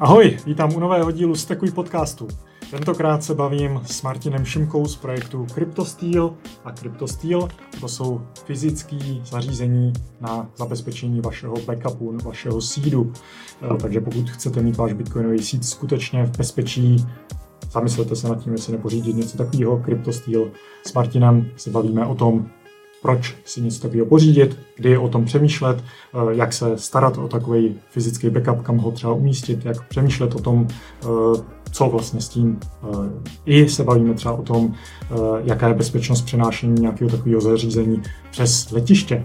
Ahoj, vítám u nového dílu Stekuj podcastu. Tentokrát se bavím s Martinem Šimkou z projektu CryptoSteel a CryptoSteel to jsou fyzické zařízení na zabezpečení vašeho backupu, vašeho seedu. Eh, takže pokud chcete mít váš bitcoinový seed skutečně v bezpečí, zamyslete se nad tím, jestli nepořídit něco takového. CryptoSteel s Martinem se bavíme o tom, proč si něco takového pořídit, kdy o tom přemýšlet, eh, jak se starat o takový fyzický backup, kam ho třeba umístit, jak přemýšlet o tom, eh, co vlastně s tím. Eh, I se bavíme třeba o tom, jaká je bezpečnost přenášení nějakého takového zařízení přes letiště.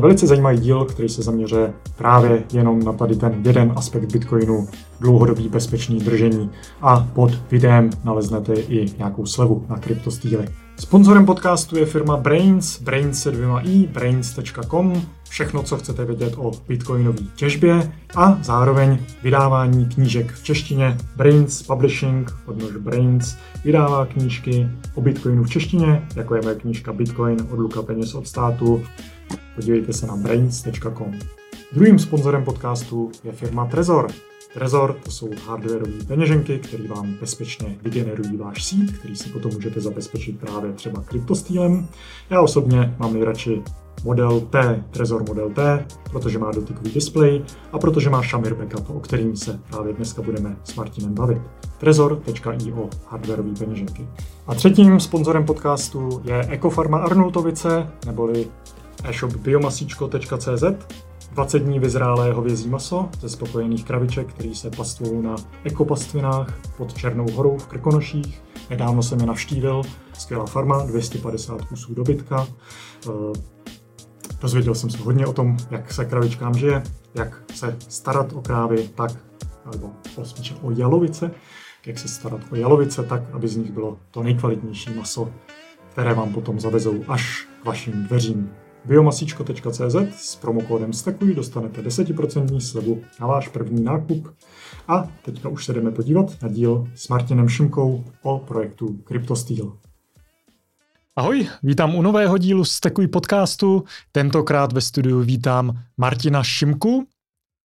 Velice zajímavý díl, který se zaměřuje právě jenom na tady ten jeden aspekt Bitcoinu, dlouhodobý bezpečný držení a pod videem naleznete i nějakou slevu na kryptostýly. Sponzorem podcastu je firma Brains, Brains se dvěma i, brains.com, všechno, co chcete vědět o bitcoinové těžbě a zároveň vydávání knížek v češtině. Brains Publishing, odnož Brains, vydává knížky o bitcoinu v češtině, jako je moje knížka Bitcoin od Luka peněz od státu. Podívejte se na brains.com. Druhým sponzorem podcastu je firma Trezor. Trezor to jsou hardwareové peněženky, které vám bezpečně vygenerují váš seed, který si potom můžete zabezpečit právě třeba kryptostýlem. Já osobně mám nejradši model T, Trezor model T, protože má dotykový displej a protože má Shamir backup, o kterým se právě dneska budeme s Martinem bavit. Trezor.io, hardwareové peněženky. A třetím sponzorem podcastu je Ekofarma Arnultovice, neboli e-shop biomasíčko.cz, 20 dní vyzrálé hovězí maso ze spokojených kraviček, který se pastvou na ekopastvinách pod Černou horou v Krkonoších. Nedávno jsem je navštívil, skvělá farma, 250 kusů dobytka. Eh, dozvěděl jsem se hodně o tom, jak se kravičkám žije, jak se starat o krávy tak, nebo spíše o jalovice, jak se starat o jalovice tak, aby z nich bylo to nejkvalitnější maso, které vám potom zavezou až k vašim dveřím biomasičko.cz s promokódem STEKUJ dostanete 10% slevu na váš první nákup. A teďka už se jdeme podívat na díl s Martinem Šimkou o projektu CryptoSteel. Ahoj, vítám u nového dílu Stekuj podcastu. Tentokrát ve studiu vítám Martina Šimku.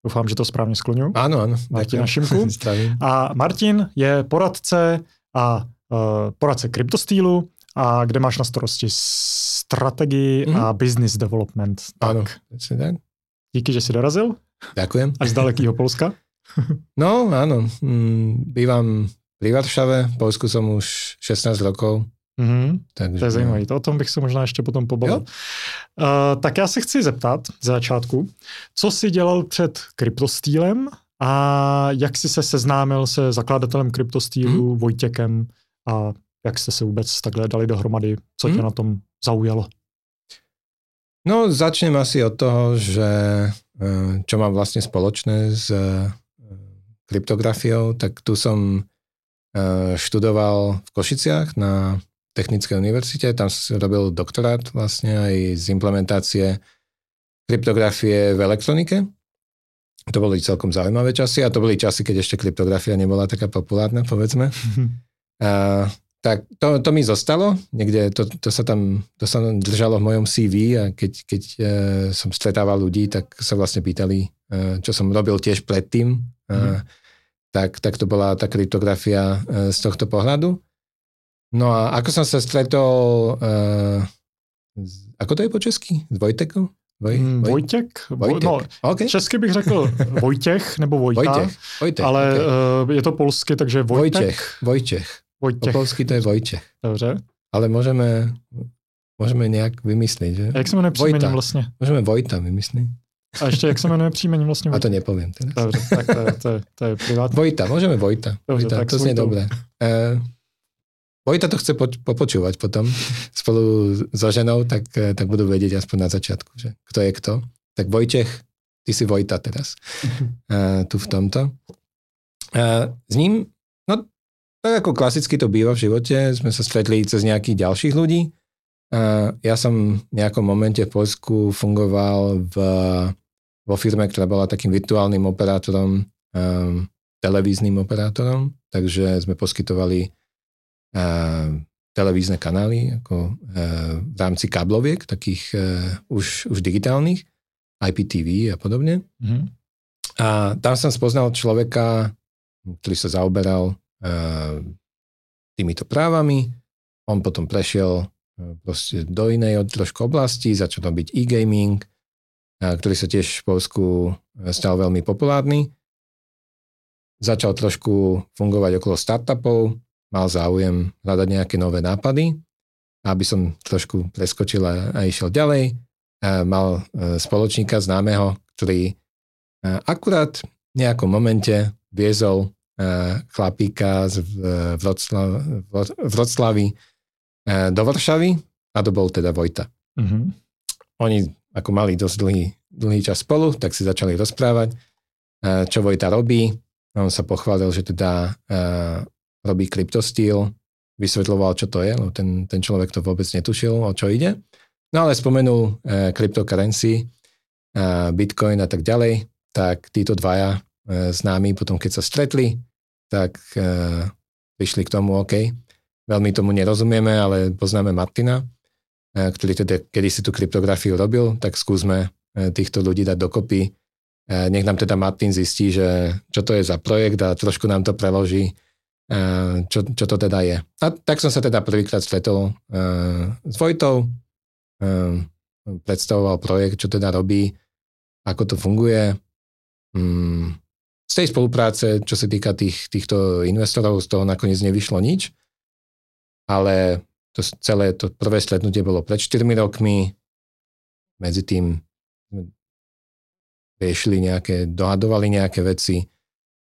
Doufám, že to správně skloňuji. Ano, ano. Martina Šimku. a Martin je poradce a uh, poradce CryptoSteelu, a kde máš na starosti strategii mm-hmm. a business development. Tak. Áno, tak. Díky, že si dorazil. Ďakujem. Až z dalekého Polska. no, áno. Mm, bývam pri Varšave, v Polsku som už 16 rokov. Mm-hmm. Takže, to je zajímavé, to o tom bych se možná ještě potom pobavil. Uh, tak já se chci zeptat z začátku, co jsi dělal před kryptostýlem a jak jsi se seznámil se zakladatelem kryptostýlu mm. Vojtěkem a jak jste se vůbec takhle dali dohromady, co tě mm. na tom zaujalo? No, začnem asi od toho, že eh, čo mám vlastne spoločné s eh, kryptografiou, tak tu som eh, študoval v Košiciach na Technickej univerzite, tam som robil doktorát vlastne aj z implementácie kryptografie v elektronike. To boli celkom zaujímavé časy a to boli časy, keď ešte kryptografia nebola taká populárna, povedzme. A tak to, to mi zostalo, niekde to, to, sa tam to sa držalo v mojom CV a keď, keď e, som stretával ľudí, tak sa vlastne pýtali, e, čo som robil tiež predtým. E, mm. tak, tak to bola tá kryptografia e, z tohto pohľadu. No a ako som sa stretol, e, ako to je po česky? S Vojtekom? Voj, mm, Voj, Vojtěk? Vojtek. No, okay. Česky bych řekl Vojtěch nebo Vojta, Vojtěch. Vojtek, ale okay. uh, je to polsky, takže Vojtek. Vojtěch. Vojtěch. Vojtěch. polsky to je Vojtěch. Dobře. Ale můžeme, můžeme nějak vymyslet, že? A jak se jmenuje příjmení vlastně? Můžeme Vojta vymyslet. A ještě jak se jmenuje příjmení vlastně? A to nepovím teraz. Dobře, tak to to je, to je privátní. Vojta, můžeme Vojta. Dobře, Vojta, tak to znie dobré. Uh, Vojta to chce po, popočúvať potom spolu so ženou, tak, eh, tak budú vedieť aspoň na začiatku, že kto je kto. Tak Vojtech, ty si Vojta teraz. Uh, tu v tomto. Uh, s ním tak ako klasicky to býva v živote, sme sa stretli cez nejakých ďalších ľudí. Ja som v nejakom momente v Polsku fungoval v, vo firme, ktorá bola takým virtuálnym operátorom, um, televíznym operátorom, takže sme poskytovali uh, televízne kanály ako, uh, v rámci kábloviek, takých uh, už, už digitálnych, IPTV a podobne. Mm-hmm. A tam som spoznal človeka, ktorý sa zaoberal týmito právami. On potom prešiel proste do inej trošku oblasti, začal robiť e-gaming, ktorý sa tiež v Polsku stal veľmi populárny. Začal trošku fungovať okolo startupov, mal záujem hľadať nejaké nové nápady. Aby som trošku preskočil a, išiel ďalej, mal e, spoločníka známeho, ktorý e, akurát v nejakom momente viezol e, chlapíka z Vroclavy do Varšavy a to bol teda Vojta. Mm-hmm. Oni ako mali dosť dlhý, dlhý čas spolu, tak si začali rozprávať, čo Vojta robí. On sa pochválil, že teda robí kryptostýl, vysvetľoval, čo to je, lebo ten, ten človek to vôbec netušil, o čo ide. No ale spomenul e, cryptocurrency, e, bitcoin a tak ďalej, tak títo dvaja e, známi potom, keď sa stretli, tak e, prišli k tomu, OK, veľmi tomu nerozumieme, ale poznáme Martina, e, ktorý teda kedysi tú kryptografiu robil, tak skúsme e, týchto ľudí dať dokopy. E, nech nám teda Martin zistí, že čo to je za projekt a trošku nám to preloží čo, čo to teda je. A tak som sa teda prvýkrát stretol s Vojtou, predstavoval projekt, čo teda robí, ako to funguje. Um, z tej spolupráce, čo sa týka tých, týchto investorov, z toho nakoniec nevyšlo nič, ale to celé to prvé stretnutie bolo pred 4 rokmi, medzi tým riešili nejaké, dohadovali nejaké veci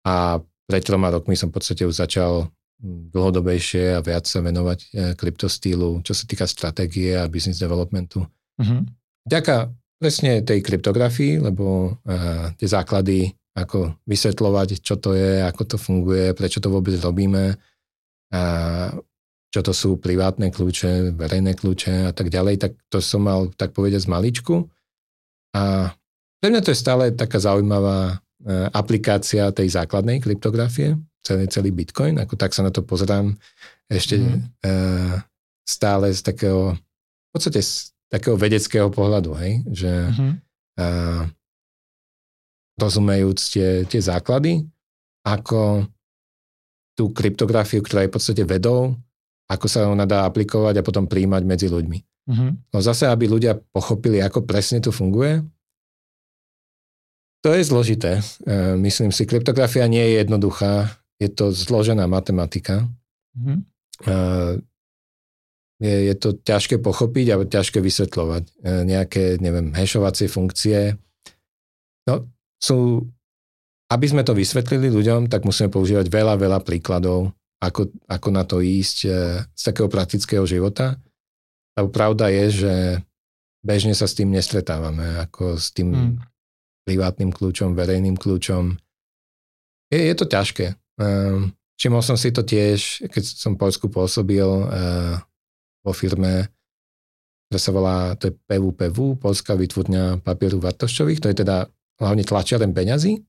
a pred troma rokmi som v podstate už začal hm, dlhodobejšie a viac sa venovať e, kryptostýlu, čo sa týka stratégie a business developmentu. Uh-huh. Ďaká presne tej kryptografii, lebo uh, tie základy, ako vysvetľovať, čo to je, ako to funguje, prečo to vôbec robíme, a čo to sú privátne kľúče, verejné kľúče a tak ďalej, tak to som mal, tak povedať, z maličku. A pre mňa to je stále taká zaujímavá E, aplikácia tej základnej kryptografie, celý, celý Bitcoin, ako tak sa na to pozerám ešte mm. uh, stále z takého, v podstate z takého vedeckého pohľadu, hej, že mm-hmm. uh, rozumejúc tie, tie základy, ako tú kryptografiu, ktorá je v podstate vedou, ako sa ona dá aplikovať a potom príjmať medzi ľuďmi. Mm-hmm. No zase, aby ľudia pochopili, ako presne to funguje, to je zložité. E, myslím si, kryptografia nie je jednoduchá. Je to zložená matematika. Mm-hmm. Je, je to ťažké pochopiť a ťažké vysvetľovať. E, nejaké, neviem, hashovacie funkcie. No, sú, aby sme to vysvetlili ľuďom, tak musíme používať veľa, veľa príkladov, ako, ako na to ísť z takého praktického života. A pravda je, že bežne sa s tým nestretávame, ako s tým mm privátnym kľúčom, verejným kľúčom. Je, je to ťažké. Um, všimol som si to tiež, keď som v Polsku pôsobil uh, vo firme, ktorá sa volá, to je PVPV, Polská vytvorňa papieru vartošťových, to je teda hlavne tlačiareň peňazí,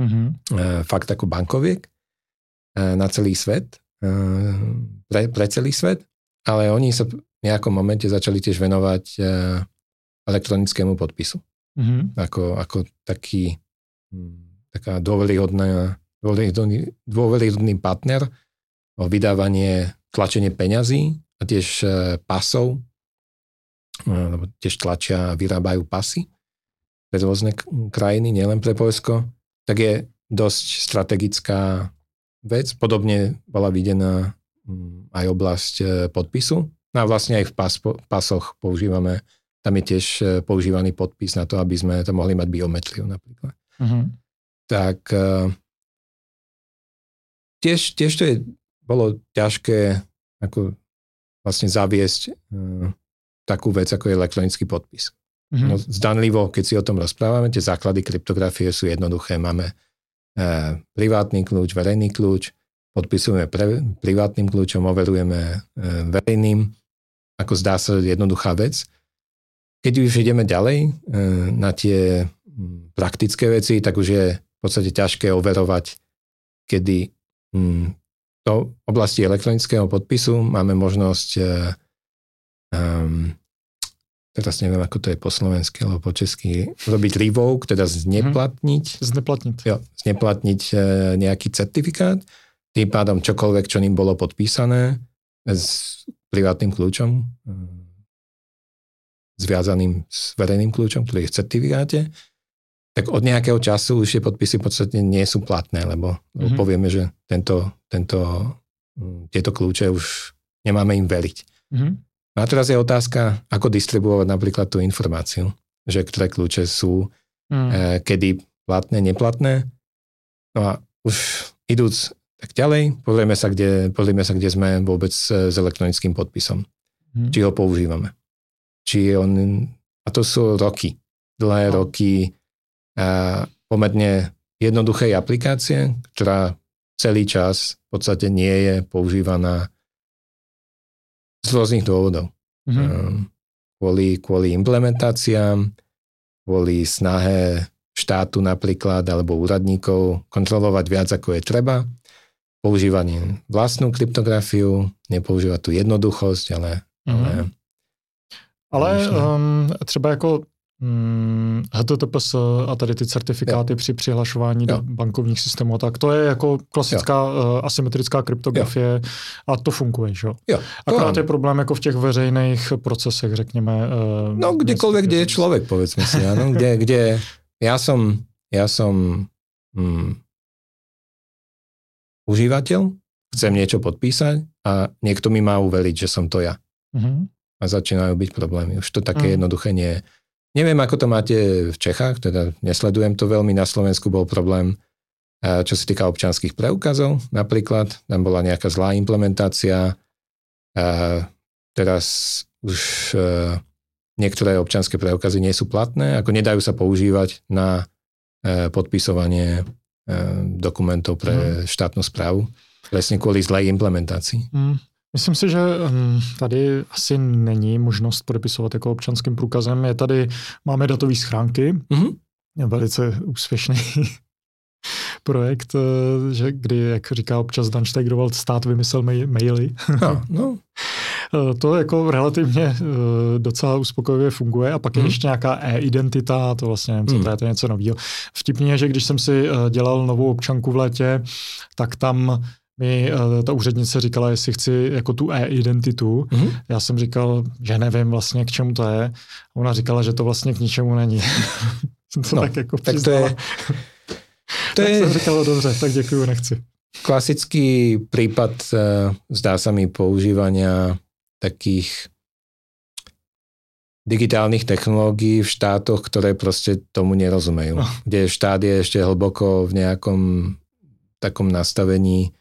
mm-hmm. uh, fakt ako bankoviek uh, na celý svet, uh, pre, pre celý svet, ale oni sa v nejakom momente začali tiež venovať elektronickému podpisu mm-hmm. ako, ako taký, hm, taká dôveryhodná, dôveryhodný, dôveryhodný partner o vydávanie, tlačenie peňazí a tiež e, pasov, e, lebo tiež tlačia a vyrábajú pasy pre rôzne krajiny, nielen pre Polsko, tak je dosť strategická vec. Podobne bola videná hm, aj oblasť e, podpisu. No a vlastne aj v pas, pasoch používame tam je tiež e, používaný podpis na to, aby sme to mohli mať biometriu napríklad. Uh-huh. Tak e, tiež, tiež to je, bolo ťažké ako vlastne zaviesť takú vec, ako je elektronický podpis. No, zdanlivo, keď si o tom rozprávame, tie základy kryptografie sú jednoduché. Máme uh, privátny kľúč, verejný kľúč, podpisujeme pre, privátnym kľúčom, overujeme uh, verejným. Ako zdá sa jednoduchá vec, keď už ideme ďalej e, na tie praktické veci, tak už je v podstate ťažké overovať, kedy do oblasti elektronického podpisu máme možnosť um, teraz neviem, ako to je po slovensky alebo po česky, robiť revoke, teda zneplatniť. Mhm. Zneplatniť. Jo, zneplatniť e, nejaký certifikát, tým pádom čokoľvek, čo ním bolo podpísané s privátnym kľúčom, e, zviazaným s verejným kľúčom, ktorý je v certifikáte, tak od nejakého času už tie podpisy v podstate nie sú platné, lebo, mm-hmm. povieme, že tento, tento, tieto kľúče už nemáme im veriť. Mm-hmm. A teraz je otázka, ako distribuovať napríklad tú informáciu, že ktoré kľúče sú mm. e, kedy platné, neplatné. No a už idúc tak ďalej, pozrieme sa, kde, pozrieme sa, kde sme vôbec s elektronickým podpisom. Mm. Či ho používame. Či on, a to sú roky, dlhé no. roky a pomerne jednoduchej aplikácie, ktorá celý čas v podstate nie je používaná z rôznych dôvodov. Mm-hmm. Kvôli, kvôli implementáciám, kvôli snahe štátu napríklad alebo úradníkov kontrolovať viac ako je treba, používanie vlastnú kryptografiu, nepoužívať tú jednoduchosť, ale... Mm-hmm. Ale, ale um, třeba jako Hmm, HTTPS a tady ty certifikáty jo. při přihlašování jo. do bankovních systémů, tak to je jako klasická uh, asymetrická kryptografie jo. a to funguje, že jo? jo Akorát je problém jako v těch veřejných procesech, řekněme. Uh, no, kdekoľvek, kde je človek, povedzme si, áno, kde, kde ja som, ja som hmm, užívateľ, chcem niečo podpísať a niekto mi má uveriť, že som to ja. Uh-huh. A začínajú byť problémy. Už to také uh-huh. jednoduché nie je. Neviem, ako to máte v Čechách, teda nesledujem to veľmi. Na Slovensku bol problém, čo sa týka občanských preukazov napríklad. Tam bola nejaká zlá implementácia. Teraz už eh, niektoré občanské preukazy nie sú platné, ako nedajú sa používať na podpisovanie dokumentov pre mm. štátnu správu. Presne kvôli zlej implementácii. Mm. Myslím si, že tady asi není možnost podepisovat jako občanským průkazem. Je tady, máme datové schránky, mm-hmm. velice úspěšný projekt, eh, že kdy, jak říká občas Dan Steigerwald, stát vymyslel maily. No, no. Eh, to jako relativně eh, docela uspokojivě funguje a pak je mm. ještě nějaká e-identita, to vlastně nevím, co mm. to je, to je něco nového. Vtipně je, že když jsem si dělal novou občanku v létě, tak tam mi uh, ta úřednice říkala, jestli chci jako tu e-identitu. Mm-hmm. Já jsem říkal, že nevím vlastně, k čemu to je. A ona říkala, že to vlastně k ničemu není. to no, tak jako tak to je, to tak je... jsem říkal, dobře, tak děkuju, nechci. Klasický prípad, uh, zdá sa mi, používania takých digitálnych technológií v štátoch, ktoré proste tomu nerozumejú. No. Kde štát je ešte hlboko v nejakom takom nastavení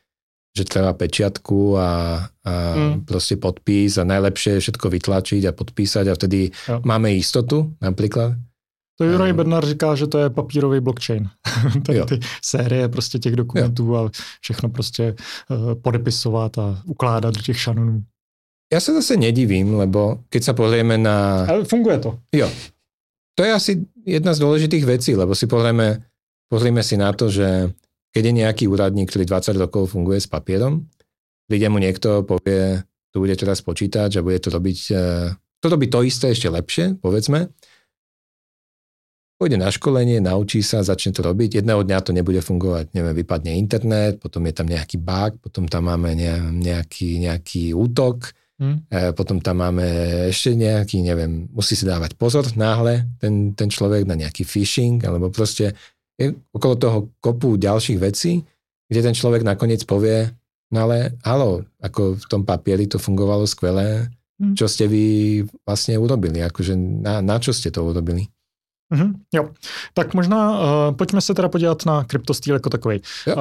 že treba pečiatku a, a mm. proste podpis a najlepšie je všetko vytlačiť a podpísať a vtedy jo. máme istotu napríklad. To Juraj Bernard říká, že to je papírový blockchain. Tady ty série prostě těch dokumentů jo. a všechno prostě uh, podepisovat a ukládat do těch šanonů. Ja sa zase nedivím, lebo keď sa pozrieme na... Ale funguje to. Jo. To je asi jedna z dôležitých vecí, lebo si pozrieme, pozrieme si na to, že keď je nejaký úradník, ktorý 20 rokov funguje s papierom, príde mu niekto, povie, tu bude teraz počítať a bude to robiť, e, to robí to isté ešte lepšie, povedzme, pôjde na školenie, naučí sa, začne to robiť, jedného dňa to nebude fungovať, neviem, vypadne internet, potom je tam nejaký bug, potom tam máme nejaký, nejaký útok, hmm. potom tam máme ešte nejaký, neviem, musí si dávať pozor náhle ten, ten človek na nejaký phishing, alebo proste je okolo toho kopu ďalších vecí, kde ten človek nakoniec povie, no ale halo, ako v tom papieri to fungovalo skvelé, hm. čo ste vy vlastne urobili, akože na, na čo ste to urobili? Mm-hmm, jo, tak možná uh, pojďme se teda podívat na kryptostýl jako takový. Uh,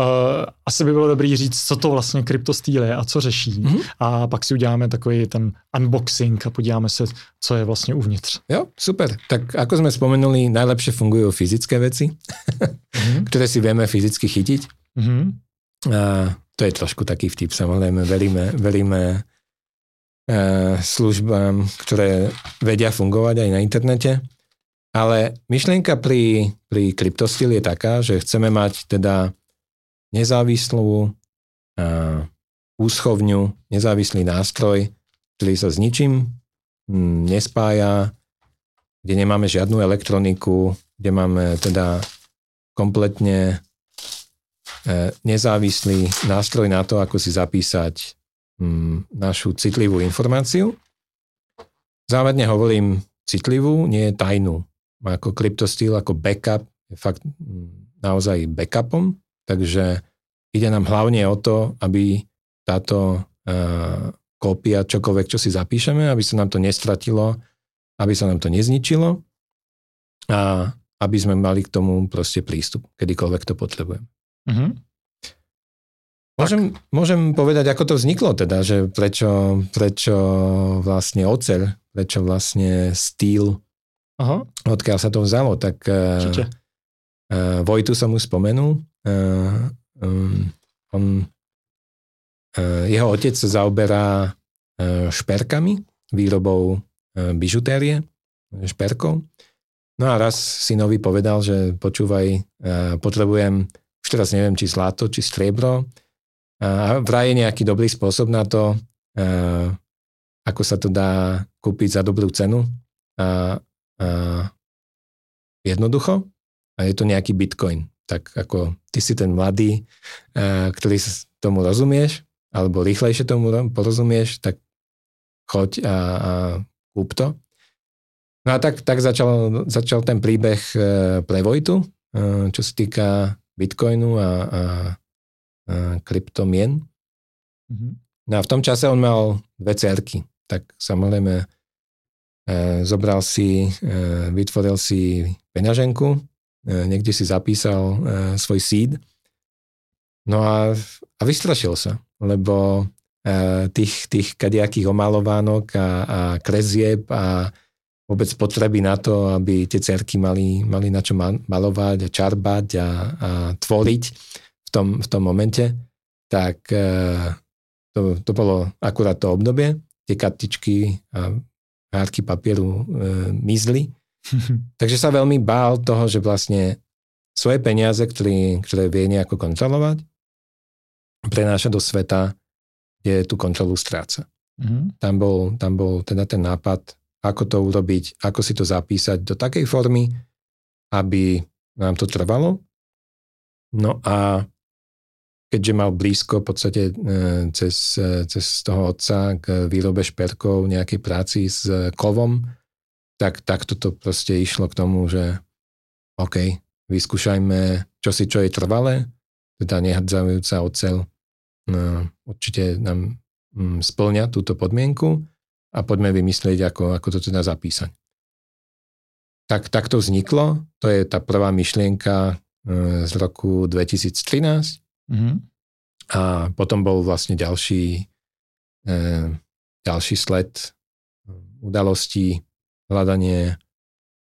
asi by bylo dobrý říct, co to vlastně kryptostýl je a co řeší. Mm-hmm. A pak si uděláme takový ten unboxing a podíváme se, co je vlastně uvnitř. Jo, super. Tak ako sme spomenuli, najlepšie fungujú fyzické veci, mm-hmm. ktoré si vieme fyzicky chytiť. Mm-hmm. A to je trošku taký vtip, samozrejme, veríme, veríme uh, službám, ktoré vedia fungovať aj na internete. Ale myšlienka pri, pri kryptostil je taká, že chceme mať teda nezávislú uh, úschovňu, nezávislý nástroj, ktorý sa s ničím m, nespája, kde nemáme žiadnu elektroniku, kde máme teda kompletne e, nezávislý nástroj na to, ako si zapísať mm, našu citlivú informáciu. Závedne hovorím citlivú, nie tajnú. Ako kryptostýl, ako backup, je fakt mm, naozaj backupom, takže ide nám hlavne o to, aby táto uh, kópia, čokoľvek, čo si zapíšeme, aby sa nám to nestratilo, aby sa nám to nezničilo a aby sme mali k tomu proste prístup, kedykoľvek to potrebujem. Mm-hmm. Môžem, môžem povedať, ako to vzniklo teda, že prečo, prečo vlastne oceľ, prečo vlastne steel, Aha. odkiaľ sa to vzalo, tak uh, uh, Vojtu som už spomenul, uh, um, on, uh, jeho otec sa zaoberá uh, šperkami, výrobou uh, bižutérie, šperkov. No a raz synovi povedal, že počúvaj, uh, potrebujem, už teraz neviem, či zlato, či striebro, a vraj je nejaký dobrý spôsob na to, ako sa to dá kúpiť za dobrú cenu. A, a jednoducho. A je to nejaký bitcoin. Tak ako ty si ten mladý, ktorý tomu rozumieš, alebo rýchlejšie tomu porozumieš, tak choď a, a kúp to. No a tak, tak začal, začal ten príbeh e, pre Vojtu, e, čo sa týka Bitcoinu a, a kryptomien. Mm-hmm. No a v tom čase on mal dve cerky, tak samozrejme zobral si, e, vytvoril si peňaženku, e, niekde si zapísal e, svoj seed, no a, a vystrašil sa, lebo e, tých, tých kadejakých omalovánok a, a krezieb a vôbec potreby na to, aby tie cerky mali, mali na čo malovať a čarbať a, a tvoriť, v tom, v tom momente, tak e, to, to bolo akurát to obdobie, tie kartičky a hádky papieru e, mizli. Takže sa veľmi bál toho, že vlastne svoje peniaze, ktorý, ktoré vie nejako kontrolovať, prenáša do sveta, kde tú kontrolu stráca. Mm-hmm. Tam, bol, tam bol teda ten nápad, ako to urobiť, ako si to zapísať do takej formy, aby nám to trvalo. No a keďže mal blízko v podstate e, cez, e, cez toho otca k výrobe šperkov, nejakej práci s kovom, tak takto to proste išlo k tomu, že OK, vyskúšajme si, čo je trvalé, teda nehadzajúca oceľ no, určite nám mm, splňa túto podmienku a poďme vymyslieť, ako, ako to teda zapísať. Tak, tak to vzniklo, to je tá prvá myšlienka e, z roku 2013 Mm-hmm. A potom bol vlastne ďalší, e, ďalší sled udalostí, hľadanie,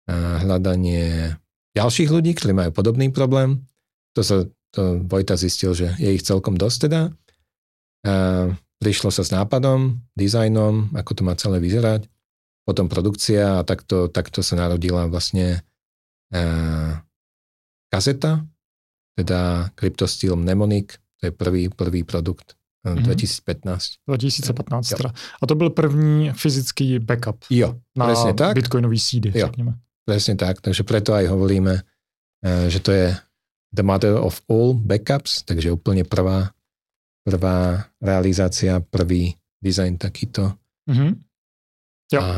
e, hľadanie ďalších ľudí, ktorí majú podobný problém. To sa to Vojta zistil, že je ich celkom dosť teda. E, prišlo sa s nápadom, dizajnom, ako to má celé vyzerať, potom produkcia a takto, takto sa narodila vlastne e, kazeta, teda Cryptosteel Mnemonic, to je prvý, prvý produkt mm-hmm. 2015. 2015 teda. A to byl první fyzický backup jo, na presne tak. bitcoinový seedy, jo, řekněme. Presne tak, takže preto aj hovoríme, eh, že to je the mother of all backups, takže úplne prvá, prvá realizácia, prvý design takýto. Mm-hmm. Jo. A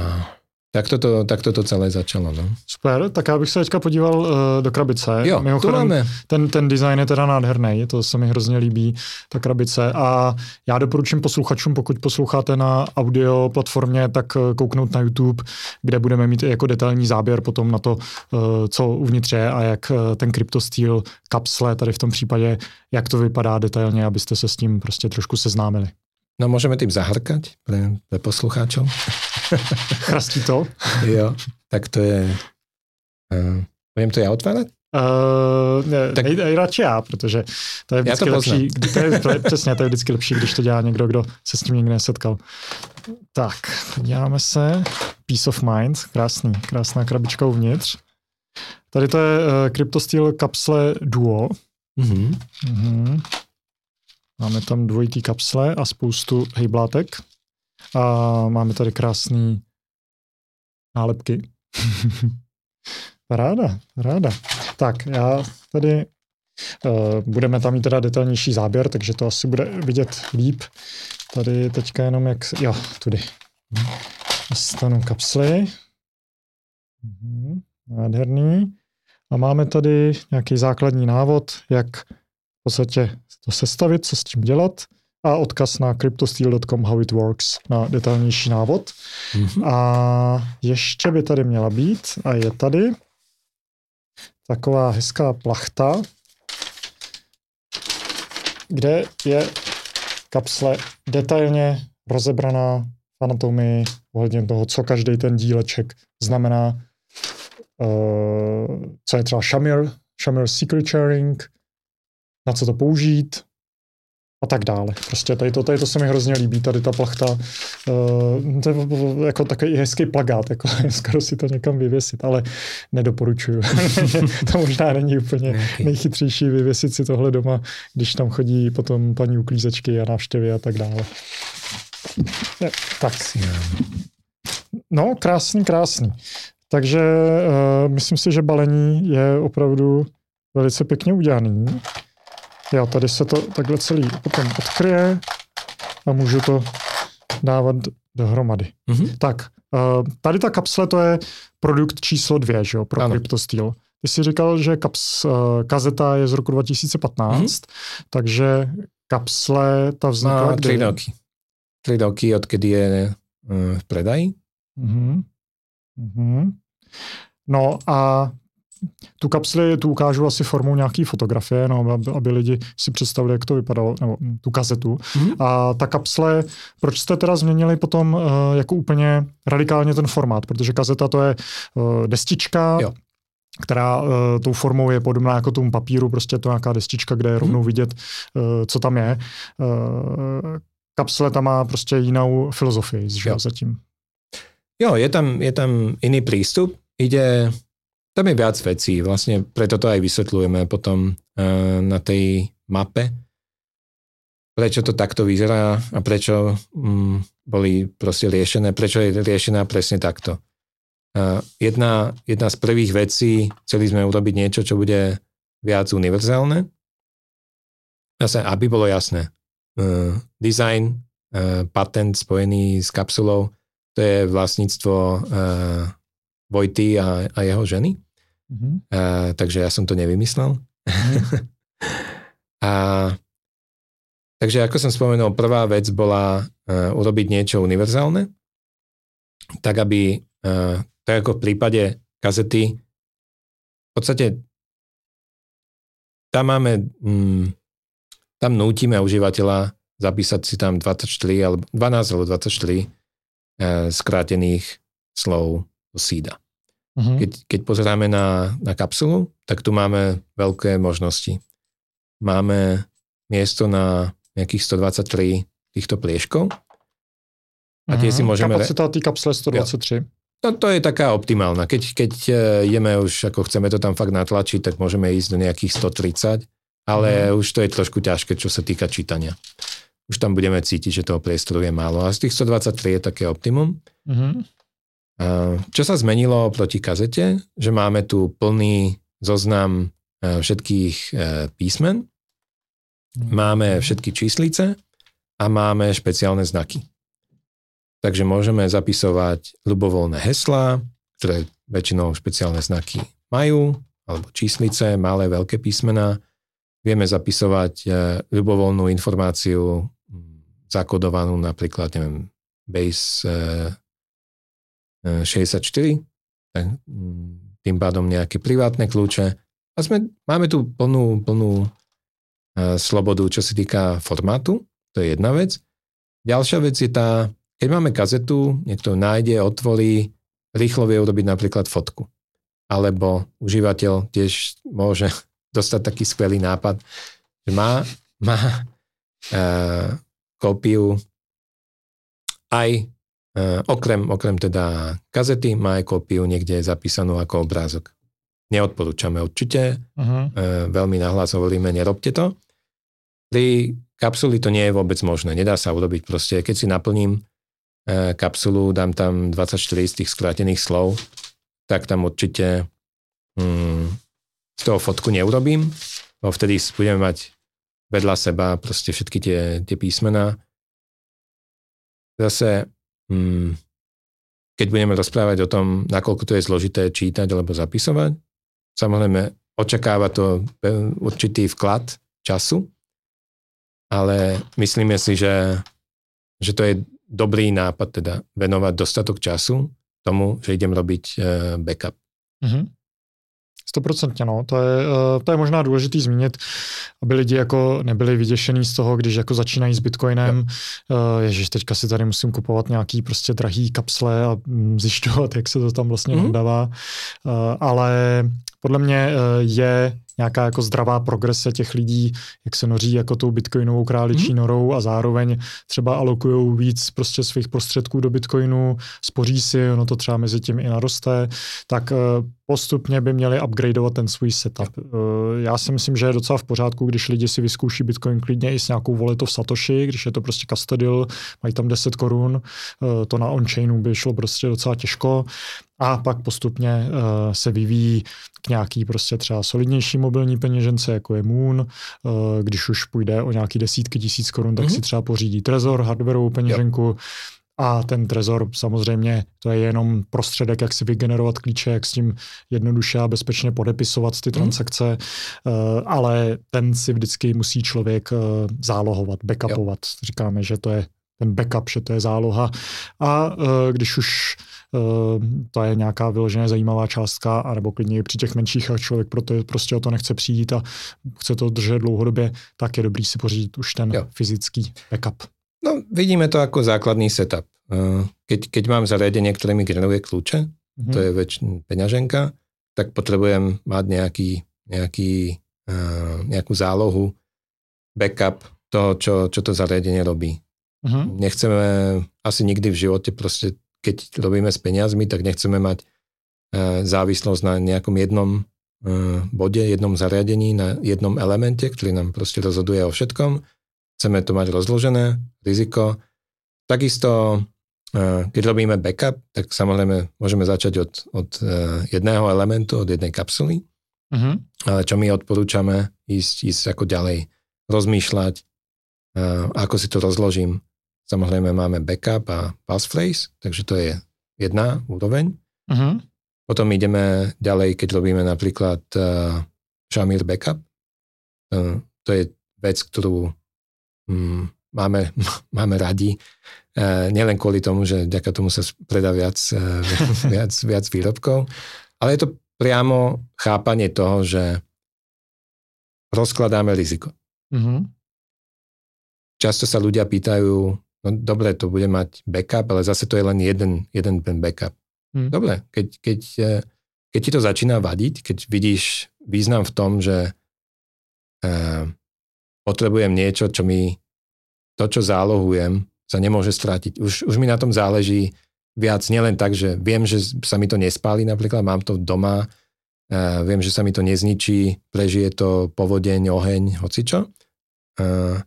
tak toto, tak toto celé začalo. No. Super, tak já bych se teďka podíval uh, do krabice. Jo, Mimochodem, máme. Ten, ten design je teda nádherný, to se mi hrozně líbí, ta krabice. A já doporučím posluchačům, pokud posloucháte na audio platformě, tak eh, kouknout na YouTube, kde budeme mít i jako detailní záběr potom na to, uh, co uvnitř je a jak ten kryptostýl kapsle tady v tom případě, jak to vypadá detailně, abyste se s tím prostě trošku seznámili. No môžeme tým zahrkať pre, pre poslucháčov. Chrastí to? jo, tak to je... Uh, budem to ja otvárať? Uh, ne, tak, nej, radši já, protože to je vždycky to lepší. To je, to je, přesně, to je vždycky lepší, když to dělá někdo, kdo se s tím nikdy nesetkal. Tak, podíváme se. Peace of Mind, krásný, krásná krabička uvnitř. Tady to je uh, CryptoSteel kapsle Duo. Mm-hmm. Mm-hmm. Máme tam dvojitý kapsle a spoustu hejblátek. A máme tady krásné nálepky. Ráda, ráda. Tak, já tady uh, budeme tam mít teda detailnější záběr, takže to asi bude vidět líp. Tady teďka jenom jak, jo, tudy. Stanu kapsly. Mhm, nádherný. A máme tady nějaký základní návod, jak v podstatě to sestavit, co s tím dělat a odkaz na cryptosteel.com how it works na detailnější návod. Mm-hmm. A ještě by tady měla být, a je tady, taková hezká plachta, kde je kapsle detailně rozebraná v anatomii ohledně toho, co každý ten díleček znamená, uh, co je třeba Shamir, Shamir Secret Sharing, na co to použít, a tak dále. Prostě tady to, tady to se mi hrozně líbí, tady ta plachta. Uh, to je jako takový hezký plagát, jako skoro si to někam vyvěsit, ale nedoporučuju. to možná není úplně nejchytřejší vyvěsit si tohle doma, když tam chodí potom paní uklízečky a návštěvy a tak dále. Je, tak. No, krásný, krásný. Takže uh, myslím si, že balení je opravdu velice pěkně udělaný. Jo, tady se to takhle celý potom odkryje a můžu to dávat dohromady. Mm-hmm. Tak, uh, tady ta kapsle to je produkt číslo dvě, že jo, pro ano. CryptoSteel. Ty jsi říkal, že kaps, uh, kazeta je z roku 2015, mm-hmm. takže kapsle ta vznikla no, tři roky. Tři roky, odkedy je uh, v predaji. Mm-hmm. Mm-hmm. No a tu kapsli tu ukážu asi formou nějaký fotografie, no, aby, aby lidi si představili, jak to vypadalo, nebo tu kazetu. Mm-hmm. A ta kapsle, proč jste teda změnili potom uh, jako úplně radikálně ten formát? Protože kazeta to je uh, destička, jo která uh, tou formou je podobná jako tomu papíru, prostě to nějaká destička, kde je rovnou mhm. vidět, uh, co tam je. Uh, kapsle tam má prostě jinou filozofii, že jo. zatím. Jo, je tam, je tam iný prístup. Ide tam je viac vecí, vlastne preto to aj vysvetľujeme potom uh, na tej mape, prečo to takto vyzerá a prečo um, boli proste riešené, prečo je riešená presne takto. Uh, jedna, jedna z prvých vecí, chceli sme urobiť niečo, čo bude viac univerzálne. Zase, aby bolo jasné, uh, design, uh, patent spojený s kapsulou, to je vlastníctvo uh, Vojty a, a jeho ženy. Mm-hmm. A, takže ja som to nevymyslel. Mm-hmm. a takže ako som spomenul, prvá vec bola uh, urobiť niečo univerzálne, tak aby, uh, tak ako v prípade kazety, v podstate tam máme, mm, tam nútime užívateľa zapísať si tam 24 alebo 12 alebo 24 uh, skrátených slov sída. Uh-huh. Keď, keď pozeráme na, na kapsulu, tak tu máme veľké možnosti. Máme miesto na nejakých 123 týchto plieškov. A tie uh-huh. si môžeme... Kapacita tej kapsule 123. No to je taká optimálna. Keď, keď e, ideme už, ako chceme to tam fakt natlačiť, tak môžeme ísť do nejakých 130, ale uh-huh. už to je trošku ťažké, čo sa týka čítania. Už tam budeme cítiť, že toho priestoru je málo. A z tých 123 je také optimum. Uh-huh. Čo sa zmenilo proti kazete? Že máme tu plný zoznam e, všetkých e, písmen, máme všetky číslice a máme špeciálne znaky. Takže môžeme zapisovať ľubovoľné heslá, ktoré väčšinou špeciálne znaky majú, alebo číslice, malé, veľké písmená. Vieme zapisovať ľubovoľnú informáciu zakodovanú napríklad, neviem, base 64, tak mm, tým pádom nejaké privátne kľúče. A sme, máme tu plnú, plnú uh, slobodu, čo sa týka formátu, to je jedna vec. Ďalšia vec je tá, keď máme kazetu, niekto nájde, otvorí, rýchlo vie urobiť napríklad fotku. Alebo užívateľ tiež môže dostať taký skvelý nápad, že má, má uh, kópiu aj okrem, okrem teda kazety má aj kópiu niekde zapísanú ako obrázok. Neodporúčame určite, uh-huh. uh, veľmi nahlas hovoríme, nerobte to. Pri kapsuli to nie je vôbec možné, nedá sa urobiť proste, keď si naplním uh, kapsulu, dám tam 24 z tých skrátených slov, tak tam určite mm, z toho fotku neurobím, lebo vtedy budeme mať vedľa seba proste všetky tie, tie písmená. Zase, keď budeme rozprávať o tom, nakoľko to je zložité čítať alebo zapisovať, samozrejme očakáva to určitý vklad času, ale myslíme si, že, že to je dobrý nápad teda venovať dostatok času tomu, že idem robiť uh, backup. Mm-hmm. Stoprocentně, no. To je, eh, to je možná důležitý zmínit, aby lidi jako nebyli vyděšení z toho, když jako začínají s Bitcoinem. No. Ježíš, teďka si tady musím kupovat nějaký prostě drahý kapsle a mm, zjišťovat, jak se to tam vlastně mm. dává. Ale podle mě je nějaká jako zdravá progrese těch lidí, jak se noří jako tou bitcoinovou králičí hmm. norou a zároveň třeba alokují víc prostě svých prostředků do bitcoinu, spoří si, ono to třeba mezi tím i naroste, tak eh, postupně by měli upgradeovat ten svůj setup. Eh, já si myslím, že je docela v pořádku, když lidi si vyzkouší Bitcoin klidně i s nějakou voletou v Satoshi, když je to prostě custodial, mají tam 10 korun, eh, to na on-chainu by šlo prostě docela těžko a pak postupně se vyvíjí k nějaký prostě třeba solidnější mobilní peněžence, jako je Moon, když už půjde o nějaký desítky tisíc korun, tak mm-hmm. si třeba pořídí Trezor, hardwareovou peněženku, yep a ten trezor samozřejmě to je jenom prostředek, jak si vygenerovat klíče, jak s tím jednoduše a bezpečně podepisovat ty mhm. transakce, mm. ale ten si vždycky musí člověk eh, zálohovat, backupovat. Jo. Říkáme, že to je ten backup, že to je záloha. A eh, když už to je nějaká vyloženě zajímavá částka, anebo klidně i při těch menších a člověk proto prostě o to nechce přijít a chce to držet dlouhodobě, tak je dobrý si pořídit už ten jo. fyzický backup. No, vidíme to ako základný setup. Keď, keď mám zariadenie, ktoré mi generuje kľúče, mm-hmm. to je väčšina peňaženka, tak potrebujem mať nejaký, nejaký, uh, nejakú zálohu, backup toho, čo, čo to zariadenie robí. Mm-hmm. Nechceme asi nikdy v živote proste, keď robíme s peniazmi, tak nechceme mať uh, závislosť na nejakom jednom uh, bode, jednom zariadení, na jednom elemente, ktorý nám proste rozhoduje o všetkom. Chceme to mať rozložené, riziko. Takisto keď robíme backup, tak samozrejme môžeme začať od, od jedného elementu, od jednej kapsuly, uh-huh. ale čo my odporúčame, ísť, ísť ako ďalej, rozmýšľať, ako si to rozložím. Samozrejme máme backup a passphrase, takže to je jedna úroveň. Uh-huh. Potom ideme ďalej, keď robíme napríklad uh, Shamir backup. Uh, to je vec, ktorú um, máme, máme radi. E, nielen kvôli tomu, že vďaka tomu sa predá viac, e, viac, viac výrobkov, ale je to priamo chápanie toho, že rozkladáme riziko. Mm-hmm. Často sa ľudia pýtajú, no dobre, to bude mať backup, ale zase to je len jeden, jeden ten backup. Mm. Dobre, keď, keď, e, keď ti to začína vadiť, keď vidíš význam v tom, že uh, potrebujem niečo, čo mi to, čo zálohujem, sa nemôže strátiť. Už, už mi na tom záleží viac, nielen tak, že viem, že sa mi to nespáli, napríklad mám to doma, uh, viem, že sa mi to nezničí, prežije to povodeň, oheň, hocičo. Uh,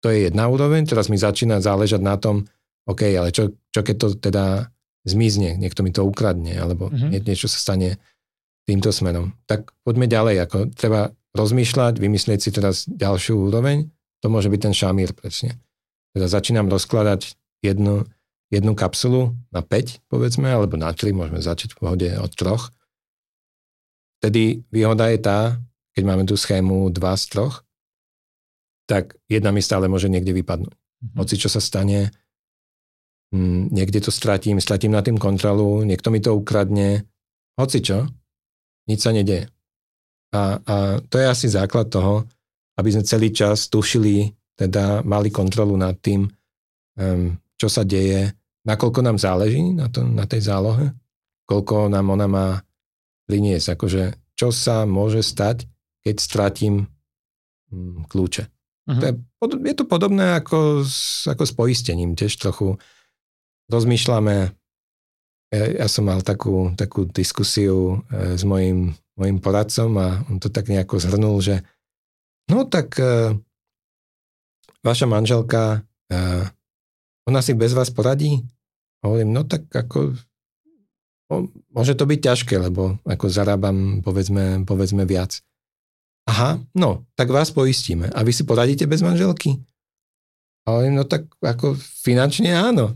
to je jedna úroveň, teraz mi začína záležať na tom, OK, ale čo, čo keď to teda zmizne, niekto mi to ukradne, alebo mm-hmm. nie, niečo sa stane týmto smerom. Tak poďme ďalej, ako treba rozmýšľať, vymyslieť si teraz ďalšiu úroveň, to môže byť ten šamír presne. Teda začínam rozkladať jednu, jednu kapsulu na 5, povedzme, alebo na 3, môžeme začať v pohode od troch. Vtedy výhoda je tá, keď máme tú schému 2 z troch, tak jedna mi stále môže niekde vypadnúť. Mm-hmm. Hoci čo sa stane, m, niekde to stratím, stratím na tým kontrolu, niekto mi to ukradne, hoci čo, nič sa nedeje. A, a to je asi základ toho, aby sme celý čas tušili, teda mali kontrolu nad tým, um, čo sa deje, nakoľko nám záleží na, to, na tej zálohe, koľko nám ona má priniesť, akože čo sa môže stať, keď stratím um, kľúče. Uh-huh. To je, je to podobné ako s, ako s poistením, tiež trochu rozmýšľame, ja, ja som mal takú, takú diskusiu e, s mojim, mojim poradcom a on to tak nejako zhrnul, že No tak uh, vaša manželka, uh, ona si bez vás poradí? Hovorím, no tak ako môže to byť ťažké, lebo ako zarábam povedzme, povedzme viac. Aha, no, tak vás poistíme. A vy si poradíte bez manželky? Ale no tak ako finančne áno.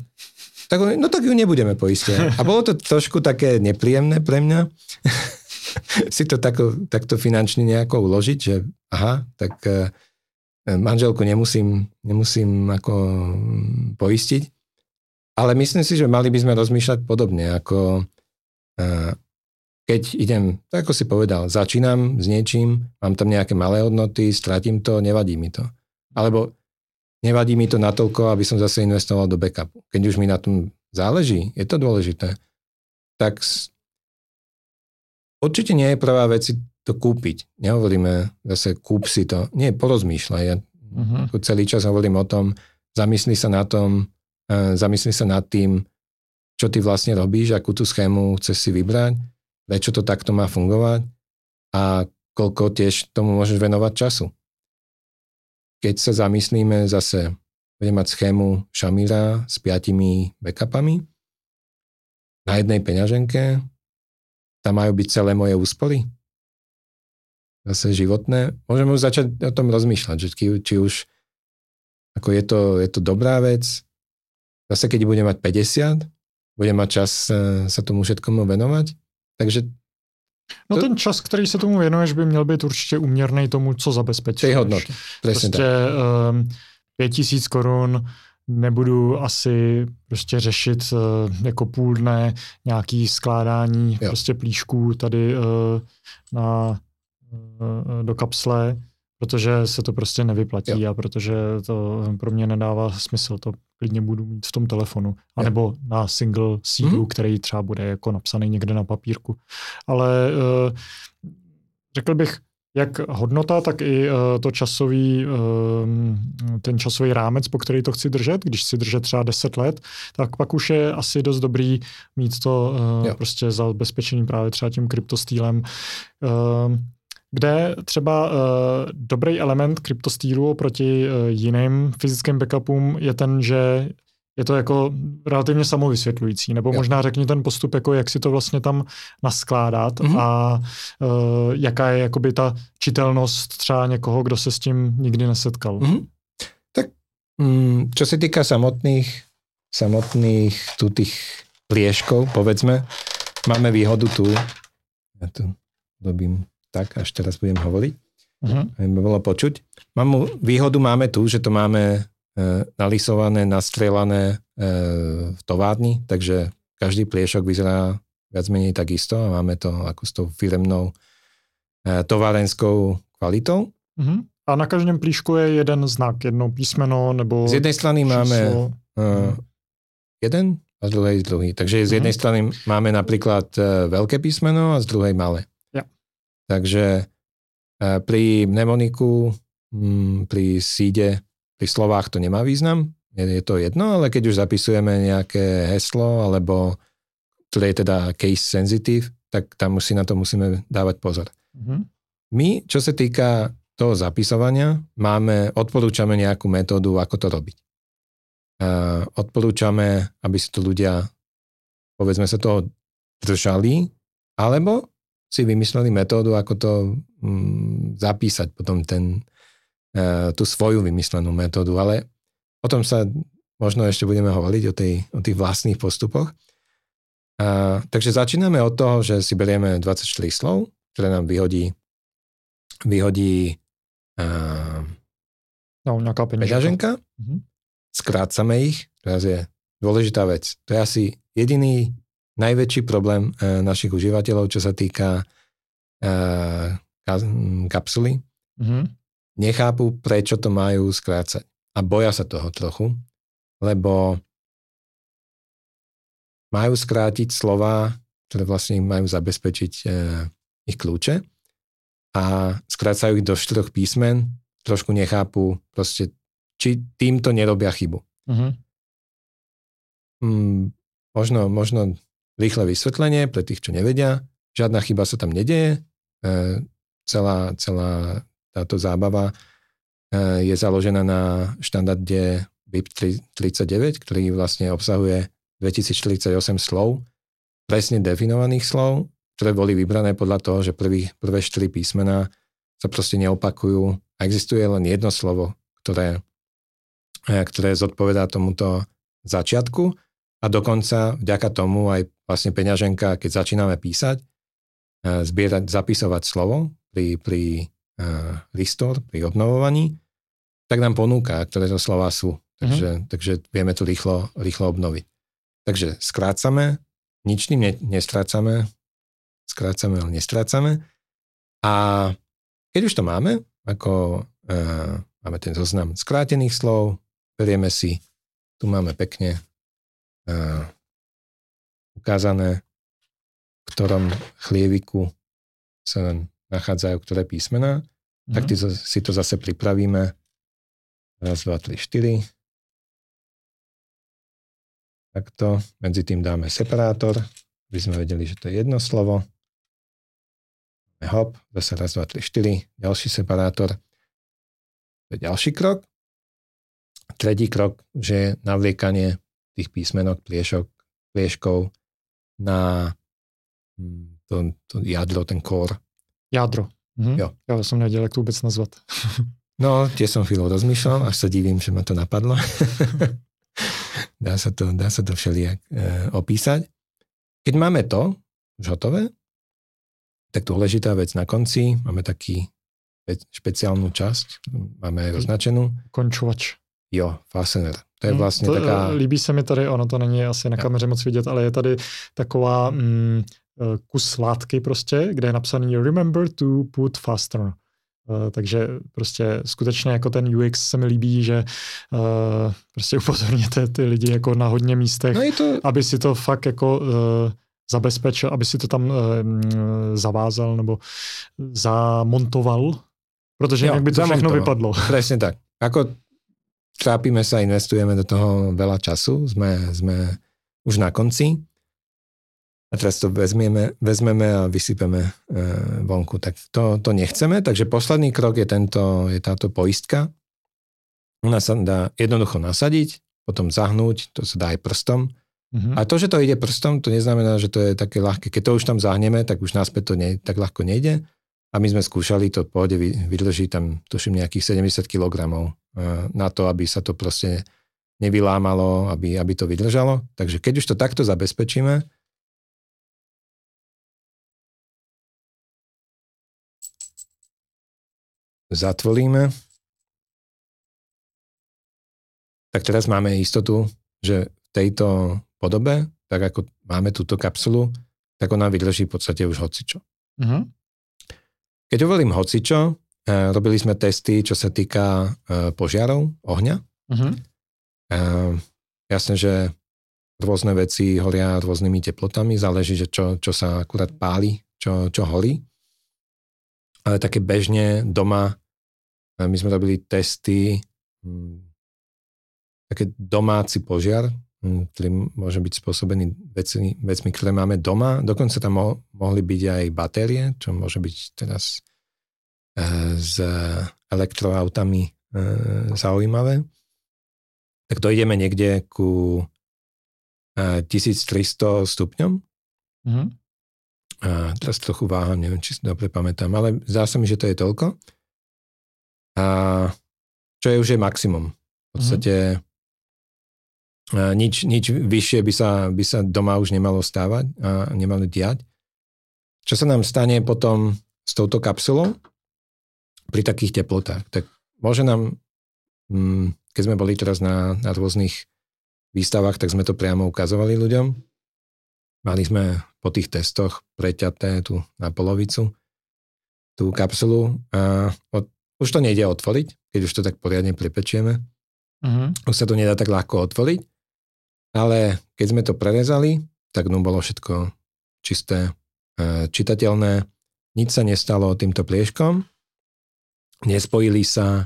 Tak, no tak ju nebudeme poistiť. A bolo to trošku také nepríjemné pre mňa si to tako, takto finančne nejako uložiť, že aha, tak e, manželku nemusím, nemusím ako mm, poistiť. Ale myslím si, že mali by sme rozmýšľať podobne, ako keď idem, tak ako si povedal, začínam s niečím, mám tam nejaké malé hodnoty, stratím to, nevadí mi to. Alebo nevadí mi to natoľko, aby som zase investoval do backupu. Keď už mi na tom záleží, je to dôležité, tak určite nie je prvá vec si to kúpiť. Nehovoríme zase kúp si to. Nie, porozmýšľaj. Ja uh-huh. celý čas hovorím o tom, zamysli sa na tom, uh, zamysli sa nad tým, čo ty vlastne robíš, akú tú schému chceš si vybrať, prečo to takto má fungovať a koľko tiež tomu môžeš venovať času. Keď sa zamyslíme zase, budem mať schému Šamíra s piatimi backupami, na jednej peňaženke, tam majú byť celé moje úspory. Zase životné. Môžeme už začať o tom rozmýšľať, že či, už ako je to, je to dobrá vec. Zase keď budem mať 50, bude mať čas eh, sa tomu všetkomu venovať. Takže No ten čas, který se tomu věnuješ, by měl být určitě uměrný tomu, co zabezpečíš. Tej hodnot, prostě tak. Um, pět tisíc korun nebudu asi prostě řešit uh, jako půl dne nějaký skládání jo. prostě plíšků tady uh, na, uh, do kapsle, protože se to prostě nevyplatí jo. a protože to pro mě nedává smysl. To klidně budu mít v tom telefonu. A nebo na single seedu, mm-hmm. který třeba bude jako napsaný někde na papírku. Ale uh, řekl bych, jak hodnota, tak i uh, to časový, uh, ten časový rámec, po který to chci držet. Když si držet třeba 10 let, tak pak už je asi dost dobrý mít to uh, prostě zabezpečený právě třeba tím kryptostýlem. Uh, kde třeba uh, dobrý element kryptostýlu oproti uh, jiným fyzickým backupům je ten, že je to jako relativně samovysvětlující, nebo jo. možná řekni ten postup, jako jak si to vlastně tam naskládat mm-hmm. a uh, jaká je jakoby ta čitelnost třeba někoho, kdo se s tím nikdy nesetkal. Mm-hmm. Tak mm, čo se týká samotných, samotných tu tých plieškov, povedzme, máme výhodu tu, ja tu dobím tak, až teraz budem hovoriť, uh-huh. aby bolo počuť. Mám, výhodu máme tu, že to máme e, nalisované, nastrelané e, v továrni, takže každý pliešok vyzerá viac menej takisto a máme to ako s tou firemnou e, továrenskou kvalitou. Uh-huh. A na každém plíšku je jeden znak, jedno písmeno nebo Z jednej strany číslo. máme uh, jeden a z druhej druhý. Takže z jednej uh-huh. strany máme napríklad uh, veľké písmeno a z druhej malé. Takže e, pri mnemoniku, mm, pri síde, pri slovách to nemá význam, je to jedno, ale keď už zapisujeme nejaké heslo, alebo ktoré je teda case sensitive, tak tam si na to musíme dávať pozor. Mm-hmm. My, čo sa týka toho zapisovania, máme, odporúčame nejakú metódu, ako to robiť. Uh, odporúčame, aby si to ľudia, povedzme sa toho držali, alebo si vymysleli metódu, ako to mm, zapísať potom ten, uh, tú svoju vymyslenú metódu, ale o tom sa možno ešte budeme hovoriť, o, tej, o tých vlastných postupoch. Uh, takže začíname od toho, že si berieme 24 slov, ktoré nám vyhodí, vyhodí uh, no, nejaká peňaženka. Mm-hmm. Skrácame ich, teraz je dôležitá vec. To je asi jediný najväčší problém e, našich užívateľov, čo sa týka e, kapsuly. Mm-hmm. Nechápu, prečo to majú skrácať. A boja sa toho trochu, lebo majú skrátiť slova, ktoré vlastne majú zabezpečiť e, ich kľúče a skrácajú ich do štyroch písmen, trošku nechápu proste, či týmto nerobia chybu. Mm-hmm. Mm, možno, možno Rýchle vysvetlenie pre tých, čo nevedia. Žiadna chyba sa tam nedeje. E, celá, celá táto zábava e, je založená na štandarde BIP 39, ktorý vlastne obsahuje 2048 slov presne definovaných slov, ktoré boli vybrané podľa toho, že prvý, prvé štyri písmená sa proste neopakujú a existuje len jedno slovo, ktoré, ktoré zodpovedá tomuto začiatku a dokonca vďaka tomu aj vlastne peňaženka, keď začíname písať, zbierať, zapisovať slovo pri, pri uh, restore, pri obnovovaní, tak nám ponúka, ktoré to slova sú. Takže, mm-hmm. takže vieme to rýchlo, rýchlo obnoviť. Takže skrácame, nič tým ne, nestrácame, skrácame, ale nestrácame. A keď už to máme, ako uh, máme ten zoznam skrátených slov, berieme si, tu máme pekne uh, ukázané, v ktorom chlieviku sa nachádzajú ktoré písmená, mm. tak si to zase pripravíme. Raz, dva, tri, štyri. Takto. Medzi tým dáme separátor, aby sme vedeli, že to je jedno slovo. Hop, zase raz, dva, tri, štyri. Ďalší separátor. To je ďalší krok. Tretí krok, že je navliekanie tých písmenok, pliešok, plieškov na hm, to, to jadro, ten core Jádro. Mhm. Jo. Já jsem nevěděl, jak to vůbec nazvat. no, tiež som chvíľu rozmýšľal, až sa divím, že ma to napadlo. dá, sa to, dá sa to všelijak e, opísať. Keď máme to už hotové, tak dôležitá vec na konci, máme taký špeciálnu časť, máme aj označenú. Končovač. Jo, fastener. To je vlastně to, taká... Líbí se mi tady, ono to není asi na kameře moc vidět, ale je tady taková mm, Eh, kus látky prostě, kde je napsaný remember to put faster. Uh, takže prostě skutečně jako ten UX se mi líbí, že uh, prostě upozorněte ty lidi jako na hodně místech, no to... aby si to fakt jako uh, zabezpečil, aby si to tam uh, zavázal nebo zamontoval, protože jo, jinak by to všechno vypadlo. Presne tak. Ako trápime sa, investujeme do toho veľa času, sme, sme už na konci, a teraz to vezmeme, vezmeme a vysypeme e, vonku. Tak to, to nechceme, takže posledný krok je, tento, je táto poistka. Ona sa dá jednoducho nasadiť, potom zahnúť, to sa dá aj prstom. Mm-hmm. A to, že to ide prstom, to neznamená, že to je také ľahké. Keď to už tam zahneme, tak už náspäť to nie, tak ľahko nejde. A my sme skúšali, to v pohode vydrží tam, tuším, nejakých 70 kg na to, aby sa to proste nevylámalo, aby, aby to vydržalo. Takže keď už to takto zabezpečíme, zatvoríme, tak teraz máme istotu, že v tejto podobe, tak ako máme túto kapsulu, tak ona vydrží v podstate už hocičo. Uh-huh. Keď hovorím hocičo, robili sme testy, čo sa týka eh, požiarov, ohňa. Uh-huh. Eh, jasne, že rôzne veci horia rôznymi teplotami, záleží, že čo, čo sa akurát páli, čo, čo horí. Ale také bežne doma my sme robili testy, hm, také domáci požiar, hm, ktorý môže byť spôsobený vecmi, vecmi, ktoré máme doma. Dokonca tam mo- mohli byť aj batérie, čo môže byť teraz e, s elektroautami e, zaujímavé. Tak dojdeme niekde ku e, 1300 stupňom. Mm-hmm. A teraz trochu váham, neviem, či si dobre pamätám, ale zdá sa mi, že to je toľko. A čo je už je maximum. V podstate mm-hmm. nič, nič vyššie by sa, by sa doma už nemalo stávať a nemalo diať. Čo sa nám stane potom s touto kapsulou pri takých teplotách? Tak môže nám, mm, keď sme boli teraz na, na rôznych výstavách, tak sme to priamo ukazovali ľuďom. Mali sme po tých testoch preťaté tu na polovicu tú kapsulu a od už to nejde otvoriť, keď už to tak poriadne pripečieme. Uh-huh. Už sa to nedá tak ľahko otvoriť, ale keď sme to prerezali, tak no bolo všetko čisté, e, čitateľné. Nič sa nestalo týmto plieškom. Nespojili sa,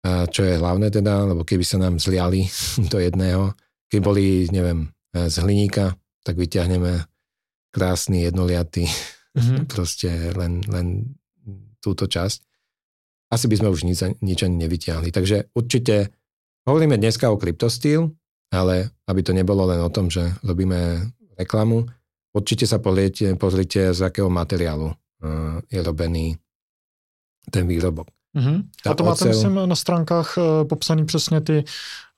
e, čo je hlavné teda, lebo keby sa nám zliali do jedného, keď boli, neviem, e, z hliníka, tak vyťahneme krásny, jednoliatý, mm-hmm. proste len, len túto časť asi by sme už nič, nič ani nevyťahli. Takže určite hovoríme dneska o kryptostýl, ale aby to nebolo len o tom, že robíme reklamu, určite sa pozrite, pozrite z akého materiálu uh, je robený ten výrobok. Mm-hmm. A to máte, ocel... myslím, na stránkách uh, popsaný přesně ty,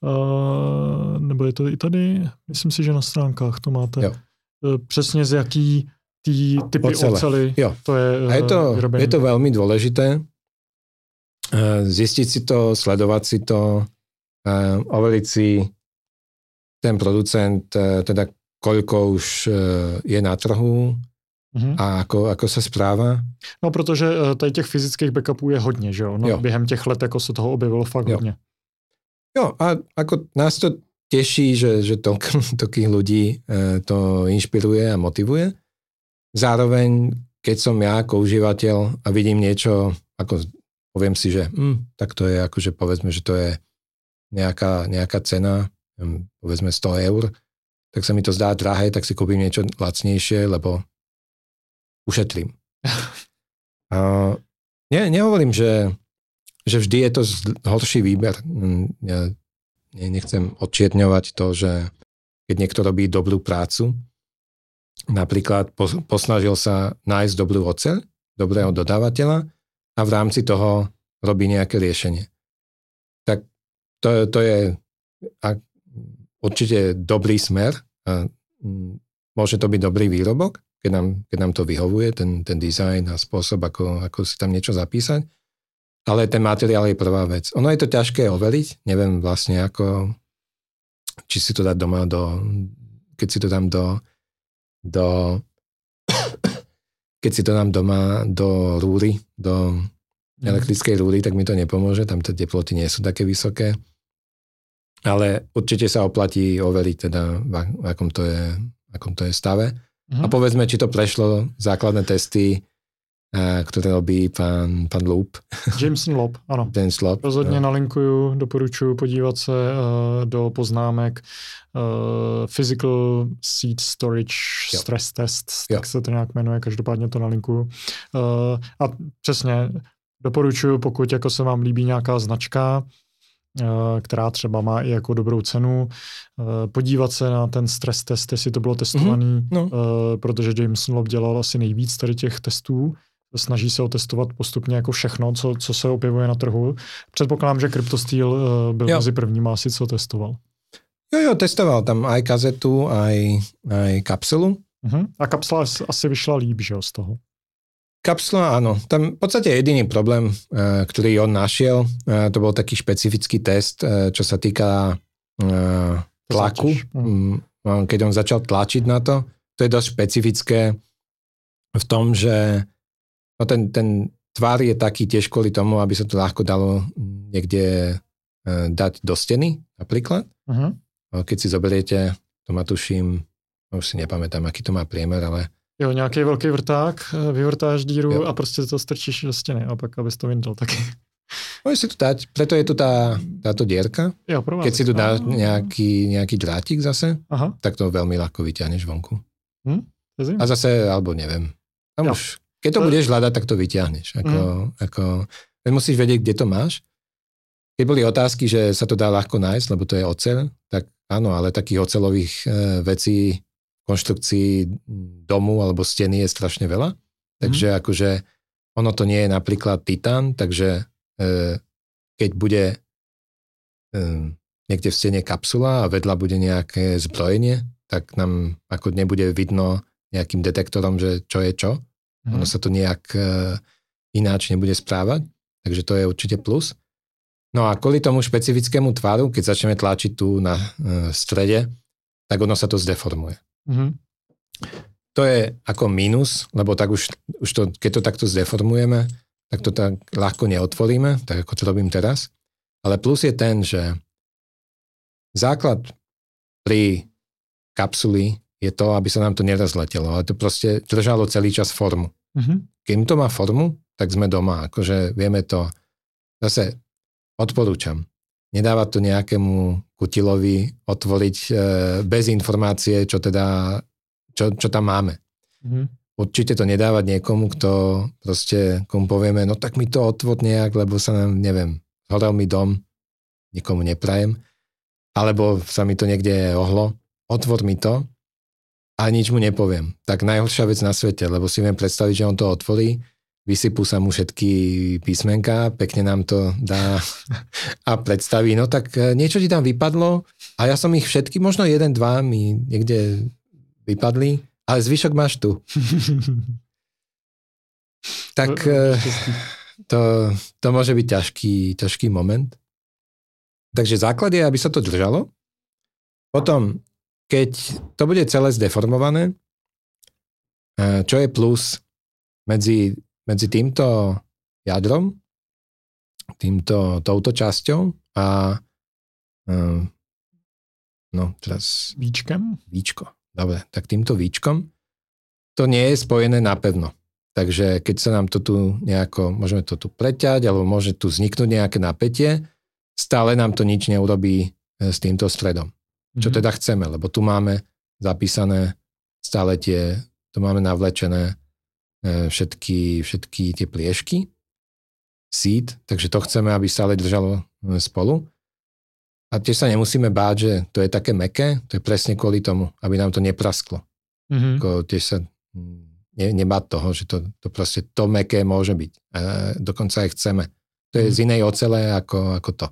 uh, nebo je to i tady? Myslím si, že na stránkách to máte. Jo. Uh, přesně z jaký tý typy ocele. ocely jo. to je A je to, je to veľmi dôležité uh, zistiť si to, sledovať si to, overiť si ten producent, teda koľko už je na trhu, Mm-hmm. A ako, ako se správa? No, protože eh, tady těch fyzických backupů je hodně, že jo? No, jo. Během těch let jako se toho objevilo fakt jo. hodně. Jo, a ako nás to teší, že, že toľko takých ľudí to inšpiruje a motivuje. Zároveň, keď som ja ako užívateľ a vidím niečo, ako poviem si, že hm, tak to je akože povedzme, že to je nejaká, nejaká cena, hm, povedzme 100 eur, tak sa mi to zdá drahé, tak si kúpim niečo lacnejšie, lebo ušetrím. A ne, nehovorím, že, že vždy je to horší výber. Ja nechcem odčietňovať to, že keď niekto robí dobrú prácu, napríklad posnažil sa nájsť dobrú oceľ, dobrého dodávateľa a v rámci toho robí nejaké riešenie. Tak to, to je určite dobrý smer a môže to byť dobrý výrobok, keď nám, keď nám to vyhovuje, ten, ten dizajn a spôsob, ako, ako si tam niečo zapísať. Ale ten materiál je prvá vec. Ono je to ťažké overiť, neviem vlastne ako, či si to dať doma do, keď si to dám do, do keď si to dám doma do rúry, do mhm. elektrickej rúry, tak mi to nepomôže, tam tie teploty nie sú také vysoké. Ale určite sa oplatí overiť teda, v akom to je, akom to je stave. Uh-huh. A povedzme, či to prešlo základné testy, ktoré robí pán, pán Loop. Jameson Loop, ano. Ten Loop. Rozhodně no. nalinkuju, doporučuji podívat se uh, do poznámek uh, Physical Seed Storage jo. Stress Test, jo. tak se to nějak jmenuje, každopádně to nalinkuju. Uh, a přesně, doporučuji, pokud jako se vám líbí nějaká značka, Eh, která třeba má i jako dobrou cenu, eh, podívat se na ten stres test, jestli to bylo testovaný, mm-hmm. no. Eh, protože Jameson Lob dělal asi nejvíc tady těch testů, snaží se otestovat postupně jako všechno, co, co se objevuje na trhu. Předpokládám, že CryptoSteel byl jo. mezi prvními asi, co testoval. Jo, jo, testoval tam aj kazetu, aj, aj kapsulu. Uh-huh. A kapsula asi vyšla líp, že jo, z toho. Kapsula, áno. Tam v podstate jediný problém, eh, ktorý on našiel, eh, to bol taký špecifický test, eh, čo sa týka tlaku. Mm, no, keď on začal tlačiť na to, to je dosť špecifické v tom, že no ten, ten tvar je taký tiež kvôli tomu, aby sa to ľahko dalo niekde dať do steny, napríklad. Uh-huh. Keď si zoberiete, to ma tuším, už si nepamätám, aký to má priemer, ale Jo, nějaký velký vrták, eh, vyvrtáš díru jo. a prostě to strčíš do stěny a pak abys to vyndal taky. Môžeš si to dať, preto je tu tá, táto dierka. Jo, Keď si tu dáš nejaký, nejaký drátik zase, Aha. tak to veľmi ľahko vyťahneš vonku. Hm? A zase, alebo neviem. Tam už, keď to, to budeš hľadať, tak to vyťahneš. Ako, hm. ako, musíš vedieť, kde to máš. Keď boli otázky, že sa to dá ľahko nájsť, lebo to je oceľ, tak áno, ale takých ocelových e, vecí konštrukcií domu alebo steny je strašne veľa. Takže mm. akože ono to nie je napríklad titán, takže e, keď bude e, niekde v stene kapsula a vedľa bude nejaké zbrojenie, tak nám ako nebude vidno nejakým detektorom, že čo je čo. Mm. Ono sa to nejak e, ináč nebude správať, takže to je určite plus. No a kvôli tomu špecifickému tvaru, keď začneme tlačiť tu na e, strede, tak ono sa to zdeformuje. Mm-hmm. To je ako mínus, lebo tak už, už to, keď to takto zdeformujeme, tak to tak ľahko neotvoríme, tak ako to robím teraz. Ale plus je ten, že základ pri kapsuli je to, aby sa nám to nerozletelo, ale to proste držalo celý čas formu. Mm-hmm. Keď to má formu, tak sme doma, akože vieme to, zase odporúčam, nedávať to nejakému kutilovi otvoriť e, bez informácie, čo teda, čo, čo tam máme. Mm-hmm. Určite to nedávať niekomu, kto proste, komu povieme, no tak mi to otvor nejak, lebo sa nám, neviem, zhorel mi dom, nikomu neprajem, alebo sa mi to niekde ohlo, otvor mi to a nič mu nepoviem. Tak najhoršia vec na svete, lebo si viem predstaviť, že on to otvorí, vysypú sa mu všetky písmenka, pekne nám to dá a predstaví. No tak e, niečo ti tam vypadlo a ja som ich všetky, možno jeden, dva mi niekde vypadli, ale zvyšok máš tu. tak e, to, to môže byť ťažký, ťažký moment. Takže základ je, aby sa to držalo. Potom keď to bude celé zdeformované, eh, čo je plus medzi, medzi týmto jadrom, týmto, touto časťou a uh, no teraz... Víčkem? Víčko. Dobre, tak týmto víčkom to nie je spojené napevno. Takže keď sa nám to tu nejako, môžeme to tu preťať, alebo môže tu vzniknúť nejaké napätie, stále nám to nič neurobí eh, s týmto stredom. Čo mm-hmm. teda chceme, lebo tu máme zapísané stále tie, tu máme navlečené e, všetky, všetky tie pliešky, seed, takže to chceme, aby stále držalo e, spolu. A tiež sa nemusíme báť, že to je také meké, to je presne kvôli tomu, aby nám to neprasklo. Mm-hmm. Ako tiež sa ne, nebáť toho, že to, to proste to meké môže byť. A dokonca aj chceme. To je mm. z inej ocele ako, ako to.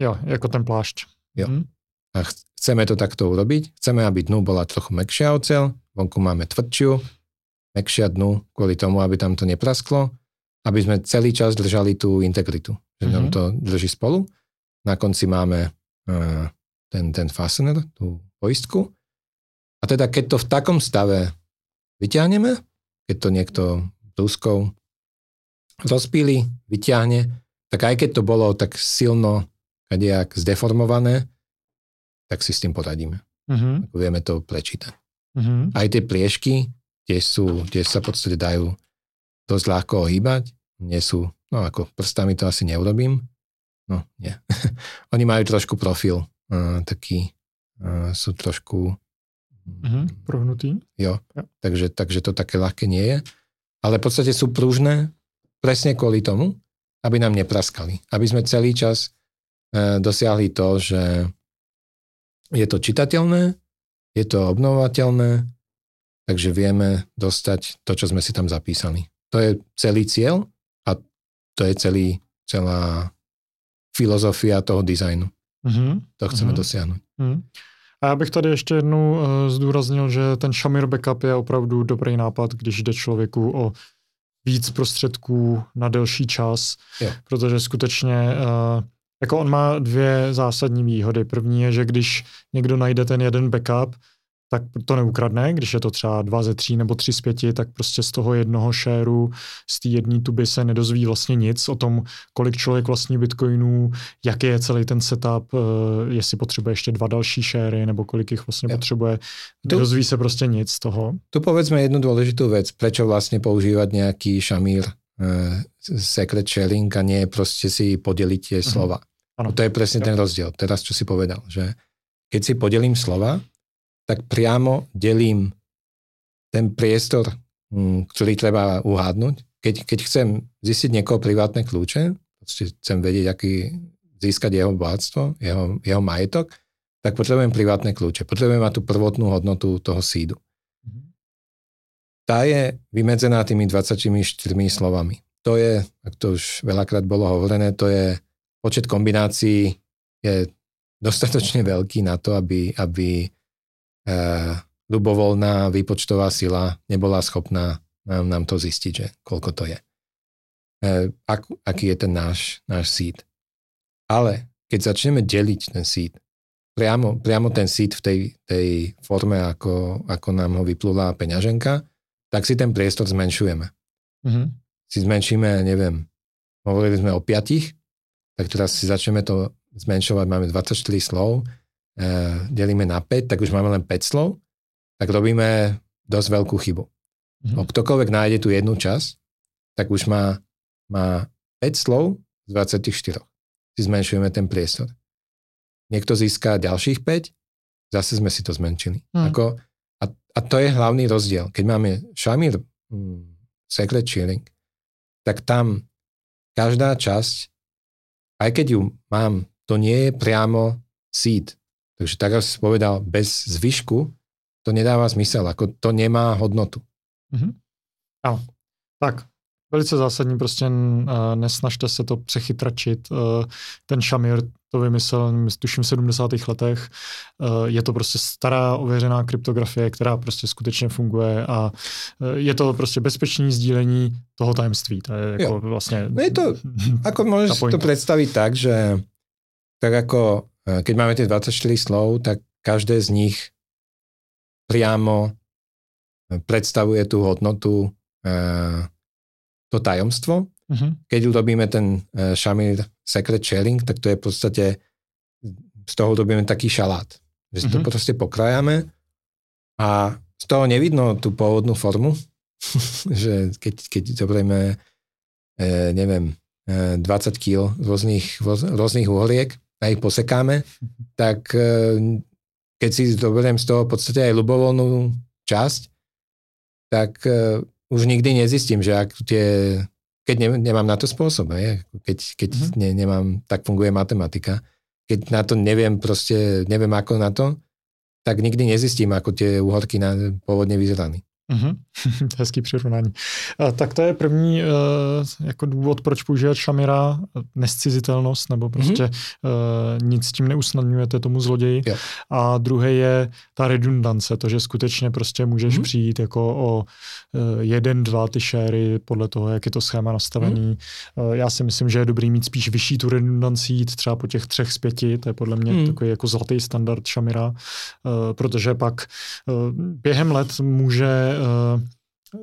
Jo, ako ten plášť. Jo. Mm. A chceme to takto urobiť. Chceme, aby dnu bola trochu mekšia oceľ, vonku máme tvrdšiu, mekšia dnu, kvôli tomu, aby tam to neprasklo, aby sme celý čas držali tú integritu, že mm-hmm. nám mhm. to drží spolu. Na konci máme uh, ten, ten fastener, tú poistku. A teda keď to v takom stave vyťahneme, keď to niekto brúskou rozpíli, vyťahne, tak aj keď to bolo tak silno kadejak zdeformované, tak si s tým poradíme. Uh-huh. Vieme to prečítať. Uh-huh. Aj tie pliešky, tie, sú, tie sa v podstate dajú dosť ľahko ohýbať. Nie sú, no ako prstami to asi neurobím. No, nie. Oni majú trošku profil, uh, taký, uh, sú trošku... Uh-huh. Prohnutý. Jo, ja. takže, takže to také ľahké nie je. Ale v podstate sú pružné presne kvôli tomu, aby nám nepraskali. Aby sme celý čas uh, dosiahli to, že je to čitateľné, je to obnovateľné, takže vieme dostať to, čo sme si tam zapísali. To je celý cieľ a to je celý, celá filozofia toho dizajnu. Mm-hmm. To chceme mm-hmm. dosiahnuť. Mm. A já bych tady ještě jednou uh, zdůraznil, že ten Shamir Backup je opravdu dobrý nápad, když jde člověku o víc prostředků na delší čas, jo. protože skutečně uh, jako on má dvě zásadní výhody. První je, že když někdo najde ten jeden backup, tak to neukradne, když je to třeba dva ze tří nebo tři z pěti, tak prostě z toho jednoho shareu, z té jedné tuby se nedozví vlastně nic o tom, kolik člověk vlastní bitcoinů, jaký je celý ten setup, eh, jestli potřebuje ještě dva další sharey, nebo kolik jich vlastně ja. potřebuje. Nedozví se prostě nic z toho. Tu povedzme jednu dôležitú vec, prečo vlastne používať nejaký šamír uh, secret sharing a nie proste si podeliť tie uh-huh. slova. Ano. To je presne ten rozdiel. Teraz, čo si povedal, že keď si podelím slova, tak priamo delím ten priestor, mm, ktorý treba uhádnuť. Keď, keď chcem zistiť niekoho privátne kľúče, chcem vedieť, aký získať jeho bohatstvo, jeho, jeho majetok, tak potrebujem privátne kľúče. Potrebujem mať tú prvotnú hodnotu toho sídu. Mhm. Tá je vymedzená tými 24 slovami. To je, ak to už veľakrát bolo hovorené, to je počet kombinácií je dostatočne veľký na to, aby, aby ľubovoľná výpočtová sila nebola schopná nám, nám to zistiť, že koľko to je. E, ak, aký je ten náš, náš seed. Ale keď začneme deliť ten seed, priamo, priamo ten seed v tej, tej forme, ako, ako nám ho vyplula peňaženka, tak si ten priestor zmenšujeme. Mm-hmm. Si zmenšíme, neviem, hovorili sme o piatich, tak teraz si začneme to zmenšovať, máme 24 slov, e, delíme na 5, tak už máme len 5 slov, tak robíme dosť veľkú chybu. Mm-hmm. Ktokoľvek nájde tú jednu časť, tak už má, má 5 slov z 24. Si zmenšujeme ten priestor. Niekto získa ďalších 5, zase sme si to zmenšili. Mm. Ako, a, a to je hlavný rozdiel. Keď máme Shamir hmm, Secret Chilling, tak tam každá časť aj keď ju mám, to nie je priamo seed. Takže tak ako si povedal, bez zvyšku, to nedává smysl, ako to nemá hodnotu. Mm-hmm. Ano. Tak, velice zásadní, prostě uh, nesnažte se to přechytračit. Uh, ten Shamir to vymyslel, tuším, v 70. letech. Uh, je to prostě stará ověřená kryptografie, která prostě skutečně funguje a je to prostě bezpečné sdílení toho tajemství. To je jako jo. vlastně... No je to, ako môžeš to predstaviť tak, že tak ako keď máme tie 24 slov, tak každé z nich priamo predstavuje tú hodnotu to tajomstvo. Uh-huh. Keď urobíme ten uh, Shamir Secret Sharing, tak to je v podstate, z toho urobíme taký šalát. Že uh-huh. to mhm. proste pokrajame a z toho nevidno tú pôvodnú formu, že keď, keď zoberieme, e, neviem, e, 20 kg rôznych, rôznych uhliek a ich posekáme, tak e, keď si zoberiem z toho v podstate aj ľubovoľnú časť, tak e, už nikdy nezistím, že ak tie, keď ne, nemám na to spôsob, je, keď, keď mm-hmm. ne, nemám, tak funguje matematika, keď na to neviem proste, neviem ako na to, tak nikdy nezistím, ako tie uhorky na, pôvodne vyzerali. Mm-hmm. Hezký přirovnání. Tak to je první uh, jako důvod, proč používat šamira, nescizitelnost, nebo prostě mm-hmm. nic s tím neusnadňujete tomu zloději. Yeah. A druhé je ta redundance, to, že skutečně prostě můžeš mm-hmm. přijít jako o jeden, dva ty šéry podle toho, jak je to schéma nastavený. Uh, já si myslím, že je dobrý mít spíš vyšší tu redundanci, jít třeba po těch třech z pěti, to je podle mě mm-hmm. takový jako zlatý standard šamira, uh, protože pak během let může Eh,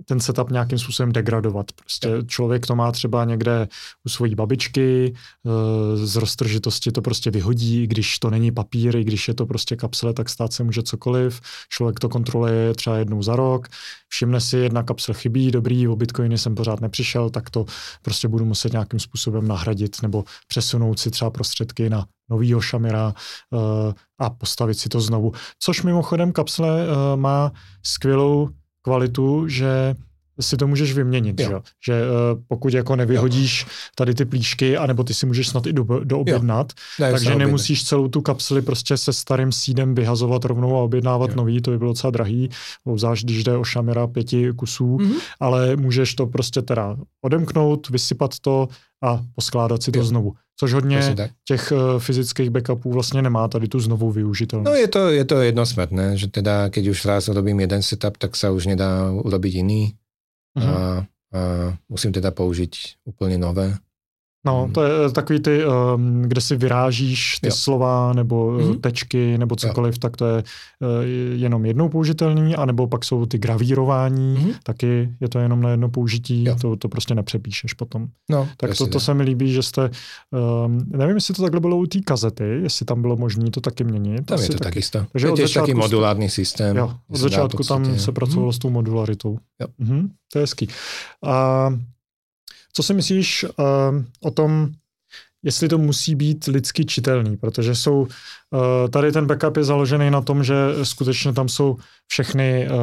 ten setup nějakým způsobem degradovat. Prostě člověk to má třeba někde u svojí babičky, eh, z roztržitosti to prostě vyhodí, když to není papír, i když je to prostě kapsle, tak stát se může cokoliv. Člověk to kontroluje třeba jednou za rok, všimne si, jedna kapsle chybí, dobrý, o bitcoiny jsem pořád nepřišel, tak to prostě budu muset nějakým způsobem nahradit nebo přesunout si třeba prostředky na novýho šamira uh, a postavit si to znovu. Což mimochodem kapsle uh, má skvělou kvalitu, že si to můžeš vyměnit, jo. že, že uh, pokud jako nevyhodíš tady ty plíšky, anebo ty si můžeš snad i do, doobjednat, ne, takže nemusíš celou tu kapsli prostě se starým sídem vyhazovat rovnou a objednávat jo. nový, to by bylo docela drahý, obzvlášť když jde o šamera pěti kusů, mm-hmm. ale můžeš to prostě teda odemknout, vysypat to a poskládat si to jo. znovu. Což hodně těch uh, fyzických backupů vlastně nemá tady tu znovu využitelnost. No je to, je to jednosmrtné, že teda keď už raz robím jeden setup, tak sa už nedá urobiť iný. Uh-huh. A, a musím teda použiť úplne nové. No, hmm. to je eh, takový ty, um, kde si vyrážíš ty jo. slova nebo mm-hmm. tečky nebo cokoliv, jo. tak to je uh, jenom jednou použitelný, anebo pak jsou ty gravírování, mm-hmm. taky je to jenom na jedno použití, to, to prostě nepřepíšeš potom. No, tak to, to se mi líbí, že jste, um, nevím, jestli to takhle bylo u té kazety, jestli tam bylo možné to taky měnit. Tam je to taky, takisto. Takže je taký modulární systém. Jo, od začátku tam se pracovalo mm-hmm. s tou modularitou. Jo. Mm-hmm, to je hezký. A co si myslíš uh, o tom, jestli to musí být lidsky čitelný, protože jsou, uh, tady ten backup je založený na tom, že skutečně tam jsou všechny uh,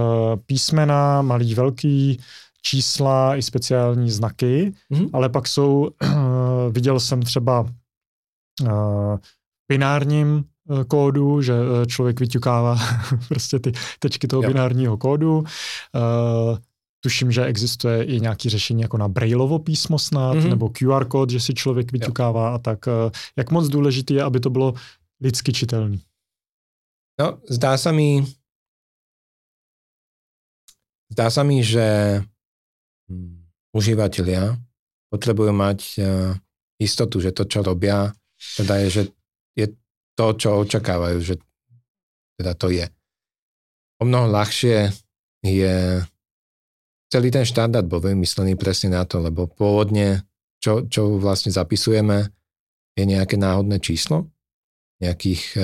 písmena, malý, velký, čísla i speciální znaky, mm-hmm. ale pak jsou, uh, viděl jsem třeba uh, binárním kódu, že člověk vyťukává prostě ty tečky toho jo. binárního kódu. Uh, Tuším, že existuje i nějaké řešení jako na Brailleovo písmo snad, mm-hmm. nebo QR kód, že si člověk vyťukává jo. a tak. Eh, jak moc důležité je, aby to bylo lidsky čitelné? No, zdá sa mi, zdá sa mi, že hm, užívateľia potrebujú mať uh, istotu, že to, čo robia, teda je, že je to, čo očakávajú, že teda to je. O mnoho ľahšie je celý ten štandard bol vymyslený presne na to, lebo pôvodne, čo, čo vlastne zapisujeme, je nejaké náhodné číslo, nejakých,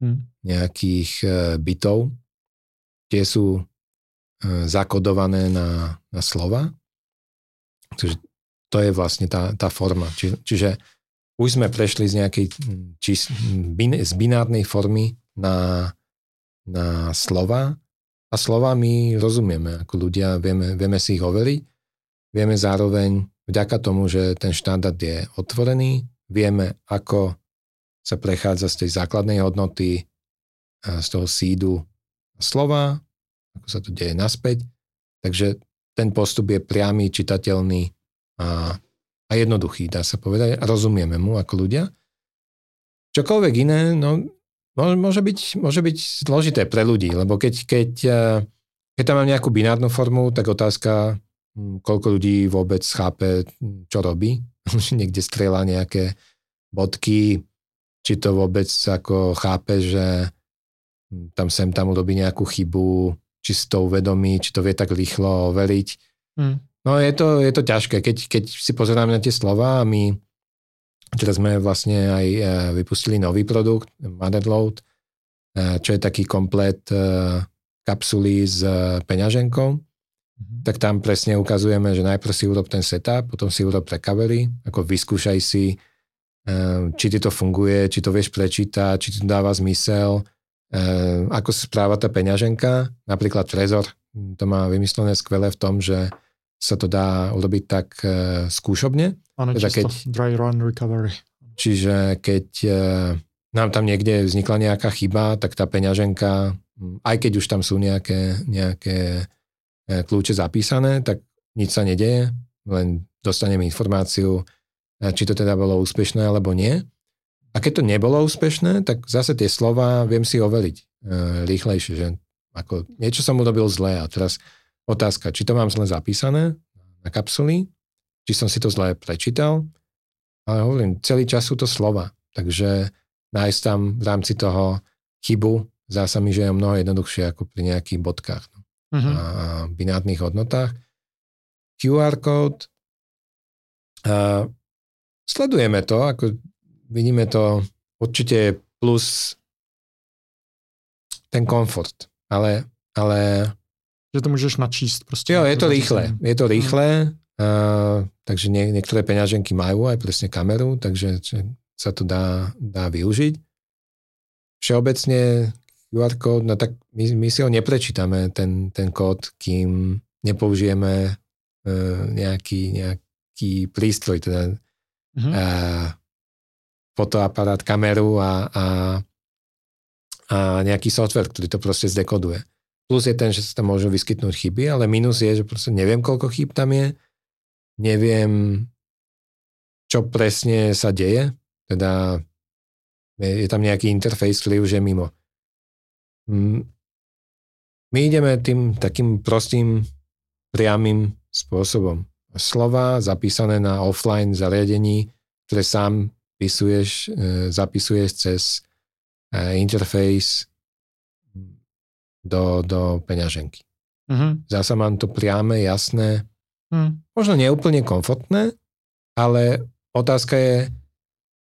hmm. nejakých uh, bytov, tie sú uh, zakodované na, na slova. Čiže to je vlastne tá, tá forma. Či, čiže už sme prešli z nejakej čís, bin, z binárnej formy na, na slova a slovami rozumieme, ako ľudia, vieme, vieme si ich overiť, vieme zároveň vďaka tomu, že ten štandard je otvorený, vieme, ako sa prechádza z tej základnej hodnoty, z toho sídu slova, ako sa to deje naspäť. Takže ten postup je priamy, čitateľný a, a jednoduchý, dá sa povedať. Rozumieme mu ako ľudia. Čokoľvek iné, no, môže byť, môže byť zložité pre ľudí, lebo keď, keď, eh, keď tam mám nejakú binárnu formu, tak otázka, hm, koľko ľudí vôbec chápe, hm, čo robí. Niekde strieľa nejaké bodky, či to vôbec ako chápe, že hm, tam sem tam urobí nejakú chybu, či si to uvedomí, či to vie tak rýchlo overiť. Hmm. No je to, je to ťažké, keď, keď si pozeráme na tie slova a my teraz sme vlastne aj e, vypustili nový produkt, Motherload, e, čo je taký komplet e, kapsuly s peňaženkou, mm-hmm. tak tam presne ukazujeme, že najprv si urob ten setup, potom si urob recovery, ako vyskúšaj si, či ti to funguje, či to vieš prečítať, či ti to dáva zmysel, ako sa správa tá peňaženka, napríklad Trezor, to má vymyslené skvelé v tom, že sa to dá urobiť tak skúšobne. Áno, teda keď, dry run recovery. Čiže keď nám tam niekde vznikla nejaká chyba, tak tá peňaženka, aj keď už tam sú nejaké, nejaké kľúče zapísané, tak nič sa nedeje, len dostaneme informáciu, či to teda bolo úspešné alebo nie. A keď to nebolo úspešné, tak zase tie slova viem si overiť e, rýchlejšie, že ako niečo som urobil zle a teraz otázka, či to mám zle zapísané na kapsuly, či som si to zle prečítal, ale hovorím, celý čas sú to slova, takže nájsť tam v rámci toho chybu zdá sa mi, že je mnoho jednoduchšie ako pri nejakých bodkách no. uh-huh. a binárnych hodnotách. QR kód, a sledujeme to, ako vidíme to určite plus ten komfort, ale, ale že to môžeš načíst proste. Jo, je to rýchle, je to rýchle, uh, takže nie, niektoré peňaženky majú aj presne kameru, takže sa to dá, dá využiť. Všeobecne QR kód, no tak my, my si ho neprečítame, ten, ten kód, kým nepoužijeme uh, nejaký, nejaký prístroj, teda mm-hmm. uh, fotoaparát, kameru a, a, a nejaký software, ktorý to proste zdekoduje. Plus je ten, že sa tam môžu vyskytnúť chyby, ale minus je, že proste neviem, koľko chýb tam je, neviem, čo presne sa deje, teda je, tam nejaký interfejs, ktorý už je mimo. Mm, my ideme tým takým prostým, priamým spôsobom. Slova zapísané na offline zariadení, ktoré sám zapisuješ, e, zapisuješ cez e, interface do, do peňaženky. Uh-huh. Zasa mám to priame, jasné, uh-huh. možno neúplne komfortné, ale otázka je,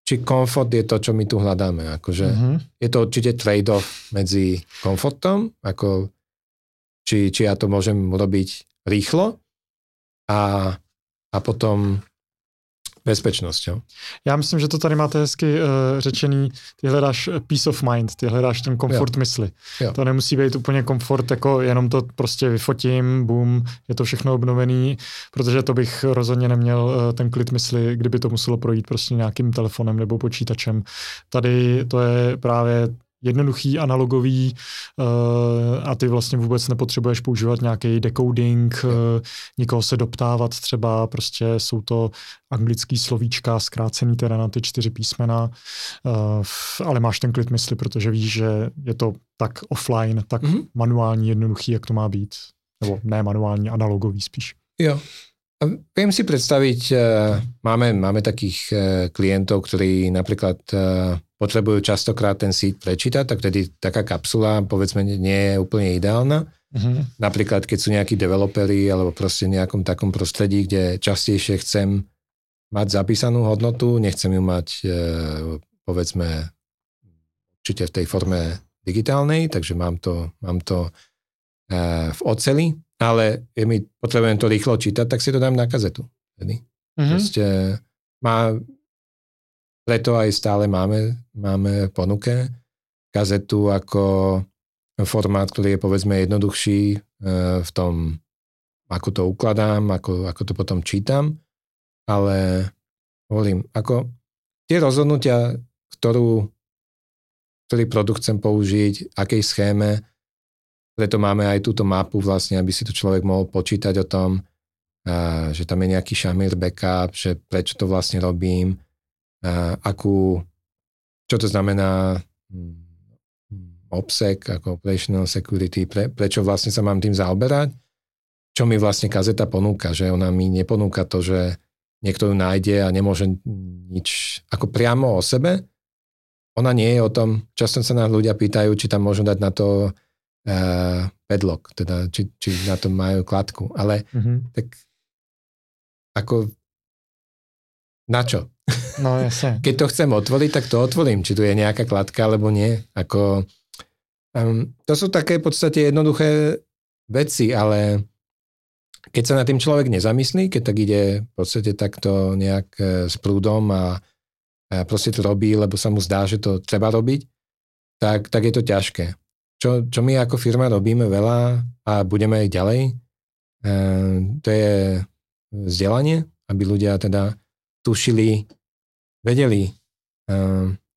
či komfort je to, čo my tu hľadáme. Akože uh-huh. Je to určite trade-off medzi komfortom, ako či, či ja to môžem urobiť rýchlo a, a potom bezpečnosťou. Já myslím, že to tady máte hezky uh, řečený, ty hledáš peace of mind, ty hledáš ten komfort jo. mysli. Jo. To nemusí být úplně komfort, jako jenom to prostě vyfotím, boom, je to všechno obnovený, protože to bych rozhodně neměl uh, ten klid mysli, kdyby to muselo projít prostě nějakým telefonem nebo počítačem. Tady to je právě jednoduchý, analogový uh, a ty vlastně vůbec nepotřebuješ používat nějaký decoding, uh, nikoho se doptávat třeba, prostě jsou to anglický slovíčka, zkrácený teda na ty čtyři písmena, uh, ale máš ten klid mysli, protože víš, že je to tak offline, tak mm-hmm. manuální, jednoduchý, jak to má být. Nebo ne manuální, analogový spíš. Jo. A viem si predstaviť, uh, máme, máme takých klientov, ktorí napríklad potrebujú častokrát ten sít prečítať, tak tedy taká kapsula povedzme nie je úplne ideálna. Uh-huh. Napríklad keď sú nejakí developeri alebo proste v nejakom takom prostredí, kde častejšie chcem mať zapísanú hodnotu, nechcem ju mať e, povedzme určite v tej forme digitálnej, takže mám to, mám to e, v oceli, ale je mi, potrebujem to rýchlo čítať, tak si to dám na kazetu. Tedy. Uh-huh. Proste má preto aj stále máme, máme ponuke. Kazetu ako formát, ktorý je povedzme jednoduchší e, v tom, ako to ukladám, ako, ako to potom čítam, ale hovorím, ako tie rozhodnutia, ktorú, ktorý produkt chcem použiť, akej schéme, preto máme aj túto mapu vlastne, aby si to človek mohol počítať o tom, že tam je nejaký Shamir backup, že prečo to vlastne robím, akú, čo to znamená hm, OPSEC ako Operational Security, pre, prečo vlastne sa mám tým zaoberať, čo mi vlastne kazeta ponúka, že ona mi neponúka to, že niekto ju nájde a nemôže nič ako priamo o sebe. Ona nie je o tom, často sa nás ľudia pýtajú, či tam môžu dať na to uh, padlock, teda či, či na to majú kladku. Ale mm-hmm. tak ako na čo? No jasne. Keď to chcem otvoriť, tak to otvorím, či tu je nejaká kladka alebo nie. Ako, um, to sú také v podstate jednoduché veci, ale keď sa na tým človek nezamyslí, keď tak ide v podstate takto nejak e, s prúdom a, a proste to robí, lebo sa mu zdá, že to treba robiť, tak, tak je to ťažké čo, čo my ako firma robíme veľa a budeme aj ďalej, e, to je vzdelanie, aby ľudia teda tušili, vedeli, e,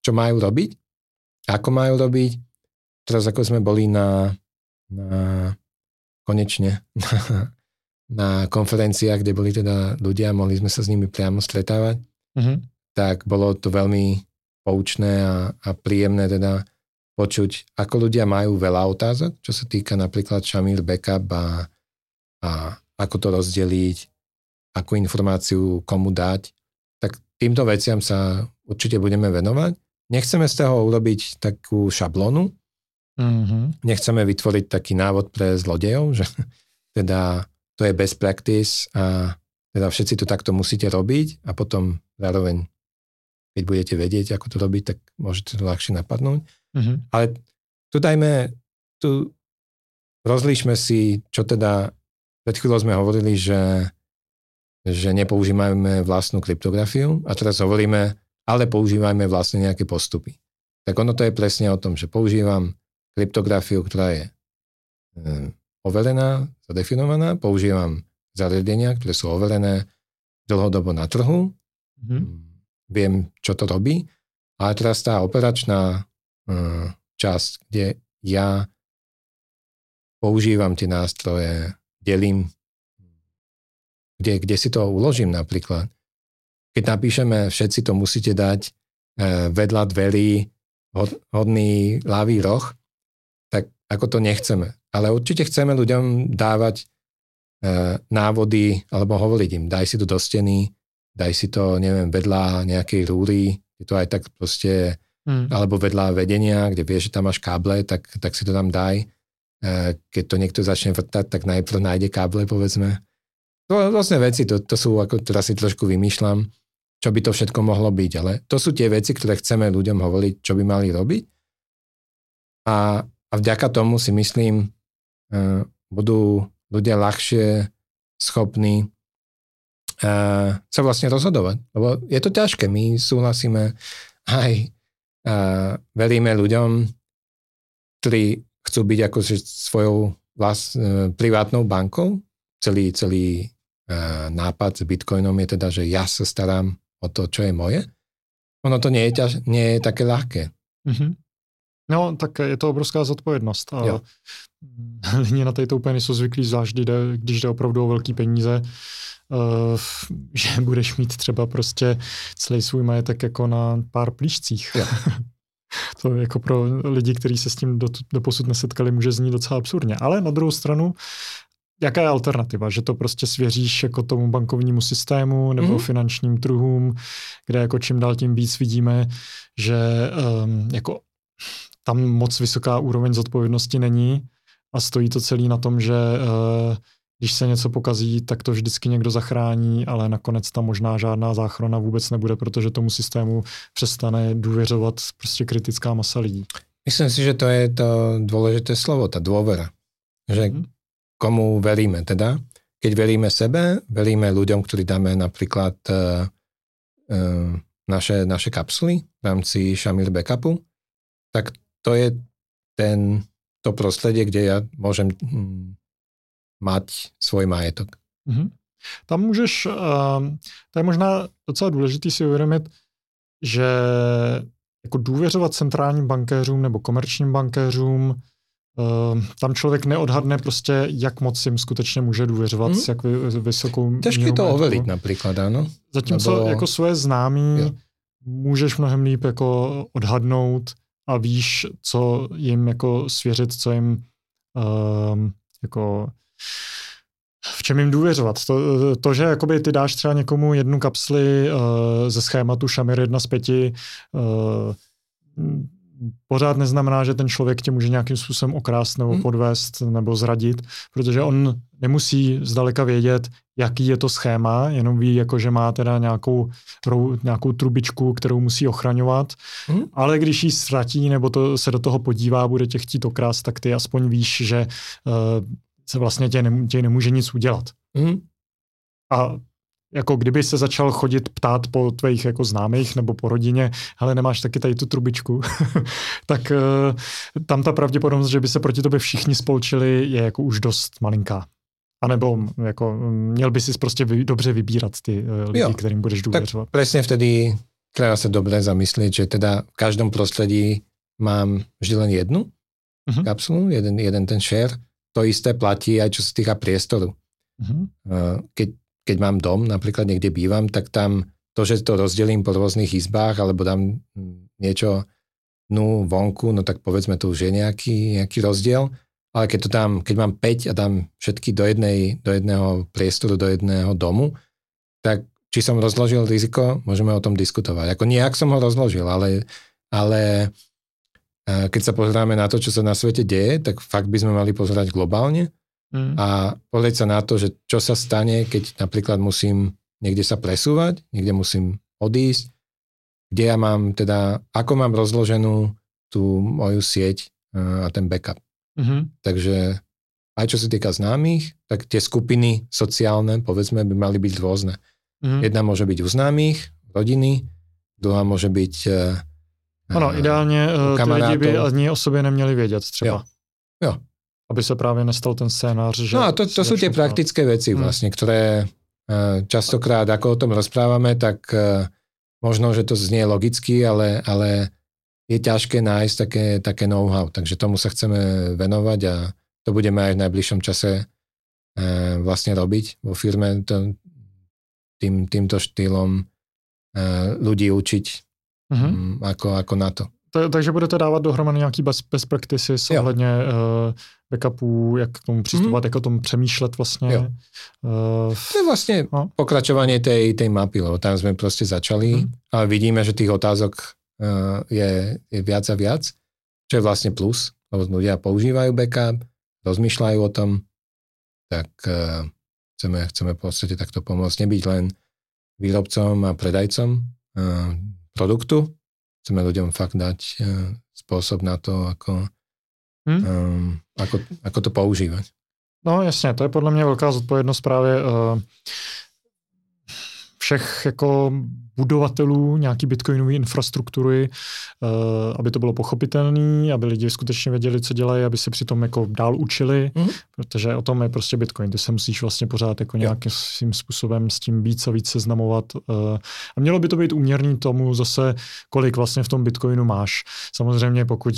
čo majú robiť, ako majú robiť. Teraz ako sme boli na, na konečne na, na konferenciách, kde boli teda ľudia, mohli sme sa s nimi priamo stretávať, mm-hmm. tak bolo to veľmi poučné a, a príjemné teda počuť, ako ľudia majú veľa otázok, čo sa týka napríklad Shamir Backup a, a ako to rozdeliť, akú informáciu komu dať, týmto veciam sa určite budeme venovať. Nechceme z toho urobiť takú šablonu, mm-hmm. nechceme vytvoriť taký návod pre zlodejov, že teda to je best practice a teda všetci to takto musíte robiť a potom zároveň, keď budete vedieť, ako to robiť, tak môžete to ľahšie napadnúť. Mm-hmm. Ale tu dajme, tu rozlíšme si, čo teda, pred chvíľou sme hovorili, že, že nepoužívajme vlastnú kryptografiu a teraz hovoríme, ale používajme vlastne nejaké postupy. Tak ono to je presne o tom, že používam kryptografiu, ktorá je e, overená, zadefinovaná, používam zariadenia, ktoré sú overené dlhodobo na trhu, mm-hmm. viem, čo to robí, ale teraz tá operačná Eh, časť, kde ja používam tie nástroje, delím, kde, kde si to uložím napríklad. Keď napíšeme, všetci to musíte dať eh, vedľa dverí hodný ľavý roh, tak ako to nechceme. Ale určite chceme ľuďom dávať eh, návody alebo hovoriť im, daj si to do steny, daj si to, neviem, vedľa nejakej rúry, je to aj tak proste hmm. alebo vedľa vedenia, kde vieš, že tam máš káble, tak, tak si to tam daj. E, keď to niekto začne vrtať, tak najprv nájde káble, povedzme. To vlastne veci, to, to sú, ako teraz si trošku vymýšľam, čo by to všetko mohlo byť, ale to sú tie veci, ktoré chceme ľuďom hovoriť, čo by mali robiť. A, a vďaka tomu si myslím, uh, budú ľudia ľahšie schopní uh, sa vlastne rozhodovať. Lebo je to ťažké. My súhlasíme aj uh, veríme ľuďom, ktorí chcú byť ako svojou vlast, uh, privátnou bankou. Celý, celý nápad s Bitcoinom je teda, že ja sa starám o to, čo je moje. Ono to nie je, ťaž, nie je také ľahké. Mm-hmm. No, tak je to obrovská zodpovědnost. A jo. lidi na to úplně nejsou zvyklí, zvlášť když jde opravdu o velký peníze, uh, že budeš mít třeba prostě celý svůj majetek jako na pár plíšcích. to jako pro lidi, kteří se s tím do, do posud nesetkali, může znít docela absurdně. Ale na druhou stranu, jaká je alternativa? Že to prostě svěříš jako tomu bankovnímu systému nebo mm-hmm. finančním trhům, kde jako čím dál tím víc vidíme, že um, jako tam moc vysoká úroveň zodpovědnosti není a stojí to celý na tom, že uh, když se něco pokazí, tak to vždycky někdo zachrání, ale nakonec tam možná žádná záchrana vůbec nebude, protože tomu systému přestane důvěřovat prostě kritická masa lidí. Myslím si, že to je to dôležité slovo, tá dôvera. Že hmm. Komu veríme teda. Keď veríme sebe, veríme ľuďom, ktorí dáme napríklad uh, uh, naše, naše kapsuly v rámci Shamir Backupu, tak to je ten, to prostredie, kde ja môžem hm, mať svůj majetok. Mm-hmm. Tam můžeš, uh, to je možná docela důležité si uvědomit, že jako důvěřovat centrálním bankéřům nebo komerčním bankéřům tam člověk neodhadne prostě, jak moc jim skutečně může důvěřovat, hmm. s jak vy, vysokou Těžké to overiť například, ano. Zatímco Nebo... jako svoje známí jo. můžeš mnohem líp jako odhadnout a víš, co jim jako svěřit, co jim uh, jako v čem jim důvěřovat. To, to že jakoby ty dáš třeba někomu jednu kapsli uh, ze schématu Shamir 1 z 5, uh, pořád neznamená, že ten člověk tě může nějakým způsobem okrást nebo hmm. podvést nebo zradit, protože on nemusí zdaleka vědět, jaký je to schéma, jenom ví, jako, že má teda nějakou, nějakou trubičku, kterou musí ochraňovat, hmm. ale když ji ztratí nebo to se do toho podívá, bude tě chtít okrást, tak ty aspoň víš, že uh, se vlastně tě, ne, tě nemůže nic udělat. Hmm. A jako kdyby se začal chodit ptát po tvých jako známých nebo po rodině, ale nemáš taky tady tu trubičku, tak uh, tam ta pravděpodobnost, že by se proti tobě všichni spolčili, je jako už dost malinká. A nebo jako, měl by si prostě vy, dobře vybírat ty uh, lidi, jo, kterým budeš důvěřovat. Tak presne vtedy treba sa dobre zamyslieť, že teda v každom prostredí mám vždy len jednu uh-huh. kapsulu, jeden, jeden ten share. To isté platí aj čo sa týka priestoru. Uh-huh. Uh, keď keď mám dom, napríklad niekde bývam, tak tam to, že to rozdelím po rôznych izbách alebo dám niečo no vonku, no tak povedzme to už je nejaký, nejaký rozdiel. Ale keď to dám, keď mám 5 a dám všetky do, jednej, do jedného priestoru, do jedného domu, tak či som rozložil riziko, môžeme o tom diskutovať. Ako nejak som ho rozložil, ale, ale keď sa pozeráme na to, čo sa na svete deje, tak fakt by sme mali pozerať globálne mm. a pozrieť sa na to, že čo sa stane, keď napríklad musím niekde sa presúvať, niekde musím odísť, kde ja mám teda, ako mám rozloženú tú moju sieť a ten backup. Mm-hmm. Takže aj čo sa týka známych, tak tie skupiny sociálne, povedzme, by mali byť rôzne. Mm-hmm. Jedna môže byť u známych, rodiny, druhá môže byť Ano, ideálně ty lidi by ani o sobě neměli vědět třeba. Jo. jo aby sa práve nestal ten scénář. Že no a to, to sú tie praktické veci hmm. vlastne, ktoré e, častokrát, ako o tom rozprávame, tak e, možno, že to znie logicky, ale, ale je ťažké nájsť také, také know-how, takže tomu sa chceme venovať a to budeme aj v najbližšom čase e, vlastne robiť vo firme, to, tým, týmto štýlom ľudí učiť, mm-hmm. ako, ako na to. Takže budete dávat dohromady nějaký best, best practices ohledně uh, backupů, jak k tomu přistupovat, mm. jak o tom přemýšlet vlastně. Jo. Uh, to je vlastně no. pokračovanie tej, tej mapy, lebo tam sme proste začali mm. a vidíme, že tých otázok uh, je, je viac a viac, čo je vlastne plus, lebo ľudia používajú backup, rozmýšľajú o tom, tak uh, chceme, chceme v podstate takto pomôcť, nebyť len výrobcom a predajcom uh, produktu, chceme ľuďom fakt dať uh, spôsob na to, ako, hmm? um, ako, ako to používať. No jasně, to je podle mě velká zodpovědnost právě uh, všech jako budovatelů nějaký bitcoinové infrastruktury, uh, aby to bylo pochopitelné, aby lidi skutečně věděli, co dělají, aby se přitom jako dál učili, mm. protože o tom je prostě bitcoin. Ty se musíš vlastně pořád jako nějakým způsobem s tím víc a víc seznamovat. Uh, a mělo by to být úměrný tomu zase, kolik vlastně v tom bitcoinu máš. Samozřejmě pokud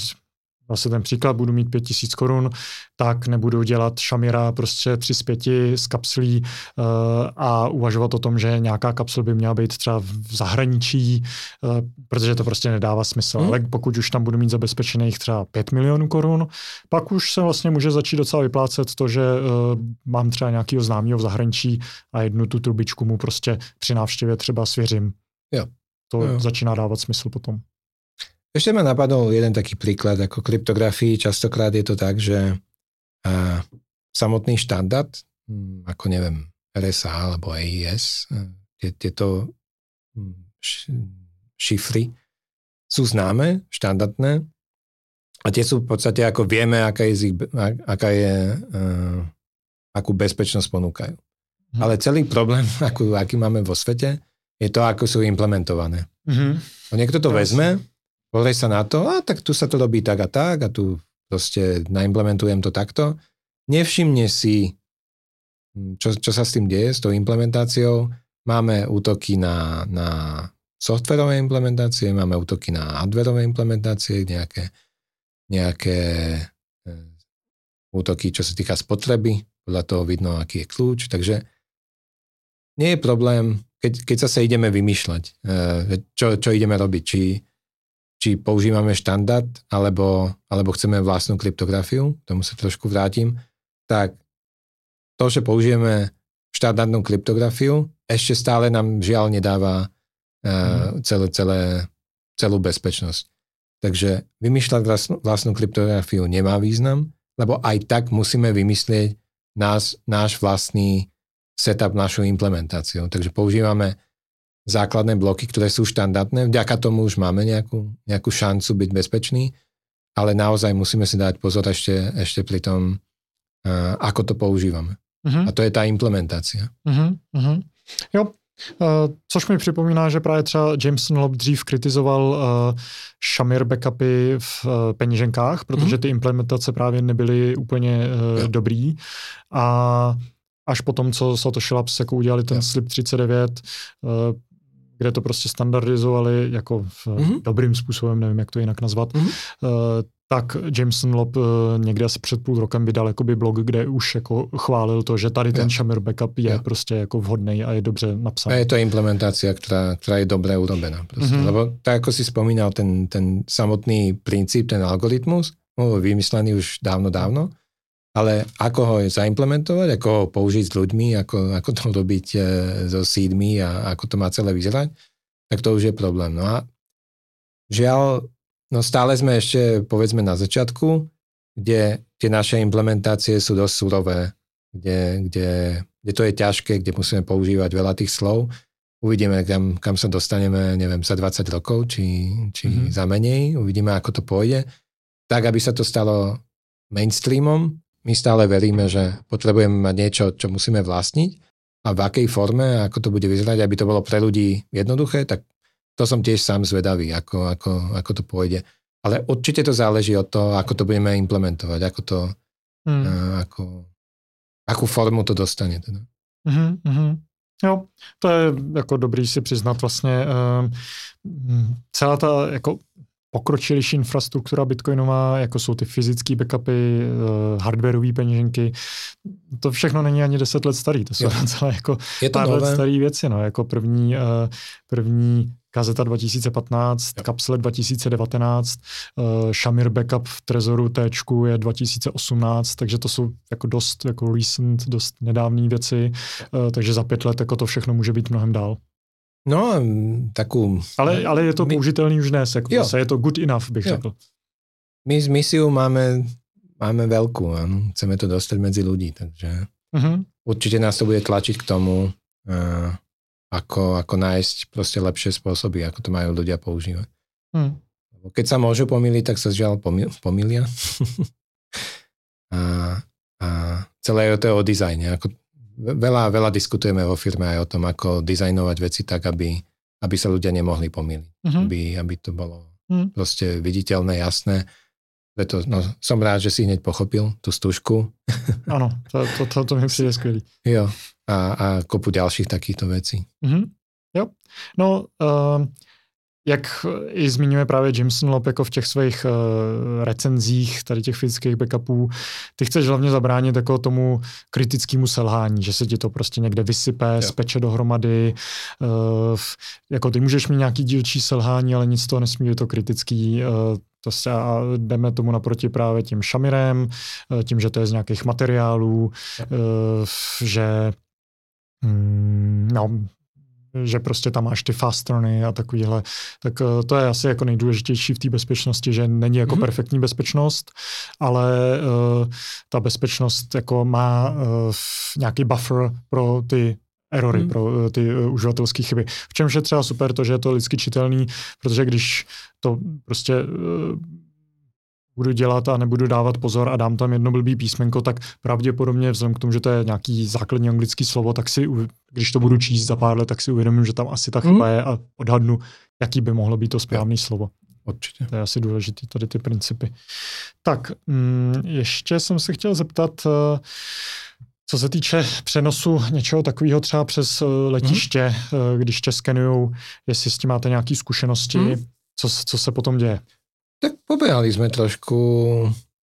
Vlastně ten příklad, budu mít 5000 korun, tak nebudu dělat šamira prostě 3 z 5 z kapslí uh, a uvažovat o tom, že nějaká kapsel by měla být třeba v zahraničí, uh, protože to prostě nedává smysl. Hmm. Ale pokud už tam budu mít zabezpečených třeba 5 milionů korun, pak už se vlastně může začít docela vyplácet to, že uh, mám třeba nějakého známého v zahraničí a jednu tu trubičku mu prostě při návštěvě třeba svěřím. Jo. To jo. začíná dávat smysl potom. Ešte ma napadol jeden taký príklad, ako kryptografii. Častokrát je to tak, že a, samotný štandard, hm, ako neviem, RSA alebo AES, tie, tieto hm, šifry sú známe, štandardné a tie sú v podstate, ako vieme, aká je, aká je uh, akú bezpečnosť ponúkajú. Hm. Ale celý problém, akú, aký máme vo svete, je to, ako sú implementované. Mm-hmm. Niekto to vezme, pozrie sa na to, a tak tu sa to robí tak a tak a tu proste naimplementujem to takto. Nevšimne si, čo, čo sa s tým deje, s tou implementáciou. Máme útoky na, na softverové implementácie, máme útoky na hardverové implementácie, nejaké, nejaké e, útoky, čo sa týka spotreby, podľa toho vidno, aký je kľúč, takže nie je problém, keď, keď sa ideme vymýšľať, eh, čo, čo ideme robiť, či, či používame štandard, alebo, alebo chceme vlastnú kryptografiu, tomu sa trošku vrátim, tak to, že použijeme štandardnú kryptografiu, ešte stále nám žiaľ nedáva uh, celé, celé, celú bezpečnosť. Takže vymýšľať vlastnú, vlastnú kryptografiu nemá význam, lebo aj tak musíme vymyslieť nás, náš vlastný setup, našu implementáciu. Takže používame základné bloky, ktoré sú štandardné. Vďaka tomu už máme nejakú, nejakú šancu byť bezpečný, ale naozaj musíme si dať pozor ešte, ešte pri tom, uh, ako to používame. Uh-huh. A to je ta implementace. Uh-huh. Uh-huh. Jo, Uh, což mi připomíná, že právě třeba Jameson Lob dřív kritizoval uh, Shamir backupy v uh, peněženkách, protože ty implementace právě nebyly úplně uh, dobrý. A až potom, co Satoshi Labs jako udělali ten jo. Slip 39, uh, kde to prostě standardizovali jako v, mm-hmm. dobrým způsobem, nevím, jak to jinak nazvat, mm-hmm. tak Jameson Lob uh, někde asi před půl rokem vydal jakoby blog, kde už jako chválil to, že tady ten Shamir backup je jo. prostě jako vhodný a je dobře napsaný. A je to implementácia, která, která je dobře urobená. Prostě. Mm-hmm. Lebo tak, jako si spomínal, ten, ten samotný princíp, ten algoritmus, bol vymyslený už dávno, dávno, ale ako ho zaimplementovať, ako ho použiť s ľuďmi, ako, ako to robiť e, so seedmi a ako to má celé vyzerať, tak to už je problém. No a žiaľ, No stále sme ešte, povedzme, na začiatku, kde tie naše implementácie sú dosť surové, kde, kde, kde to je ťažké, kde musíme používať veľa tých slov. Uvidíme, kam, kam sa dostaneme, neviem, za 20 rokov, či, či mm-hmm. za menej. Uvidíme, ako to pôjde. Tak, aby sa to stalo mainstreamom, my stále veríme, že potrebujeme mať niečo, čo musíme vlastniť a v akej forme, ako to bude vyzerať, aby to bolo pre ľudí jednoduché, tak to som tiež sám zvedavý, ako, ako, ako to pôjde. Ale určite to záleží od toho, ako to budeme implementovať, ako to, hmm. uh, ako, akú formu to dostane. Teda. Mm-hmm. Jo, to je jako dobrý si přiznat vlastně. Uh, celá ta jako pokročilejší infrastruktura bitcoinová, jako jsou ty fyzické backupy, uh, hardwareové peněženky, to všechno není ani 10 let starý, to jsou jo. celé jako je to pár let staré věci, no, jako první, uh, první Kazeta 2015, jo. Kapsle 2019, uh, Shamir Backup v Trezoru T je 2018, takže to jsou jako dost jako recent, dost nedávné věci, uh, takže za pět let jako to všechno může být mnohem dál. No, takú... Ale, ale je to my, použitelný už dnes, jako jo. je to good enough, bych jo. řekl. My s misiou máme, máme veľkú, áno. chceme to dostať medzi ľudí, takže uh-huh. určite nás to bude tlačiť k tomu, uh, ako, ako nájsť proste lepšie spôsoby, ako to majú ľudia používať. Hmm. Keď sa môžu pomýliť, tak sa žiaľ pomýlia. a, a celé je to o dizajne. Ako, veľa, veľa diskutujeme vo firme aj o tom, ako dizajnovať veci tak, aby, aby sa ľudia nemohli pomýliť. Mm-hmm. Aby, aby to bolo mm. proste viditeľné, jasné. Preto no, som rád, že si hneď pochopil tú stužku. Áno, to, to, to, to mi přijde skvělý. Jo, a, a kopu ďalších takýchto vecí. Mm-hmm. Jo, no uh, jak i zmiňuje právě Jameson Lop jako v těch svých uh, recenzích tady těch fyzických backupů, ty chceš hlavně zabránit jako tomu kritickému selhání, že se ti to prostě někde vysype, jo. speče dohromady, uh, jako ty můžeš mít nějaký dílčí selhání, ale nic toho nesmí být to kritický, uh, to se a jdeme tomu naproti právě tím šamirem, tím, že to je z nějakých materiálů, že Mm, no, že prostě tam máš ty fastrony a takovýhle, tak eh, to je asi jako nejdůležitější v té bezpečnosti, že není jako mm-hmm. perfektní bezpečnost, ale uh, ta bezpečnost jako má uh, nějaký buffer pro ty erory, mm. pro ty uh, uživatelské chyby. V čemž je třeba super to, že je to lidsky čitelný, protože když to prostě uh, budu dělat a nebudu dávat pozor a dám tam jedno blbý písmenko, tak pravděpodobně vzhledem k tomu, že to je nějaký základní anglický slovo, tak si, když to budu číst za pár let, tak si uvědomím, že tam asi ta chyba mm. je a odhadnu, jaký by mohlo být to správné slovo. Určitě. To je asi důležitý, tady ty principy. Tak, mm, ještě jsem se chtěl zeptat, eh, co se týče přenosu něčeho takového třeba přes eh, letiště, mm. když tě skenují, jestli s tím máte nějaké zkušenosti, mm. co, co se potom děje? Tak pobehali sme trošku,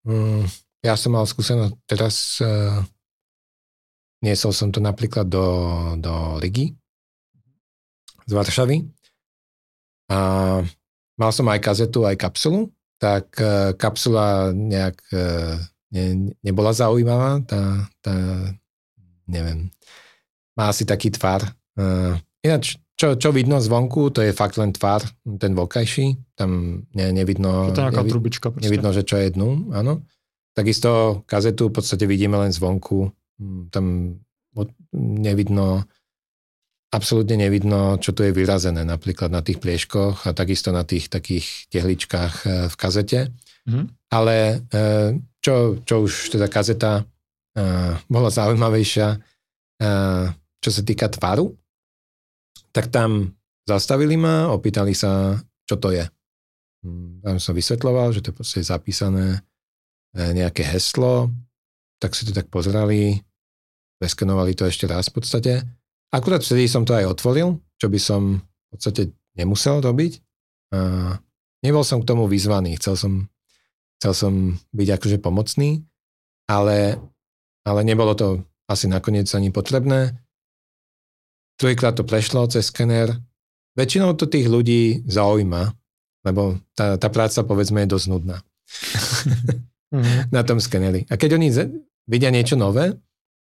um, ja som mal skúsenosť teraz, uh, niesol som to napríklad do, do Ligy z Varšavy a mal som aj kazetu, aj kapsulu, tak uh, kapsula nejak uh, ne, nebola zaujímavá, tá, tá, neviem, má asi taký tvar. Ináč, čo, čo vidno zvonku, to je fakt len tvar, ten vonkajší, tam ne, nevidno, to je nevi, trubička nevidno, že čo je dnu, áno. Takisto kazetu v podstate vidíme len zvonku, hm, tam nevidno, absolútne nevidno, čo tu je vyrazené napríklad na tých plieškoch a takisto na tých takých tehličkách e, v kazete. Mm-hmm. Ale e, čo, čo už teda kazeta e, bola zaujímavejšia, čo sa týka tvaru, tak tam zastavili ma, opýtali sa, čo to je. Tam som vysvetloval, že to je zapísané E, nejaké heslo, tak si to tak pozerali, preskenovali to ešte raz v podstate. Akurát vtedy som to aj otvoril, čo by som v podstate nemusel robiť. A nebol som k tomu vyzvaný, chcel som, chcel som byť akože pomocný, ale, ale nebolo to asi nakoniec ani potrebné. Druhýkrát to prešlo cez skener. Väčšinou to tých ľudí zaujíma, lebo tá, tá práca povedzme je dosť nudná. mm-hmm. na tom skeneri. A keď oni vidia niečo nové,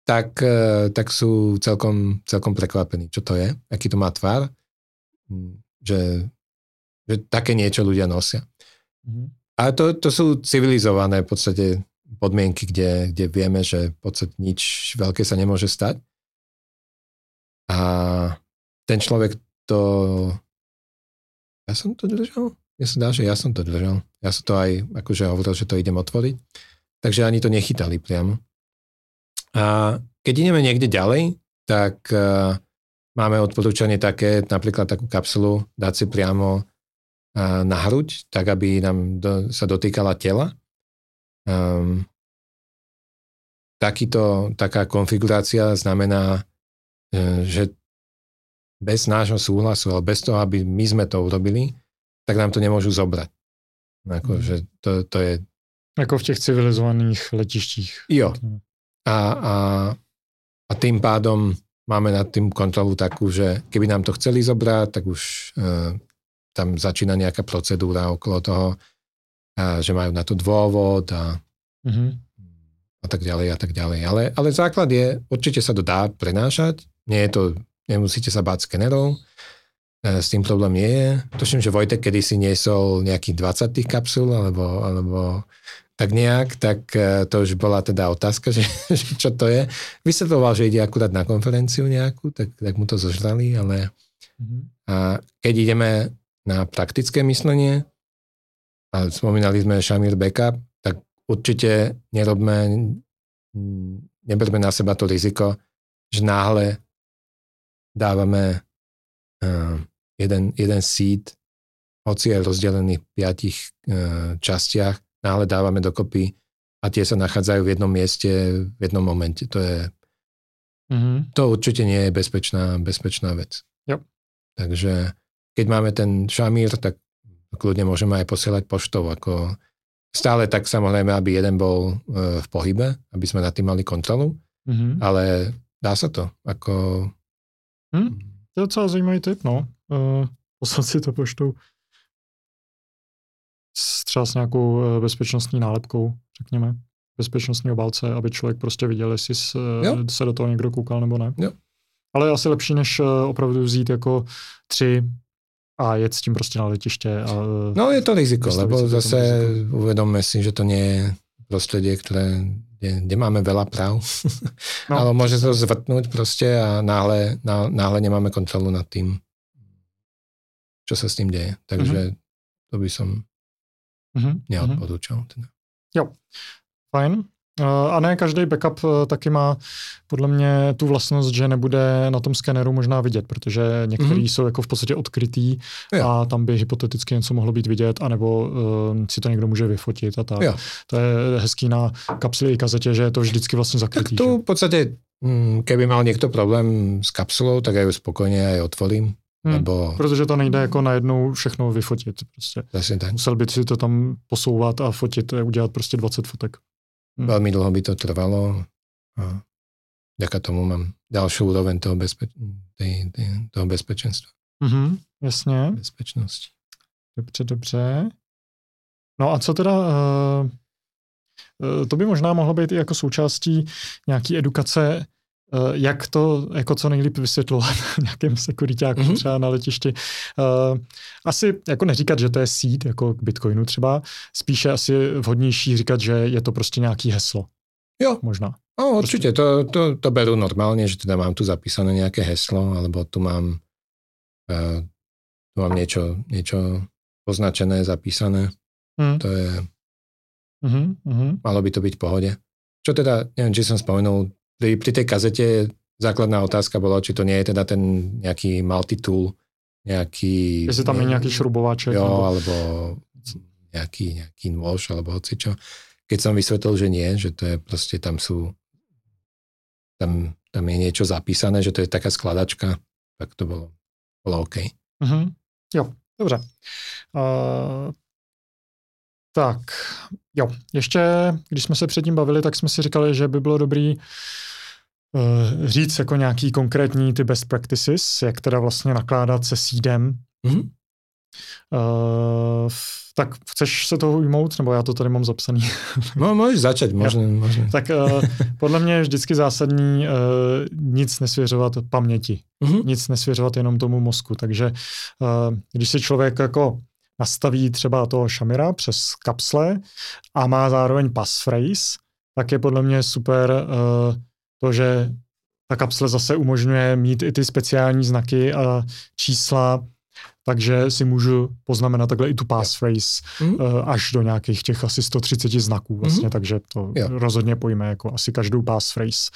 tak, e, tak sú celkom, celkom prekvapení, čo to je, aký to má tvar, že, že také niečo ľudia nosia. Mm-hmm. A to, to sú civilizované v podstate podmienky, kde, kde vieme, že v podstate nič veľké sa nemôže stať. A ten človek to... Ja som to držal? Mne sa dá, že ja som to držal. Ja som to aj akože hovoril, že to idem otvoriť. Takže ani to nechytali priamo. A keď ideme niekde ďalej, tak uh, máme odporúčanie také, napríklad takú kapsulu dať si priamo uh, na hruď, tak aby nám do, sa dotýkala tela. Um, takýto, taká konfigurácia znamená, že bez nášho súhlasu, ale bez toho, aby my sme to urobili, tak nám to nemôžu zobrať. Ako, mm. že to, to je... Ako v těch civilizovaných letištích. Jo. A, a, a tým pádom máme nad tým kontrolu takú, že keby nám to chceli zobrať, tak už uh, tam začína nejaká procedúra okolo toho, a, že majú na to dôvod a, mm-hmm. a tak ďalej a tak ďalej. Ale, ale základ je, určite sa to dá prenášať, nie je to, nemusíte sa báť skenerov, E, s tým problém nie je. Tuším, že Vojtek kedysi niesol nejakých 20 tých kapsul, alebo, alebo tak nejak, tak e, to už bola teda otázka, že, že čo to je. Vysvetloval, že ide akurát na konferenciu nejakú, tak, tak mu to zožrali, ale mm-hmm. a keď ideme na praktické myslenie, a spomínali sme Shamir Backup, tak určite nerobme, neberme na seba to riziko, že náhle dávame uh, jeden, jeden seed, hoci je rozdelený v piatich e, častiach, náhle dávame dokopy a tie sa nachádzajú v jednom mieste v jednom momente. To je mm-hmm. to určite nie je bezpečná, bezpečná vec. Yep. Takže keď máme ten šamír, tak kľudne môžeme aj posielať poštou. Ako stále tak samozrejme, aby jeden bol e, v pohybe, aby sme nad tým mali kontrolu, mm-hmm. ale dá sa to. Ako... Hm? To je docela zajímavý tip, no uh, poslat si to poštou třeba s nějakou uh, bezpečnostní nálepkou, řekněme, bezpečnostní obálce, aby člověk prostě viděl, jestli se, se do toho někdo koukal nebo ne. Jo. Ale je asi lepší, než uh, opravdu vzít jako tři a jet s tím prostě na letiště. A, no je to riziko, lebo zase riziko. uvedomme si, že to nie je prostredie, ktoré, kde, kde máme veľa práv. No. Ale môže to zvrtnúť proste a náhle, náhle nemáme kontrolu nad tým čo sa s tým deje. Takže mm-hmm. to by som mm-hmm. neodporúčal. Teda. Jo, fajn. A ne každý backup e, taky má podle mě tu vlastnost, že nebude na tom skeneru možná vidět, protože některý mm-hmm. jsou jako v podstatě odkrytý jo. a tam by hypoteticky něco mohlo být vidět, anebo uh, si to někdo může vyfotit a tak. Jo. To je hezký na kapsli i kazetě, že je to vždycky vlastně zakrytý. Tak tu v podstate, mm, keby mal niekto problém s kapsulou, tak ja ju spokojne aj otvorím. Hmm, nebo... Protože to nejde jako najednou všechno vyfotit. Prostě. Jasně tak. Musel by si to tam posouvat a fotit, udělat prostě 20 fotek. Hmm. Veľmi dlho by to trvalo a vďaka tomu mám ďalšiu úroveň toho, bezpe- tej, tej, toho bezpečenstva. Mm-hmm, jasně. Bezpečnosti. Dobře, dobře. No a co teda, uh, to by možná mohlo být i jako součástí nějaký edukace, jak to jako co nejlíp vysvětlovat nějakým sekuritákům mm-hmm. třeba na letišti. Uh, asi jako neříkat, že to je seed, jako k Bitcoinu třeba, spíše asi vhodnější říkat, že je to prostě nějaký heslo. Jo. Možná. No, určite, to, to, to berú normálne, že teda mám tu zapísané nejaké heslo, alebo tu mám, uh, tu mám niečo, niečo označené, zapísané. Mm. To je... Mm-hmm. Malo by to byť v pohode. Čo teda, neviem, či som spomenul, pri, pri tej kazete základná otázka bola, či to nie je teda ten nejaký multitool, nejaký... Jestli tam je nejaký šrubováček. Jo, alebo, alebo nejaký, nejaký nôž, alebo hocičo. Keď som vysvetlil, že nie, že to je proste, tam sú tam, tam je niečo zapísané, že to je taká skladačka, tak to bolo, bolo OK. Mm-hmm. Jo, dobře. Uh, tak, jo, ještě, když jsme se předtím bavili, tak jsme si říkali, že by bylo dobrý říct jako nějaký konkrétní ty best practices, jak teda vlastně nakládat se sídem. Mm-hmm. Uh, tak chceš se toho ujmout, nebo já to tady mám zapsaný? No, můžeš začít, možná. možná. Tak uh, podle mě je vždycky zásadní uh, nic nesvěřovat paměti, uh-huh. nic nesvěřovat jenom tomu mozku, takže uh, když si člověk jako nastaví třeba toho šamira přes kapsle a má zároveň passphrase, tak je podle mě super uh, to, že ta kapsle zase umožňuje mít i ty speciální znaky a čísla, takže si můžu poznamenat takhle i tu passphrase mm. až do nějakých těch asi 130 znaků vlastně, mm. takže to jo. rozhodně pojme jako asi každou passphrase.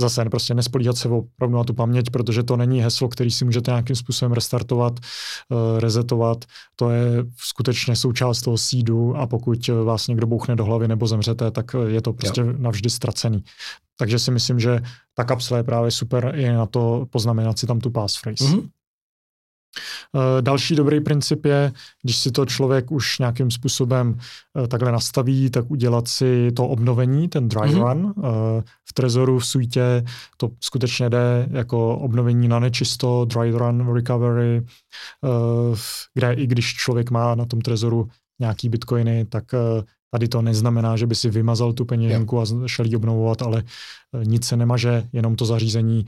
Zase prostě nespolíhat se opravdu na tu paměť, protože to není heslo, který si můžete nějakým způsobem restartovat, uh, rezetovat. To je skutečně součást toho sídu a pokud vás někdo bouchne do hlavy nebo zemřete, tak je to prostě jo. navždy ztracený. Takže si myslím, že ta kapsle je právě super i na to poznamenat si tam tu passphrase. Mm-hmm. Eh, další dobrý princip je, když si to člověk už nějakým způsobem eh, takhle nastaví, tak udělat si to obnovení, ten dry mm-hmm. run. Eh, v Trezoru, v suite to skutečně jde jako obnovení na nečisto, dry run recovery, kde i když člověk má na tom Trezoru nějaký bitcoiny, tak Tady to neznamená, že by si vymazal tu peněženku a šel ji obnovovat, ale nic se nemaže, jenom to zařízení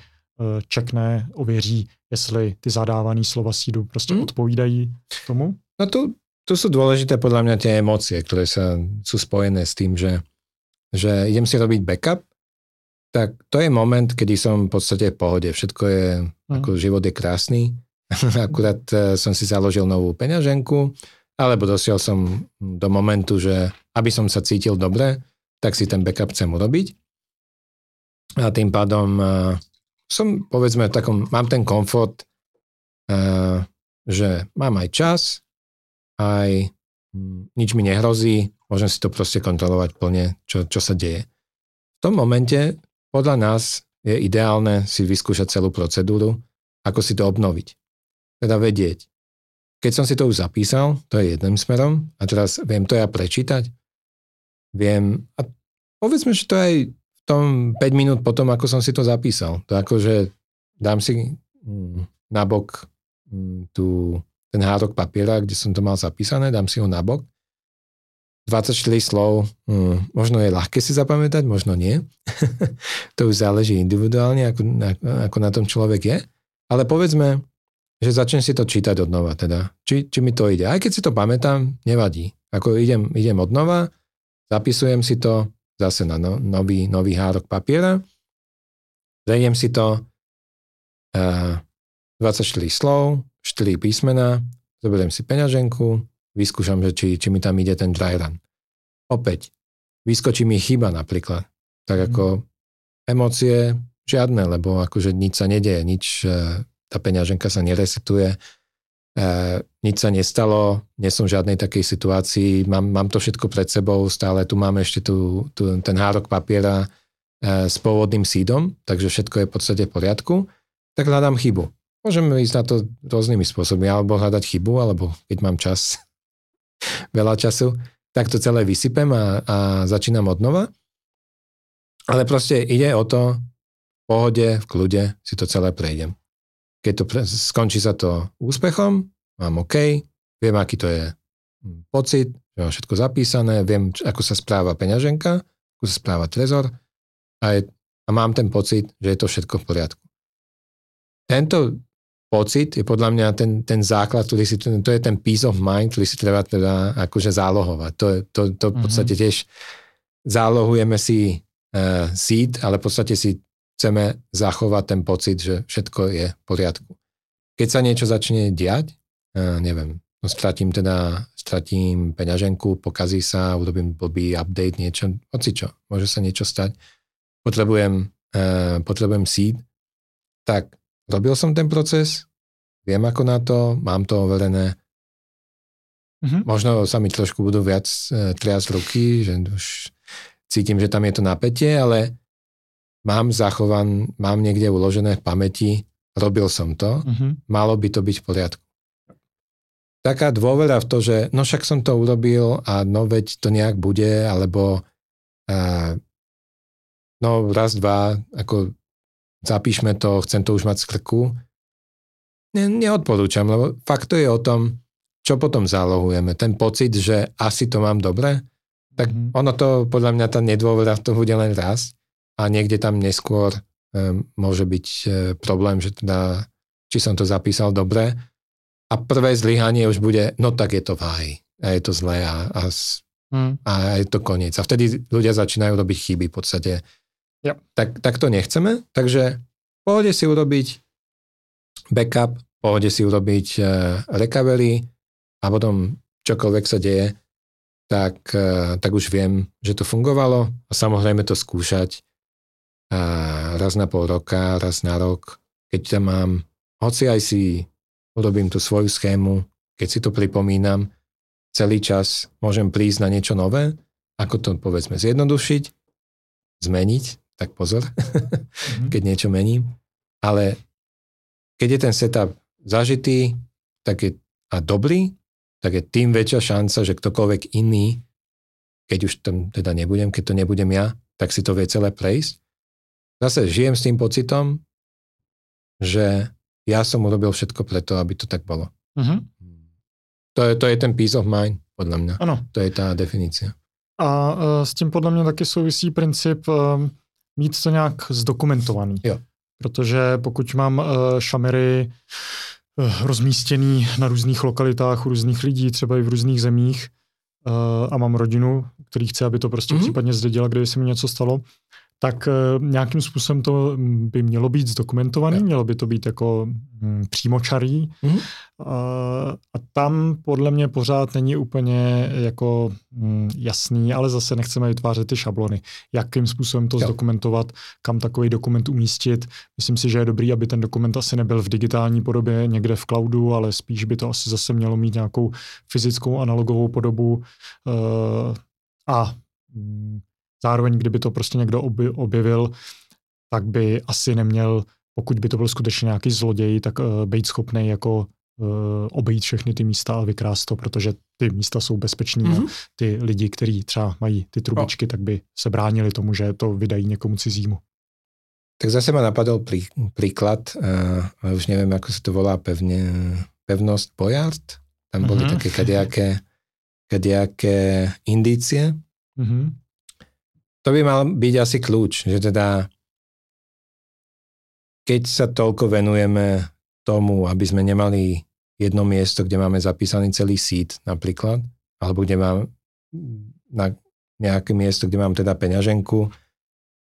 čekne, ověří, jestli ty zadávané slova sídu prostě hmm. odpovídají tomu? No to, to sú dôležité podľa mňa tie emócie, ktoré sa, sú spojené s tým, že, že idem si robiť backup, tak to je moment, kedy som v podstate v pohode. Všetko je, hmm. ako život je krásny. Akurát eh, som si založil novú peňaženku, alebo dosiel som do momentu, že aby som sa cítil dobre, tak si ten backup chcem urobiť. A tým pádom eh, som, povedzme, takom, mám ten komfort, uh, že mám aj čas, aj hm, nič mi nehrozí, môžem si to proste kontrolovať plne, čo, čo sa deje. V tom momente podľa nás je ideálne si vyskúšať celú procedúru, ako si to obnoviť. Teda vedieť. Keď som si to už zapísal, to je jedným smerom, a teraz viem to ja prečítať, viem, a povedzme, že to aj tom 5 minút potom, ako som si to zapísal. To akože dám si mm, nabok mm, tu, ten hádok papiera, kde som to mal zapísané, dám si ho nabok. 24 slov, hm, možno je ľahké si zapamätať, možno nie. to už záleží individuálne, ako, ako na tom človek je. Ale povedzme, že začnem si to čítať odnova teda. Či, či mi to ide. Aj keď si to pamätám, nevadí. Ako idem, idem odnova, zapisujem si to, zase na no, nový, nový hádok papiera. Prejdem si to uh, 24 slov, 4 písmena, zoberiem si peňaženku, vyskúšam, že či, či mi tam ide ten dry run. Opäť, vyskočí mi chyba napríklad. Tak mhm. ako mm. emócie žiadne, lebo akože nič sa nedieje, nič, uh, tá peňaženka sa neresetuje, Uh, nič sa nestalo, nie som v žiadnej takej situácii, mám, mám to všetko pred sebou, stále tu máme ešte tu, tu, ten hárok papiera uh, s pôvodným sídom, takže všetko je v podstate v poriadku, tak hľadám chybu. Môžeme ísť na to rôznymi spôsobmi, alebo hľadať chybu, alebo keď mám čas, veľa času, tak to celé vysypem a, a začínam od nova. Ale proste ide o to, v pohode, v kľude si to celé prejdem. Keď to pre, skončí sa to úspechom, mám OK, viem, aký to je hm, pocit, že mám všetko zapísané, viem, ako sa správa peňaženka, ako sa správa trezor a, je, a mám ten pocit, že je to všetko v poriadku. Tento pocit je podľa mňa ten, ten základ, ktorý si, to je ten peace of mind, ktorý si treba teda akože zálohovať. To, to, to v podstate mhm. tiež zálohujeme si uh, seed, ale v podstate si chceme zachovať ten pocit, že všetko je v poriadku. Keď sa niečo začne diať, uh, neviem, no stratím teda, stratím peňaženku, pokazí sa, urobím blbý update, niečo, hoci čo, môže sa niečo stať, potrebujem, uh, potrebujem seed, tak robil som ten proces, viem ako na to, mám to overené, Mm-hmm. Možno sa mi trošku budú viac uh, triasť ruky, že už cítim, že tam je to napätie, ale mám zachovan, mám niekde uložené v pamäti, robil som to, mm-hmm. malo by to byť v poriadku. Taká dôvera v to, že no však som to urobil a no veď to nejak bude, alebo uh, no raz, dva, ako zapíšme to, chcem to už mať z krku. Ne, neodporúčam, lebo fakt to je o tom, čo potom zálohujeme. Ten pocit, že asi to mám dobre, tak mm-hmm. ono to, podľa mňa tá nedôvera v to bude len raz a niekde tam neskôr um, môže byť uh, problém, že teda, či som to zapísal dobre a prvé zlyhanie už bude, no tak je to váj a je to zlé a, a, mm. a je to koniec. A vtedy ľudia začínajú robiť chyby v podstate. Yep. Tak, tak to nechceme, takže pohode si urobiť backup, pohode si urobiť uh, recovery a potom čokoľvek sa deje, tak, tak už viem, že to fungovalo a samozrejme to skúšať a raz na pol roka, raz na rok, keď tam mám, hoci aj si urobím tú svoju schému, keď si to pripomínam, celý čas môžem prísť na niečo nové, ako to povedzme zjednodušiť, zmeniť, tak pozor, mm-hmm. keď niečo mením, ale keď je ten setup zažitý tak je, a dobrý, tak je tým väčšia šanca, že ktokoľvek iný, keď už tam teda nebudem, keď to nebudem ja, tak si to vie celé prejsť. Zase žijem s tým pocitom, že ja som urobil všetko preto, aby to tak bolo. Uh-huh. To, je, to je ten peace of mind, podľa mňa. Ano. To je tá definícia. A uh, s tím podle mě taky souvisí princip uh, mít to nějak zdokumentovaný. Jo. Protože pokud mám uh, šamery Eh, rozmístěný na různých lokalitách u různých lidí, třeba i v různých zemích eh, a mám rodinu, který chce, aby to prostě mm-hmm. případně zdědila, kdyby se mi něco stalo, tak uh, nějakým způsobem to mm, by mělo být zdokumentované, mělo by to být jako mm, přímočarý. Mm-hmm. A tam podle mě pořád není úplně jako mm, jasný, ale zase nechceme vytvářet ty šablony. Jakým způsobem to jo. zdokumentovat, kam takový dokument umístit. Myslím si, že je dobrý, aby ten dokument asi nebyl v digitální podobě někde v cloudu, ale spíš by to asi zase mělo mít nějakou fyzickou analogovou podobu. Uh, a Zároveň, kdyby to prostě někdo objevil, tak by asi neměl, pokud by to byl skutečně nějaký zloděj, tak uh, být schopný jako uh, obejít všechny ty místa a vykrást to, protože ty místa jsou bezpečný mm-hmm. a ty lidi, kteří třeba mají ty trubičky, no. tak by se bránili tomu, že to vydají někomu cizímu. Tak zase ma napadol prí, príklad, uh, ale už neviem, ako sa to volá pevne, pevnosť Bojard. Tam boli mm-hmm. také kadejaké, kadejaké indície. Mm-hmm to by mal byť asi kľúč, že teda keď sa toľko venujeme tomu, aby sme nemali jedno miesto, kde máme zapísaný celý sít napríklad, alebo kde mám na nejaké miesto, kde mám teda peňaženku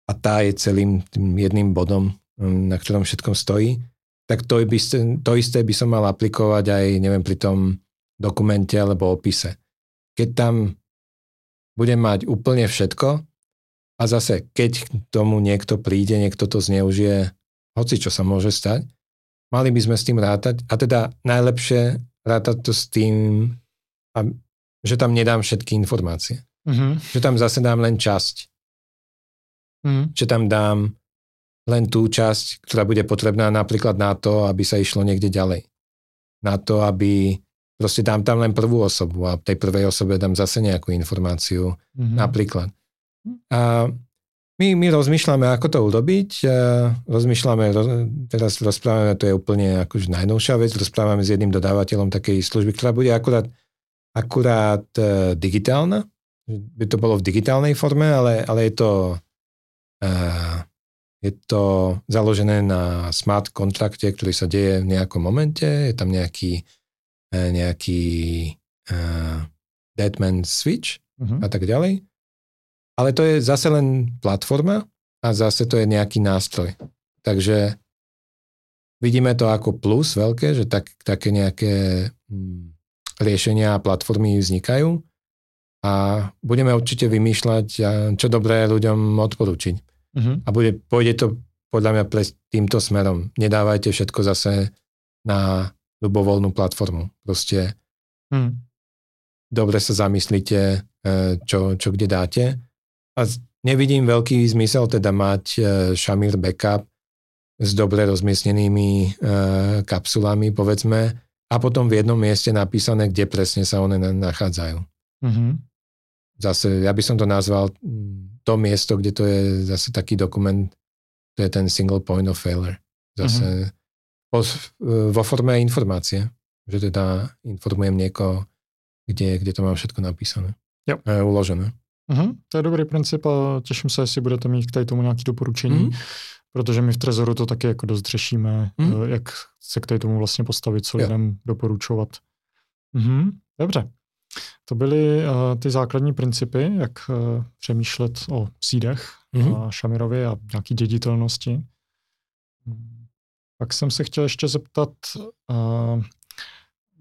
a tá je celým tým jedným bodom, na ktorom všetkom stojí, tak to, by, to isté by som mal aplikovať aj, neviem, pri tom dokumente alebo opise. Keď tam budem mať úplne všetko, a zase, keď k tomu niekto príde, niekto to zneužije, hoci čo sa môže stať, mali by sme s tým rátať. A teda najlepšie rátať to s tým, že tam nedám všetky informácie. Mm-hmm. Že tam zase dám len časť. Mm-hmm. Že tam dám len tú časť, ktorá bude potrebná napríklad na to, aby sa išlo niekde ďalej. Na to, aby proste dám tam len prvú osobu a tej prvej osobe dám zase nejakú informáciu, mm-hmm. napríklad. A my, my rozmýšľame, ako to urobiť. Rozmýšľame, roz, teraz rozprávame, to je úplne akože najnovšia vec, rozprávame s jedným dodávateľom takej služby, ktorá bude akurát, akurát uh, digitálna. By to bolo v digitálnej forme, ale, ale je to uh, je to založené na smart kontrakte, ktorý sa deje v nejakom momente. Je tam nejaký, uh, nejaký uh, deadman switch uh-huh. a tak ďalej. Ale to je zase len platforma a zase to je nejaký nástroj. Takže vidíme to ako plus veľké, že tak, také nejaké hm, riešenia a platformy vznikajú a budeme určite vymýšľať, čo dobré ľuďom odporúčiť. Uh-huh. A bude, pôjde to podľa mňa pre týmto smerom. Nedávajte všetko zase na ľubovoľnú platformu. Proste uh-huh. dobre sa zamyslíte, e, čo, čo kde dáte a nevidím veľký zmysel teda mať uh, Shamir backup s dobre rozmiestnenými uh, kapsulami, povedzme, a potom v jednom mieste napísané, kde presne sa one nachádzajú. Mm-hmm. Zase, ja by som to nazval mm, to miesto, kde to je zase taký dokument, to je ten single point of failure. Zase mm-hmm. po, vo forme informácie, že teda informujem niekoho, kde, kde to mám všetko napísané. Uh, uložené. Uh-huh, to je dobrý princip a těším se, jestli budete mít k tady tomu nějaké doporučení, uh-huh. protože my v Trezoru to taky jako dost řešíme, uh-huh. jak se k tady tomu vlastně postavit, co lidem doporučovat. Uh-huh, dobře. To byly uh, ty základní principy, jak uh, přemýšlet o sídech uh-huh. a Šamirovi a nějaký děditelnosti. Pak jsem se chtěl ještě zeptat, uh,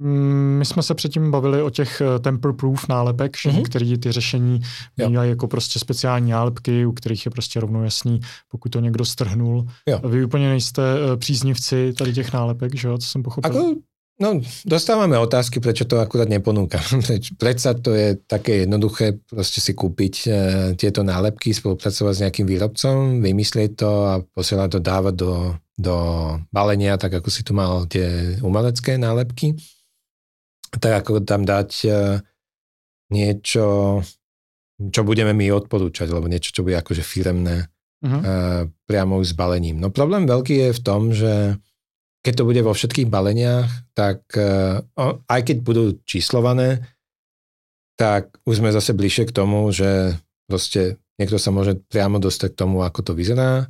my jsme se předtím bavili o těch eh, temper-proof nálepek, mm-hmm. který ty řešení mají jako prostě speciální nálepky, u kterých je prostě rovnou jasný, pokud to někdo strhnul. Jo. Vy úplně nejste eh, příznivci tady těch nálepek, že jo, co jsem pochopil? Ako, no, dostávame otázky, prečo to akurát neponúkam. Predsa to je také jednoduché proste si kúpiť e, tieto nálepky, spolupracovať s nejakým výrobcom, vymyslieť to a posielať to dávať do, do balenia, tak ako si tu mal tie umelecké nálepky tak ako tam dať e, niečo, čo budeme my odporúčať, alebo niečo, čo bude akože firemné uh-huh. priamo s balením. No problém veľký je v tom, že keď to bude vo všetkých baleniach, tak e, aj keď budú číslované, tak už sme zase bližšie k tomu, že proste niekto sa môže priamo dostať k tomu, ako to vyzerá,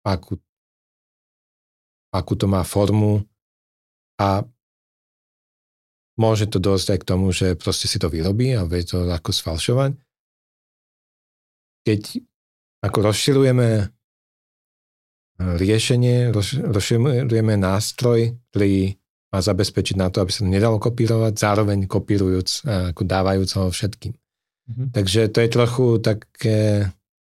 akú, akú to má formu a môže to dosť aj k tomu, že proste si to vyrobí a vie to ako sfalšovať. Keď ako rozširujeme e, riešenie, rozširujeme nástroj, ktorý má zabezpečiť na to, aby sa to nedalo kopírovať, zároveň kopírujúc, ako dávajúc ho všetkým. Mm-hmm. Takže to je trochu také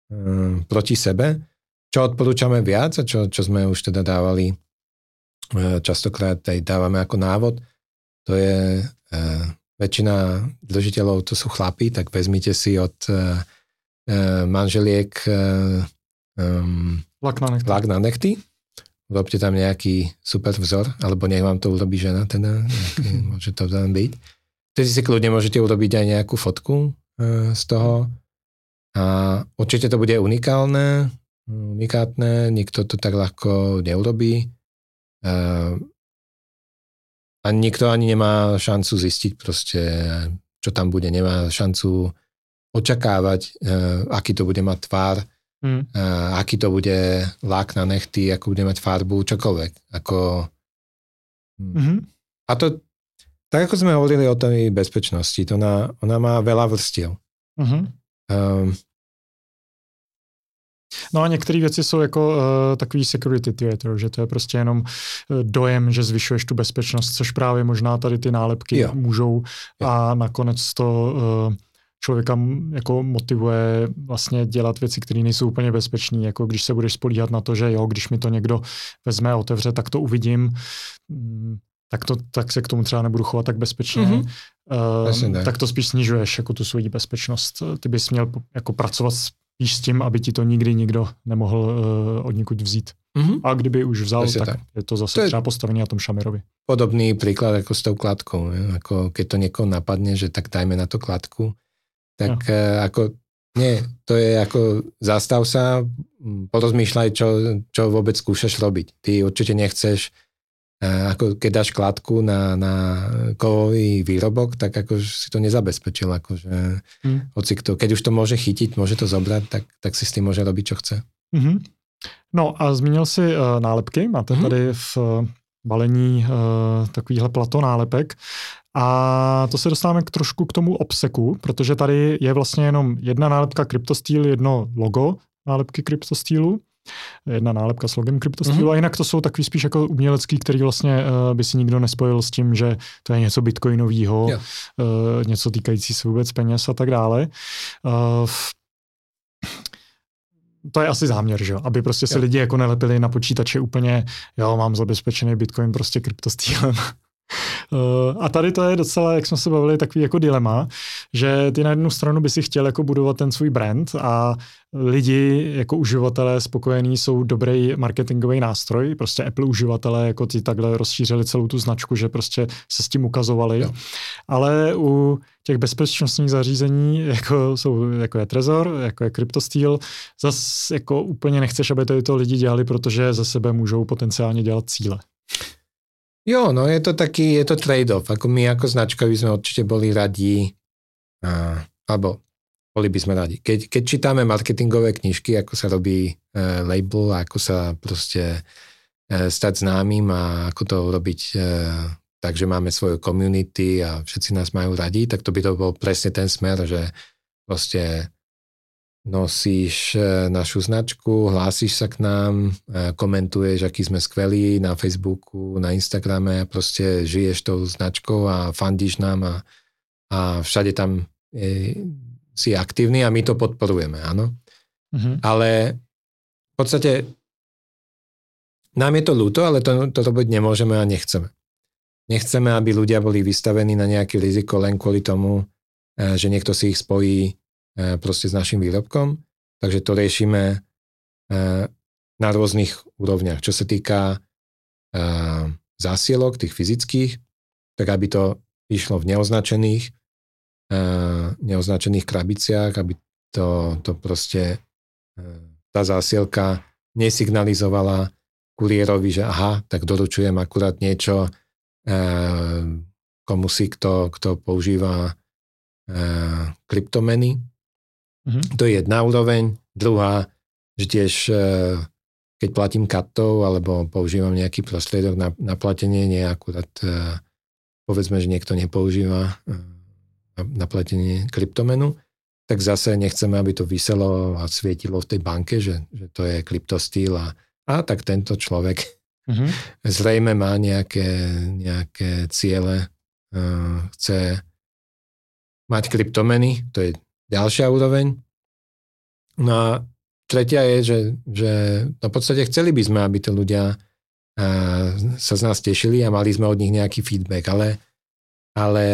um, proti sebe. Čo odporúčame viac a čo, čo sme už teda dávali, častokrát aj dávame ako návod, to je uh, väčšina držiteľov, to sú chlapí, tak vezmite si od uh, manželiek uh, um. Lak na nechty. Robte tam nejaký super vzor, alebo nech vám to urobí žena, teda, nejaký, môže to tam byť. Vtedy si kľudne môžete urobiť aj nejakú fotku uh, z toho. A určite to bude unikálne, unikátne, nikto to tak ľahko neurobí. Uh, a nikto ani nemá šancu zistiť proste, čo tam bude. Nemá šancu očakávať, uh, aký to bude mať tvár, mm. aký to bude lák na nechty, ako bude mať farbu, čokoľvek. Ako, mm-hmm. A to, tak ako sme hovorili o tej bezpečnosti, to ona, ona má veľa vrstiev. Mm-hmm. Um, No a některé věci jsou jako uh, takový security theater, že to je prostě jenom uh, dojem, že zvyšuješ tu bezpečnost, což právě možná tady ty nálepky jo. můžou jo. a nakonec to uh, člověka jako motivuje vlastně dělat věci, které nejsou úplně bezpečné, jako když se budeš spolíhat na to, že jo, když mi to někdo vezme a otevře, tak to uvidím, mm, tak, to, tak se k tomu třeba nebudu chovat tak bezpečně, mm-hmm. uh, tak to spíš snižuješ jako tu svoji bezpečnost. Ty bys měl jako pracovat s spíš s tím, aby ti to nikdy nikdo nemohl uh, od nikud vzít. Mm-hmm. A kdyby už vzal, tak, tak je to zase to je třeba postavení na tom Šamirovi. Podobný príklad ako s tou kladkou. Ne? Ako keď to niekoho napadne, že tak dajme na to kladku, tak ja. uh, ako nie, to je ako zastav sa, porozmýšľaj, čo, čo vôbec skúšaš robiť. Ty určite nechceš ako keď dáš kladku na, na kovový výrobok, tak ako si to nezabezpečil. Akože, mm. hoci kto, keď už to môže chytiť, môže to zobrať, tak, tak si s tým môže robiť, čo chce. Mm-hmm. No a zmínil si uh, nálepky. Máte mm-hmm. tady v uh, balení uh, takovýhle plato nálepek. A to se dostáváme k trošku k tomu obseku, protože tady je vlastně jenom jedna nálepka CryptoSteel, jedno logo nálepky CryptoSteelu jedna nálepka s logem CryptoSteel mm-hmm. a jinak to jsou takový spíš jako umělecký, který vlastně uh, by si nikdo nespojil s tím, že to je něco bitcoinového, yeah. uh, něco týkající se vůbec peněz a tak dále. Uh, to je asi záměr, že jo? aby prostě se lidi jako nelepili na počítače úplně, jo, mám zabezpečený Bitcoin prostě kryptostýlem. Eh, a tady to je docela, jak jsme se bavili, takový jako dilema, že ty na jednu stranu by si chtěl jako budovat ten svůj brand a lidi jako uživatelé spokojení jsou dobrý marketingový nástroj, prostě Apple uživatelé jako ti takhle rozšířili celou tu značku, že prostě se s tím ukazovali, jo. ale u těch bezpečnostních zařízení, jako, jsou, jako je Trezor, jako je CryptoSteel, zase jako úplně nechceš, aby to, lidi dělali, protože za sebe můžou potenciálně dělat cíle. Jo, no je to taký, je to trade-off. Ako my ako značka by sme určite boli radi, a, alebo boli by sme radi. Keď, keď čítame marketingové knižky, ako sa robí e, label, ako sa proste e, stať známym a ako to robiť e, tak, že máme svoju community a všetci nás majú radi, tak to by to bol presne ten smer, že proste nosíš e, našu značku, hlásiš sa k nám, e, komentuješ, aký sme skvelí na Facebooku, na Instagrame, proste žiješ tou značkou a fandíš nám a, a všade tam je, si aktívny a my to podporujeme, áno. Mm-hmm. Ale v podstate nám je to ľúto, ale to, to robiť nemôžeme a nechceme. Nechceme, aby ľudia boli vystavení na nejaké riziko len kvôli tomu, e, že niekto si ich spojí E, proste s našim výrobkom. Takže to riešime e, na rôznych úrovniach. Čo sa týka e, zásielok, tých fyzických, tak aby to išlo v neoznačených, neoznačených krabiciach, aby to, to proste tá zásielka nesignalizovala kuriérovi, že aha, tak doručujem akurát niečo komu si, kto, kto používa kryptomeny, Mm-hmm. To je jedna úroveň. Druhá, že tiež e, keď platím kartou alebo používam nejaký prostriedok na, na platenie, nie akurát e, povedzme, že niekto nepoužíva e, na platenie kryptomenu, tak zase nechceme, aby to vyselo a svietilo v tej banke, že, že to je kryptostýl a, a tak tento človek mm-hmm. zrejme má nejaké, nejaké ciele, chce mať kryptomeny, to je ďalšia úroveň. No a tretia je, že, že no v podstate chceli by sme, aby tí ľudia sa z nás tešili a mali sme od nich nejaký feedback, ale, ale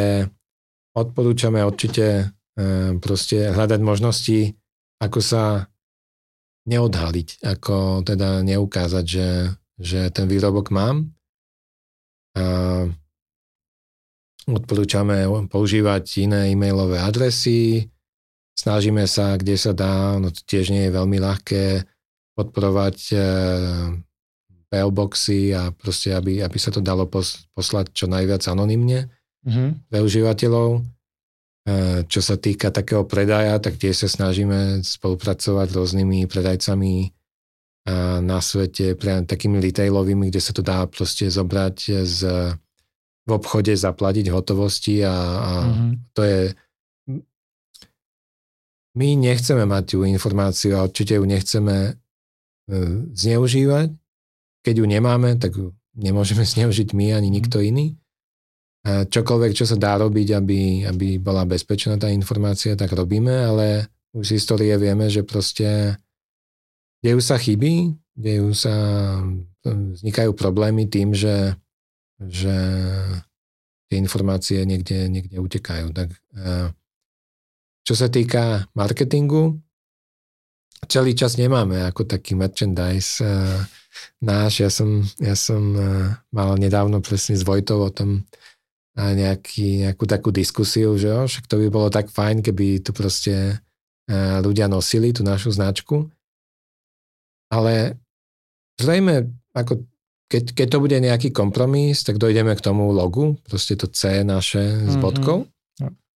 odporúčame určite proste hľadať možnosti, ako sa neodhaliť, ako teda neukázať, že, že ten výrobok mám. A odporúčame používať iné e-mailové adresy, Snažíme sa, kde sa dá, no to tiež nie je veľmi ľahké podporovať e, PO boxy a proste, aby, aby sa to dalo pos, poslať čo najviac anonymne mm-hmm. pre užívateľov. E, čo sa týka takého predaja, tak tiež sa snažíme spolupracovať s rôznymi predajcami e, na svete, pre takými retailovými, kde sa to dá proste zobrať z, v obchode, zaplatiť hotovosti a, a mm-hmm. to je my nechceme mať tú informáciu a určite ju nechceme e, zneužívať. Keď ju nemáme, tak ju nemôžeme zneužiť my ani mhm. nikto iný. A čokoľvek, čo sa dá robiť, aby, aby bola bezpečná tá informácia, tak robíme, ale už z histórie vieme, že proste dejú sa chyby, dejú sa, vznikajú problémy tým, že, že tie informácie niekde, niekde utekajú. Tak, uh, čo sa týka marketingu, celý čas nemáme ako taký merchandise uh, náš. Ja som, ja som uh, mal nedávno presne s Vojtou o tom uh, nejaký, nejakú takú diskusiu, že jo, však to by bolo tak fajn, keby tu proste uh, ľudia nosili tú našu značku. Ale zrejme, ako keď, keď to bude nejaký kompromis, tak dojdeme k tomu logu, proste to C naše s mhm. bodkou. Mm-hmm.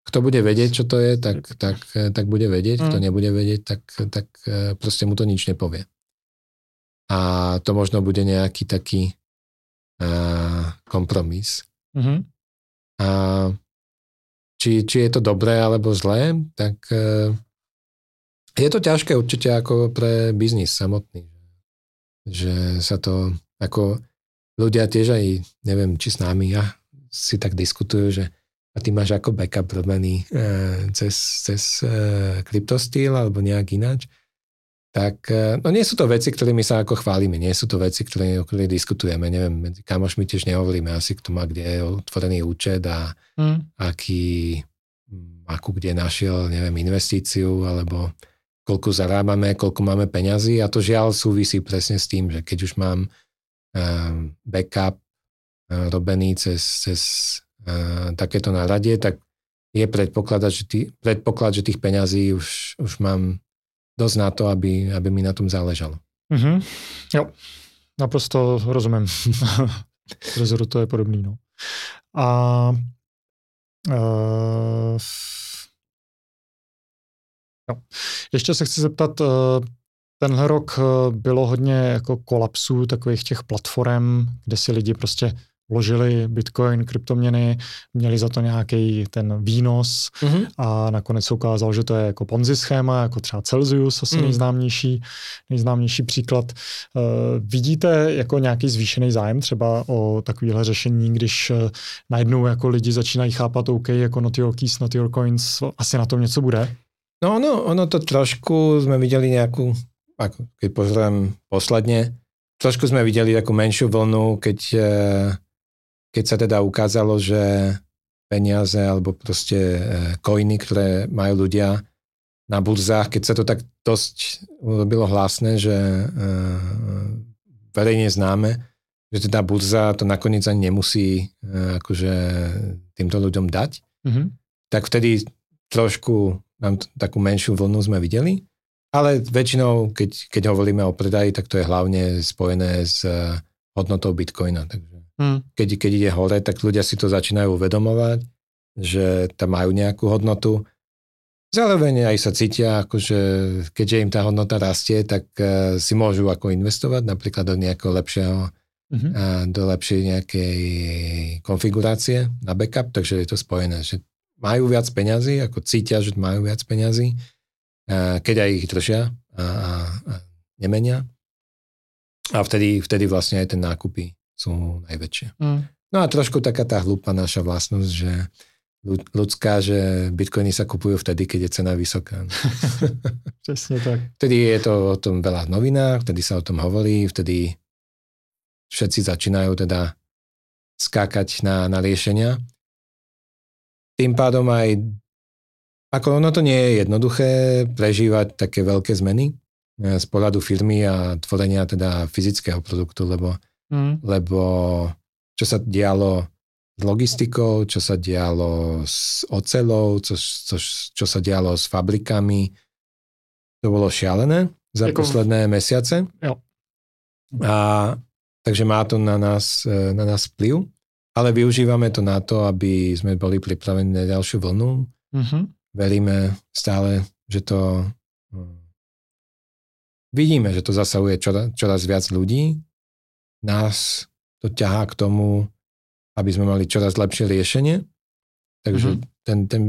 Kto bude vedieť, čo to je, tak, tak, tak bude vedieť. Kto mm. nebude vedieť, tak, tak e, proste mu to nič nepovie. A to možno bude nejaký taký uh, kompromis. Mm-hmm. A či, či je to dobré alebo zlé, tak uh, je to ťažké určite ako pre biznis samotný. Že sa to ako ľudia tiež aj, neviem, či s nami, ja si tak diskutujú, že a ty máš ako backup robený e, cez, cez e, kryptostýl alebo nejak ináč, tak e, no nie sú to veci, ktorými sa ako chválime, nie sú to veci, ktoré, o ktorých diskutujeme. Neviem, medzi kamošmi tiež nehovoríme asi, kto má kde je otvorený účet a mm. aký, akú kde našiel, neviem, investíciu alebo koľko zarábame, koľko máme peňazí a to žiaľ súvisí presne s tým, že keď už mám Ehm, backup eh, robený cez, cez takéto náradie, tak je predpoklad, že, tý, predpoklad, že tých peňazí už, už mám dosť na to, aby, aby mi na tom záležalo. Mm-hmm. Jo, naprosto rozumím. Trezoru to je podobný. No. A uh, jo. Ještě se chci zeptat, uh, Tenhle rok bylo hodně jako kolapsů takových těch platform, kde si lidi prostě vložili bitcoin, kryptoměny, měli za to nějaký ten výnos mm-hmm. a nakonec se ukázalo, že to je jako Ponzi schéma, jako třeba Celsius, asi mm. nejznámější, nejznámější příklad. Uh, vidíte jako nějaký zvýšený zájem třeba o takovéhle řešení, když uh, najednou jako lidi začínají chápat, OK, jako not your keys, not your coins, asi na tom něco bude? No, no, ono to trošku sme videli nejakú ako keď pozriem posledne, trošku sme videli takú menšiu vlnu, keď, e, keď sa teda ukázalo, že peniaze alebo proste koiny, e, ktoré majú ľudia na burzách, keď sa to tak dosť urobilo hlasné, že e, verejne známe, že teda burza to nakoniec ani nemusí akože týmto ľuďom dať, mm-hmm. tak vtedy trošku nám takú menšiu vlnu sme videli. Ale väčšinou, keď, keď hovoríme o predaji, tak to je hlavne spojené s eh, hodnotou bitcoina. Takže hmm. keď, keď ide hore, tak ľudia si to začínajú uvedomovať, že tam majú nejakú hodnotu. Zároveň aj sa cítia, akože keďže im tá hodnota rastie, tak uh, si môžu ako investovať napríklad do nejakého lepšieho, mm-hmm. uh, do lepšej nejakej konfigurácie na backup, takže je to spojené, že majú viac peňazí, ako cítia, že majú viac peňazí keď aj ich držia a, a, a nemenia. A vtedy, vtedy vlastne aj tie nákupy sú najväčšie. Mm. No a trošku taká tá hlúpa naša vlastnosť, že ľudská, že bitcoiny sa kupujú vtedy, keď je cena vysoká. Presne tak. Vtedy je to o tom veľa v novinách, vtedy sa o tom hovorí, vtedy všetci začínajú teda skákať na, na riešenia. Tým pádom aj ako ono to nie je jednoduché prežívať také veľké zmeny eh, z pohľadu firmy a tvorenia teda fyzického produktu, lebo, mm. lebo čo sa dialo s logistikou, čo sa dialo s ocelou, čo, čo, čo sa dialo s fabrikami, to bolo šialené za Jako... posledné mesiace. Jo. A takže má to na nás, eh, na nás vplyv, ale využívame to na to, aby sme boli pripravení na ďalšiu vlnu. Mm-hmm veríme stále, že to hm, vidíme, že to zasahuje čoraz, čoraz viac ľudí. Nás to ťahá k tomu, aby sme mali čoraz lepšie riešenie. Takže mm-hmm. ten, ten,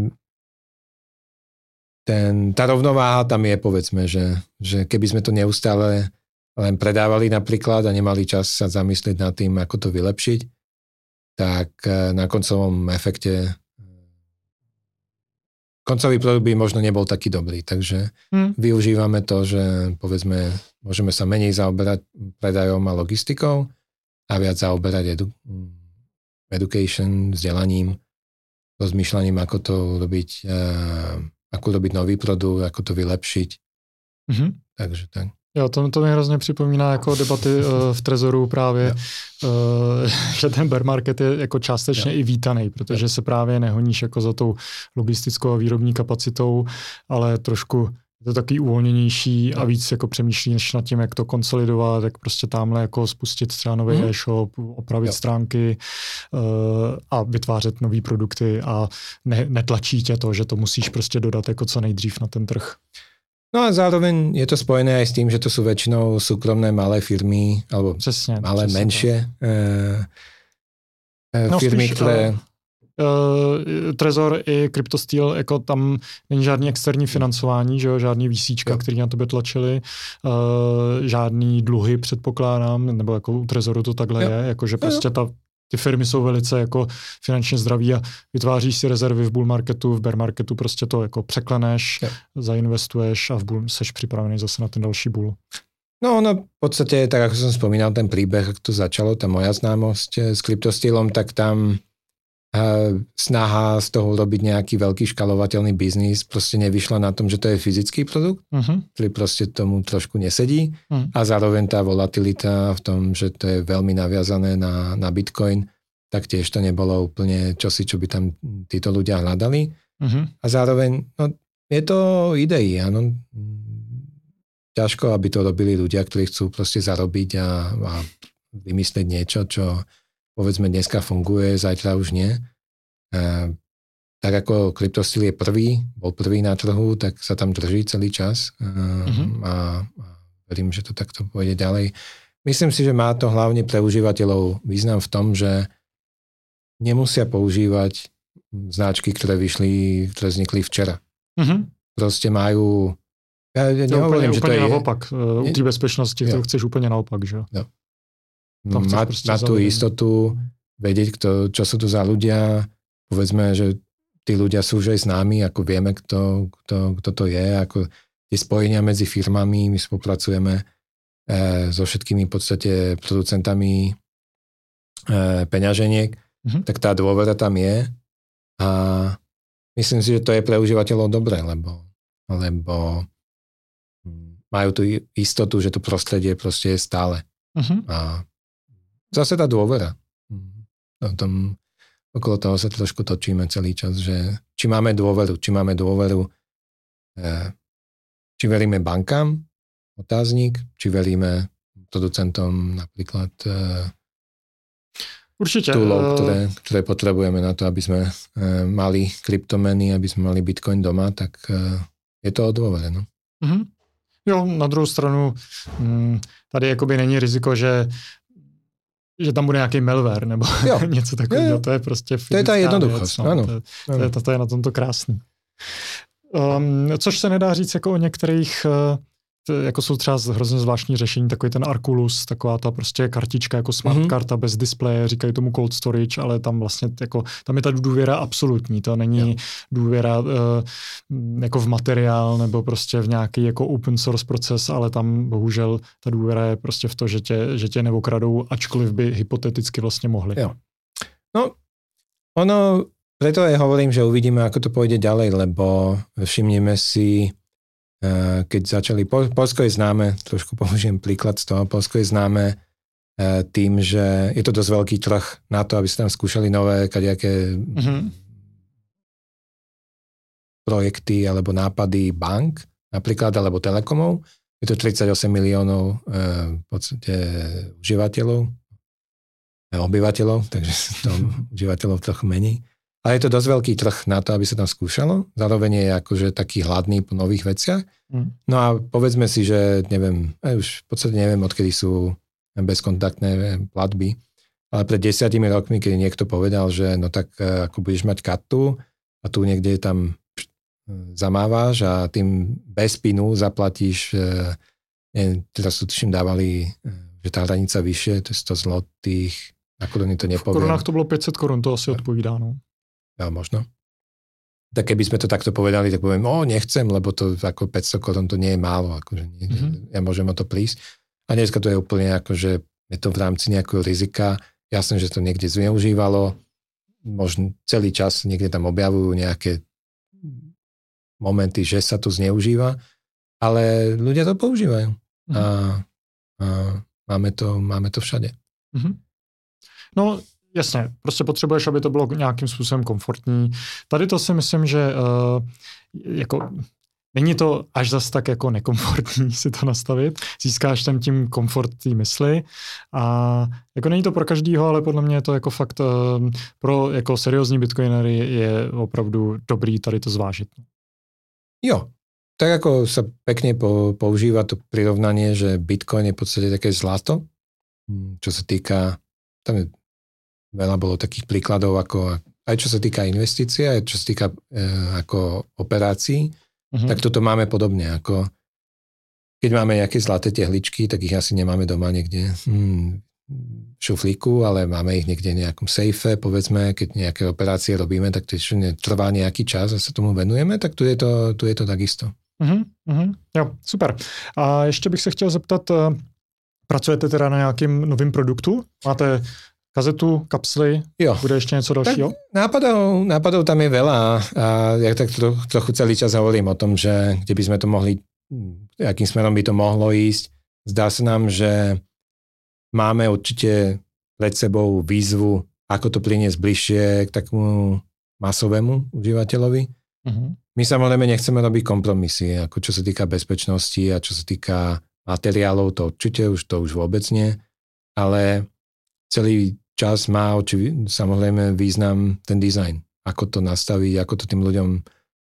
ten, tá rovnováha tam je, povedzme, že, že keby sme to neustále len predávali napríklad a nemali čas sa zamyslieť nad tým, ako to vylepšiť, tak eh, na koncovom efekte koncový produkt by možno nebol taký dobrý, takže hmm. využívame to, že povedzme, môžeme sa menej zaoberať predajom a logistikou a viac zaoberať edu- education, vzdelaním, rozmýšľaním, ako to robiť, uh, ako robiť nový produkt, ako to vylepšiť Mm-hmm. Takže tak. Jo, to, to mi hrozně připomíná jako debaty uh, v Trezoru právě, uh, že ten bear market je jako částečně jo. i vítaný, protože jo. se právě nehoníš jako za tou logistickou a výrobní kapacitou, ale trošku je to takový uvolněnější a víc jako přemýšlíš nad tím, jak to konsolidovat, jak prostě tamhle jako spustit třeba nový mm. e-shop, opravit jo. stránky uh, a vytvářet nové produkty a ne, netlačí tě to, že to musíš prostě dodat jako co nejdřív na ten trh. No a zároveň je to spojené aj s tým, že to sú väčšinou súkromné malé firmy, alebo přesně, malé, přesně menšie uh, firmy, spíš, které... Uh, Trezor i CryptoSteel, jako tam není žádný externí financování, že jo, žádný výsíčka, který na tebe tlačili, uh, žádný dluhy předpokládám, nebo jako u Trezoru to takhle jo. je, jakože prostě ta ty firmy jsou velice jako finančně zdraví a vytváříš si rezervy v bull marketu, v bear marketu, prostě to jako překleneš, ja. zainvestuješ a v bull seš připravený zase na ten další bull. No ono v podstate, tak ako som spomínal, ten príbeh, ako to začalo, tá moja známosť s kryptostýlom, tak tam snaha z toho robiť nejaký veľký škalovateľný biznis proste nevyšla na tom, že to je fyzický produkt, uh-huh. ktorý proste tomu trošku nesedí uh-huh. a zároveň tá volatilita v tom, že to je veľmi naviazané na, na Bitcoin, tak tiež to nebolo úplne čosi, čo by tam títo ľudia hľadali. Uh-huh. A zároveň, no, je to idei, áno. Ťažko, aby to robili ľudia, ktorí chcú proste zarobiť a, a vymyslieť niečo, čo povedzme dneska funguje, zajtra už nie. A, tak ako kryptostil je prvý, bol prvý na trhu, tak sa tam drží celý čas a, mm-hmm. a, a verím, že to takto pôjde ďalej. Myslím si, že má to hlavne pre užívateľov význam v tom, že nemusia používať značky, ktoré vyšli, ktoré vznikli včera. Mm-hmm. Proste majú ja, ja nehovorím, že to je... naopak. U té bezpečnosti to chceš úplne naopak, že jo. mať, mať tú istotu, vedieť, kto, čo sú to za ľudia, povedzme, že tí ľudia sú už aj s nami, ako vieme, kto, kto, kto to je, ako tie spojenia medzi firmami, my spolupracujeme e, so všetkými v podstate producentami e, peňaženiek, mm-hmm. tak tá dôvera tam je a myslím si, že to je pre užívateľov dobré, lebo, lebo majú tú istotu, že to prostredie proste je stále. Uh-huh. A zase tá dôvera. O tom, okolo toho sa trošku točíme celý čas, že či máme dôveru, či máme dôveru, eh, či veríme bankám, otáznik, či veríme producentom napríklad eh, Určite. Toolov, eh, ktoré, ktoré potrebujeme na to, aby sme mali kryptomeny, aby sme mali Bitcoin doma, tak je to o dôvere. No. Mm-hmm. Jo, na druhou stranu, mm, tady jakoby není riziko, že že tam bude nějaký malware nebo jo. něco takového. To je prostě To je ta jednoduchost, věc, no. ano. To, je, to, je, to, to je na tomto krásný. Um, což se nedá říct jako o některých uh, jako jsou třeba hrozně zvláštní řešení, takový ten Arculus, taková ta prostě kartička jako smart mm-hmm. karta bez displeje, říkají tomu cold storage, ale tam vlastně jako, tam je ta důvěra absolutní, to není jo. důvěra uh, jako v materiál nebo prostě v nějaký jako open source proces, ale tam bohužel ta důvěra je prostě v to, že tě, že tě neokradou, ačkoliv by hypoteticky vlastně mohli. Jo. No, ono, preto aj hovorím, že uvidíme, ako to pôjde ďalej, lebo všimneme si, keď začali, Polsko je známe, trošku použijem príklad z toho, Polsko je známe eh, tým, že je to dosť veľký trh na to, aby sa tam skúšali nové kadejaké mm-hmm. projekty alebo nápady bank napríklad, alebo telekomov. Je to 38 miliónov eh, v podstate užívateľov, obyvateľov, takže to užívateľov trochu menej. Ale je to dosť veľký trh na to, aby sa tam skúšalo. Zároveň je akože taký hladný po nových veciach. Mm. No a povedzme si, že neviem, už v podstate neviem, odkedy sú bezkontaktné platby, ale pred desiatimi rokmi, keď niekto povedal, že no tak e, ako budeš mať kartu a tu niekde tam e, zamávaš a tým bez pinu zaplatíš, e, neviem, teraz tu tuším dávali, že tá hranica vyššie, to je 100 zlotých, na koruny to nepoviem. V korunách to bolo 500 korun, to asi odpovídá, no ja, možno. Tak keby sme to takto povedali, tak poviem, o, nechcem, lebo to ako 500 korun to nie je málo, akože nie, mm-hmm. ja môžem o to prísť. A dneska to je úplne ako, že je to v rámci nejakého rizika, jasné, že to niekde zneužívalo, možno celý čas niekde tam objavujú nejaké momenty, že sa to zneužíva, ale ľudia to používajú. Mm. A, a máme, to, máme to všade. Mm-hmm. No, jasně, prostě potřebuješ, aby to bylo nějakým způsobem komfortní. Tady to si myslím, že uh, jako Není to až zas tak jako nekomfortní si to nastavit. Získáš tam tím komfort té mysli a jako není to pro každýho, ale podle mě je to jako fakt uh, pro jako seriózní bitcoinery je opravdu dobrý tady to zvážit. Jo, tak ako sa pekne po, používa to prirovnanie, že Bitcoin je v podstate také zlato, hm, čo sa týka, tam je, veľa bolo takých príkladov, ako aj čo sa týka investície, aj čo sa týka e, ako operácií, uh-huh. tak toto máme podobne, ako keď máme nejaké zlaté tehličky, tak ich asi nemáme doma niekde hmm, v šuflíku, ale máme ich niekde v nejakom sejfe, povedzme, keď nejaké operácie robíme, tak to trvá nejaký čas a sa tomu venujeme, tak tu je to, tu je to takisto. Uh-huh, uh-huh. Jo, super. A ještě bych se chtěl zeptat, eh, pracujete teda na nějakým novým produktu? Máte kazetu, kapsly, jo. bude ešte niečo dalšího? nápadov, nápadov tam je veľa a ja tak tro, trochu celý čas hovorím o tom, že kde by sme to mohli, akým smerom by to mohlo ísť. Zdá sa nám, že máme určite pred sebou výzvu, ako to priniesť bližšie k takému masovému užívateľovi. Uh-huh. My samozrejme nechceme robiť kompromisy, ako čo sa týka bezpečnosti a čo sa týka materiálov, to určite už to už vôbec nie, ale celý čas má očivi, samozrejme význam ten dizajn. Ako to nastaviť, ako to tým ľuďom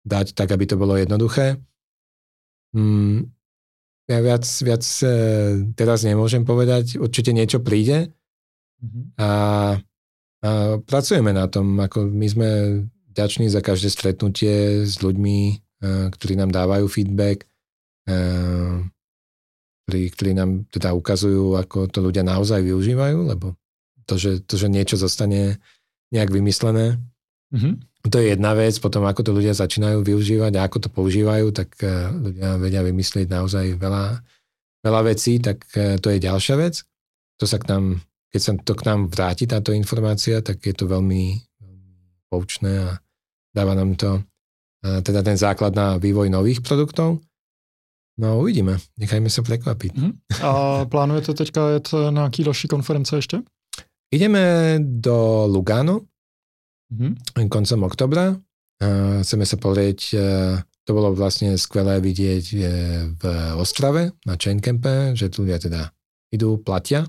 dať tak, aby to bolo jednoduché. Hmm, ja viac, viac e, teraz nemôžem povedať, určite niečo príde mm-hmm. a, a pracujeme na tom, ako my sme vďační za každé stretnutie s ľuďmi, eh, ktorí nám dávajú feedback, eh, ktorí, ktorí nám teda ukazujú, ako to ľudia naozaj využívajú, lebo to, že, to, že niečo zostane nejak vymyslené, mm-hmm. to je jedna vec, potom ako to ľudia začínajú využívať a ako to používajú, tak eh, ľudia vedia vymyslieť naozaj veľa, veľa vecí, tak to je ďalšia vec. To sa k nám, keď sa to k nám vráti táto informácia, tak je to veľmi, poučné a dáva nám to e, teda ten základ na vývoj nových produktov. No uvidíme, nechajme sa prekvapiť. Mm. A plánujete teďka jet na nějaký další konference ještě? Ideme do Lugano mm. koncom oktobra. Chceme sa pozrieť, e, to bolo vlastne skvelé vidieť e, v Ostrave na Chaincampe, že tu ľudia teda idú, platia.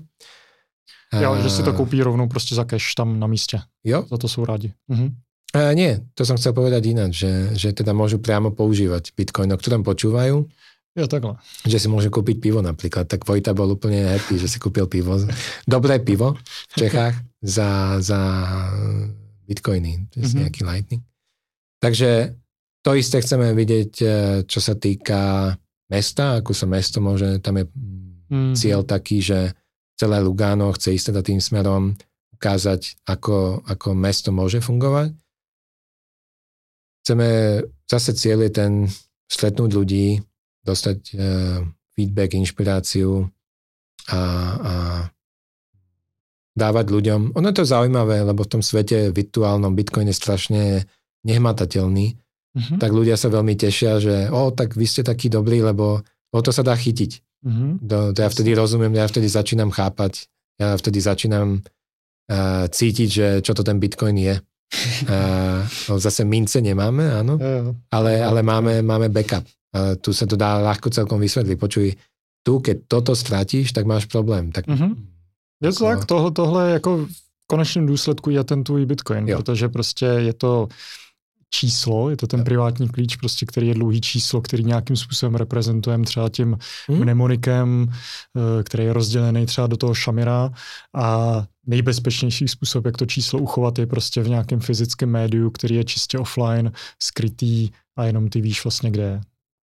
Jo, že si to koupí rovnou prostě za cash tam na místě. Jo. Za to jsou rádi. Mhm. A nie, to som chcel povedať ináč, že, že teda môžu priamo používať Bitcoin, o ktorom počúvajú. Jo, takhle. Že si môže kúpiť pivo napríklad. Tak Vojta bol úplne happy, že si kúpil pivo. Dobré pivo v Čechách za, za bitcoiny, mm-hmm. nejaký lightning. Takže to isté chceme vidieť, e, čo sa týka mesta, ako sa mesto môže, tam je mm-hmm. cieľ taký, že celé Lugano chce ísť teda tým smerom ukázať, ako, ako mesto môže fungovať chceme, zase cieľ je ten stretnúť ľudí, dostať uh, feedback, inšpiráciu a, a dávať ľuďom. Ono je to zaujímavé, lebo v tom svete virtuálnom Bitcoin je strašne nehmatateľný, uh-huh. tak ľudia sa veľmi tešia, že o, tak vy ste takí dobrí, lebo o to sa dá chytiť. Uh-huh. To, to ja vtedy rozumiem, ja vtedy začínam chápať, ja vtedy začínam uh, cítiť, že čo to ten Bitcoin je. Uh, no zase mince nemáme, áno, ale, ale máme, máme backup. Uh, tu sa to dá ľahko celkom vysvetliť. Počuj, tu, keď toto stratíš, tak máš problém. Tak, mm-hmm. Je to tak, tohle, tohle jako v konečném důsledku je ten tvůj Bitcoin, jo. protože prostě je to číslo, je to ten privátní klíč, prostě, který je dlouhý číslo, který nějakým způsobem reprezentujeme třeba tím hmm. mnemonikem, eh, který je rozdělený třeba do toho šamira a nejbezpečnější způsob, jak to číslo uchovat, je prostě v nějakém fyzickém médiu, který je čistě offline, skrytý a jenom ty víš vlastně, kde je.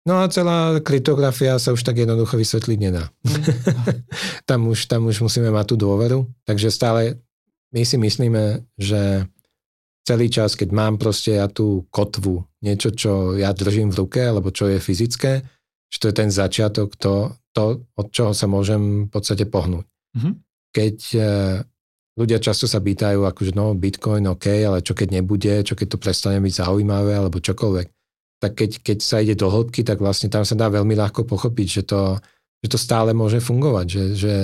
No a celá kryptografia sa už tak jednoducho vysvetliť nedá. Hmm. tam, už, tam už musíme mať tú dôveru, takže stále my si myslíme, že celý čas, keď mám proste ja tú kotvu, niečo, čo ja držím v ruke, alebo čo je fyzické, že to je ten začiatok, to, to od čoho sa môžem v podstate pohnúť. Mm-hmm. Keď e, ľudia často sa pýtajú, akože no, Bitcoin OK, ale čo keď nebude, čo keď to prestane byť zaujímavé, alebo čokoľvek. Tak keď, keď sa ide do hĺbky, tak vlastne tam sa dá veľmi ľahko pochopiť, že to, že to stále môže fungovať, že, že,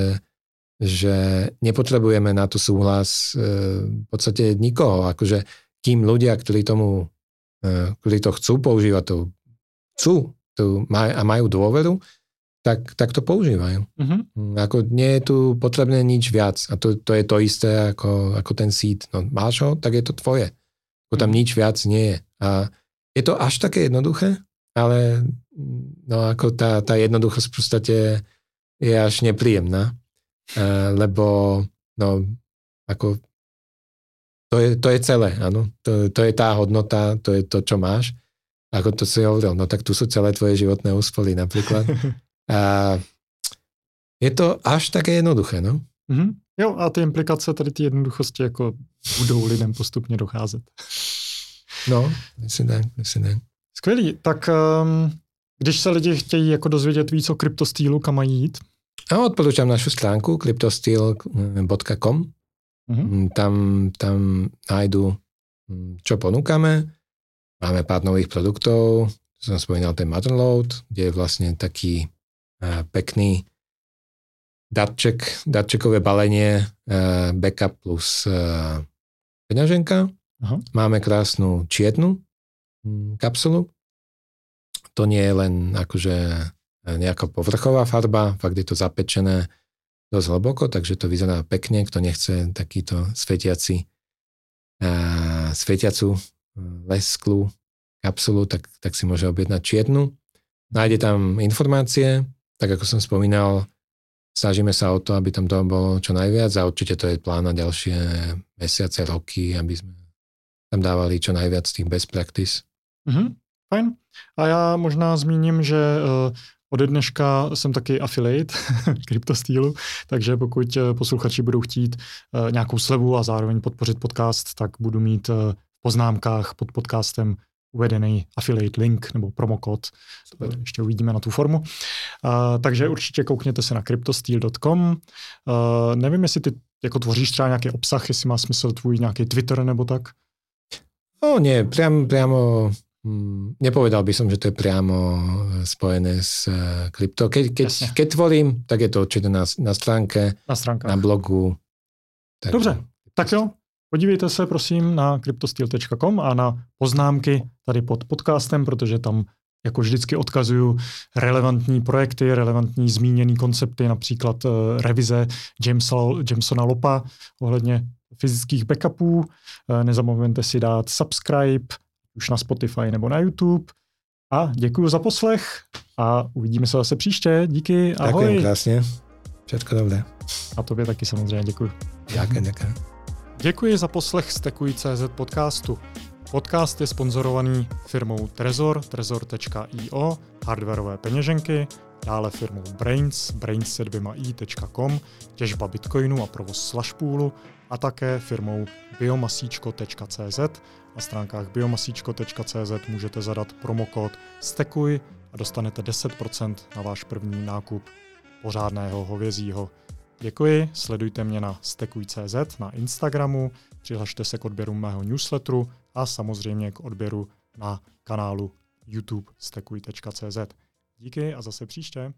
že nepotrebujeme na to súhlas e, v podstate nikoho. Akože kým ľudia, ktorí tomu, e, ktorí to chcú používať, to chcú to maj, a majú dôveru, tak, tak to používajú. Mm-hmm. Ako nie je tu potrebné nič viac. A to, to je to isté ako, ako ten seed. No, máš ho, tak je to tvoje. Ako tam mm-hmm. nič viac nie je. A je to až také jednoduché, ale no ako tá, tá jednoduchosť v podstate je až nepríjemná. Uh, lebo no ako to je, to je celé, áno. To, to je tá hodnota, to je to, čo máš. Ako to si hovoril, no tak tu sú celé tvoje životné úspory napríklad. A je to až také jednoduché, no. Mm-hmm. Jo, a ty implikace tady ty jednoduchosti jako budou lidem postupně docházet. No, myslím tak, myslím tak. Skvělý, tak um, když se lidi chtějí jako dozvědět víc o kryptostýlu, kam mají jít? A odporúčam našu stránku cryptosteel.com. Mm-hmm. Tam, tam nájdu, hm, čo ponúkame. Máme pár nových produktov. Som spomínal ten Motherload, kde je vlastne taký pekný darček, darčekové balenie, backup plus peňaženka. Aha. Máme krásnu čiernu hm, kapsulu. To nie je len akože nejaká povrchová farba, fakt je to zapečené dosť hlboko, takže to vyzerá pekne. Kto nechce takýto svetiaci, uh, svetiacu lesklu kapsulu, tak, tak si môže objednať čiernu. Nájde tam informácie, tak ako som spomínal, snažíme sa o to, aby tam toho bolo čo najviac a určite to je plán na ďalšie mesiace, roky, aby sme tam dávali čo najviac tých best practice. Mm-hmm, fajn. A já možná zmíním, že uh, ode dneška jsem taky affiliate kryptostýlu, takže pokud uh, posluchači budou chtít uh, nějakou slevu a zároveň podpořit podcast, tak budu mít v poznámkách pod podcastem uvedený affiliate link nebo promokód. Ještě uvidíme na tu formu. Uh, takže určitě koukněte se na cryptosteel.com. Uh, nevím, jestli ty jako tvoříš třeba nějaký obsah, jestli má smysl tvůj nějaký Twitter nebo tak? No nie, priam, priamo hm, nepovedal by som, že to je priamo spojené s uh, krypto. Keď, keď, keď tvorím, tak je to určite na, na stránke, na, stránkách. na blogu. Tak, Dobře, tak jo, Podívejte se prosím na cryptosteel.com a na poznámky tady pod podcastem, protože tam jako vždycky odkazuju relevantní projekty, relevantní zmíněné koncepty, například uh, revize Jamesa, Jamesona Lopa ohledně fyzických backupů. Uh, nezapomeňte si dát subscribe už na Spotify nebo na YouTube. A děkuji za poslech a uvidíme se zase příště. Díky, ahoj. Děkuji krásně. Všetko dobré. A tobě taky samozřejmě děkuji. Děkuji, děkuji. Děkuji za poslech Stekuj.cz podcastu. Podcast je sponzorovaný firmou Trezor, trezor.io, hardwareové peněženky, dále firmou Brains, brains se dvěma i.com, těžba bitcoinu a provoz slashpoolu a také firmou biomasíčko.cz. Na stránkách biomasíčko.cz můžete zadat promokód STEKUJ a dostanete 10% na váš první nákup pořádného hovězího. Děkuji, sledujte mě na stekuj.cz na Instagramu, přihlašte se k odběru mého newsletteru a samozřejmě k odběru na kanálu YouTube stekuj.cz. Díky a zase příště.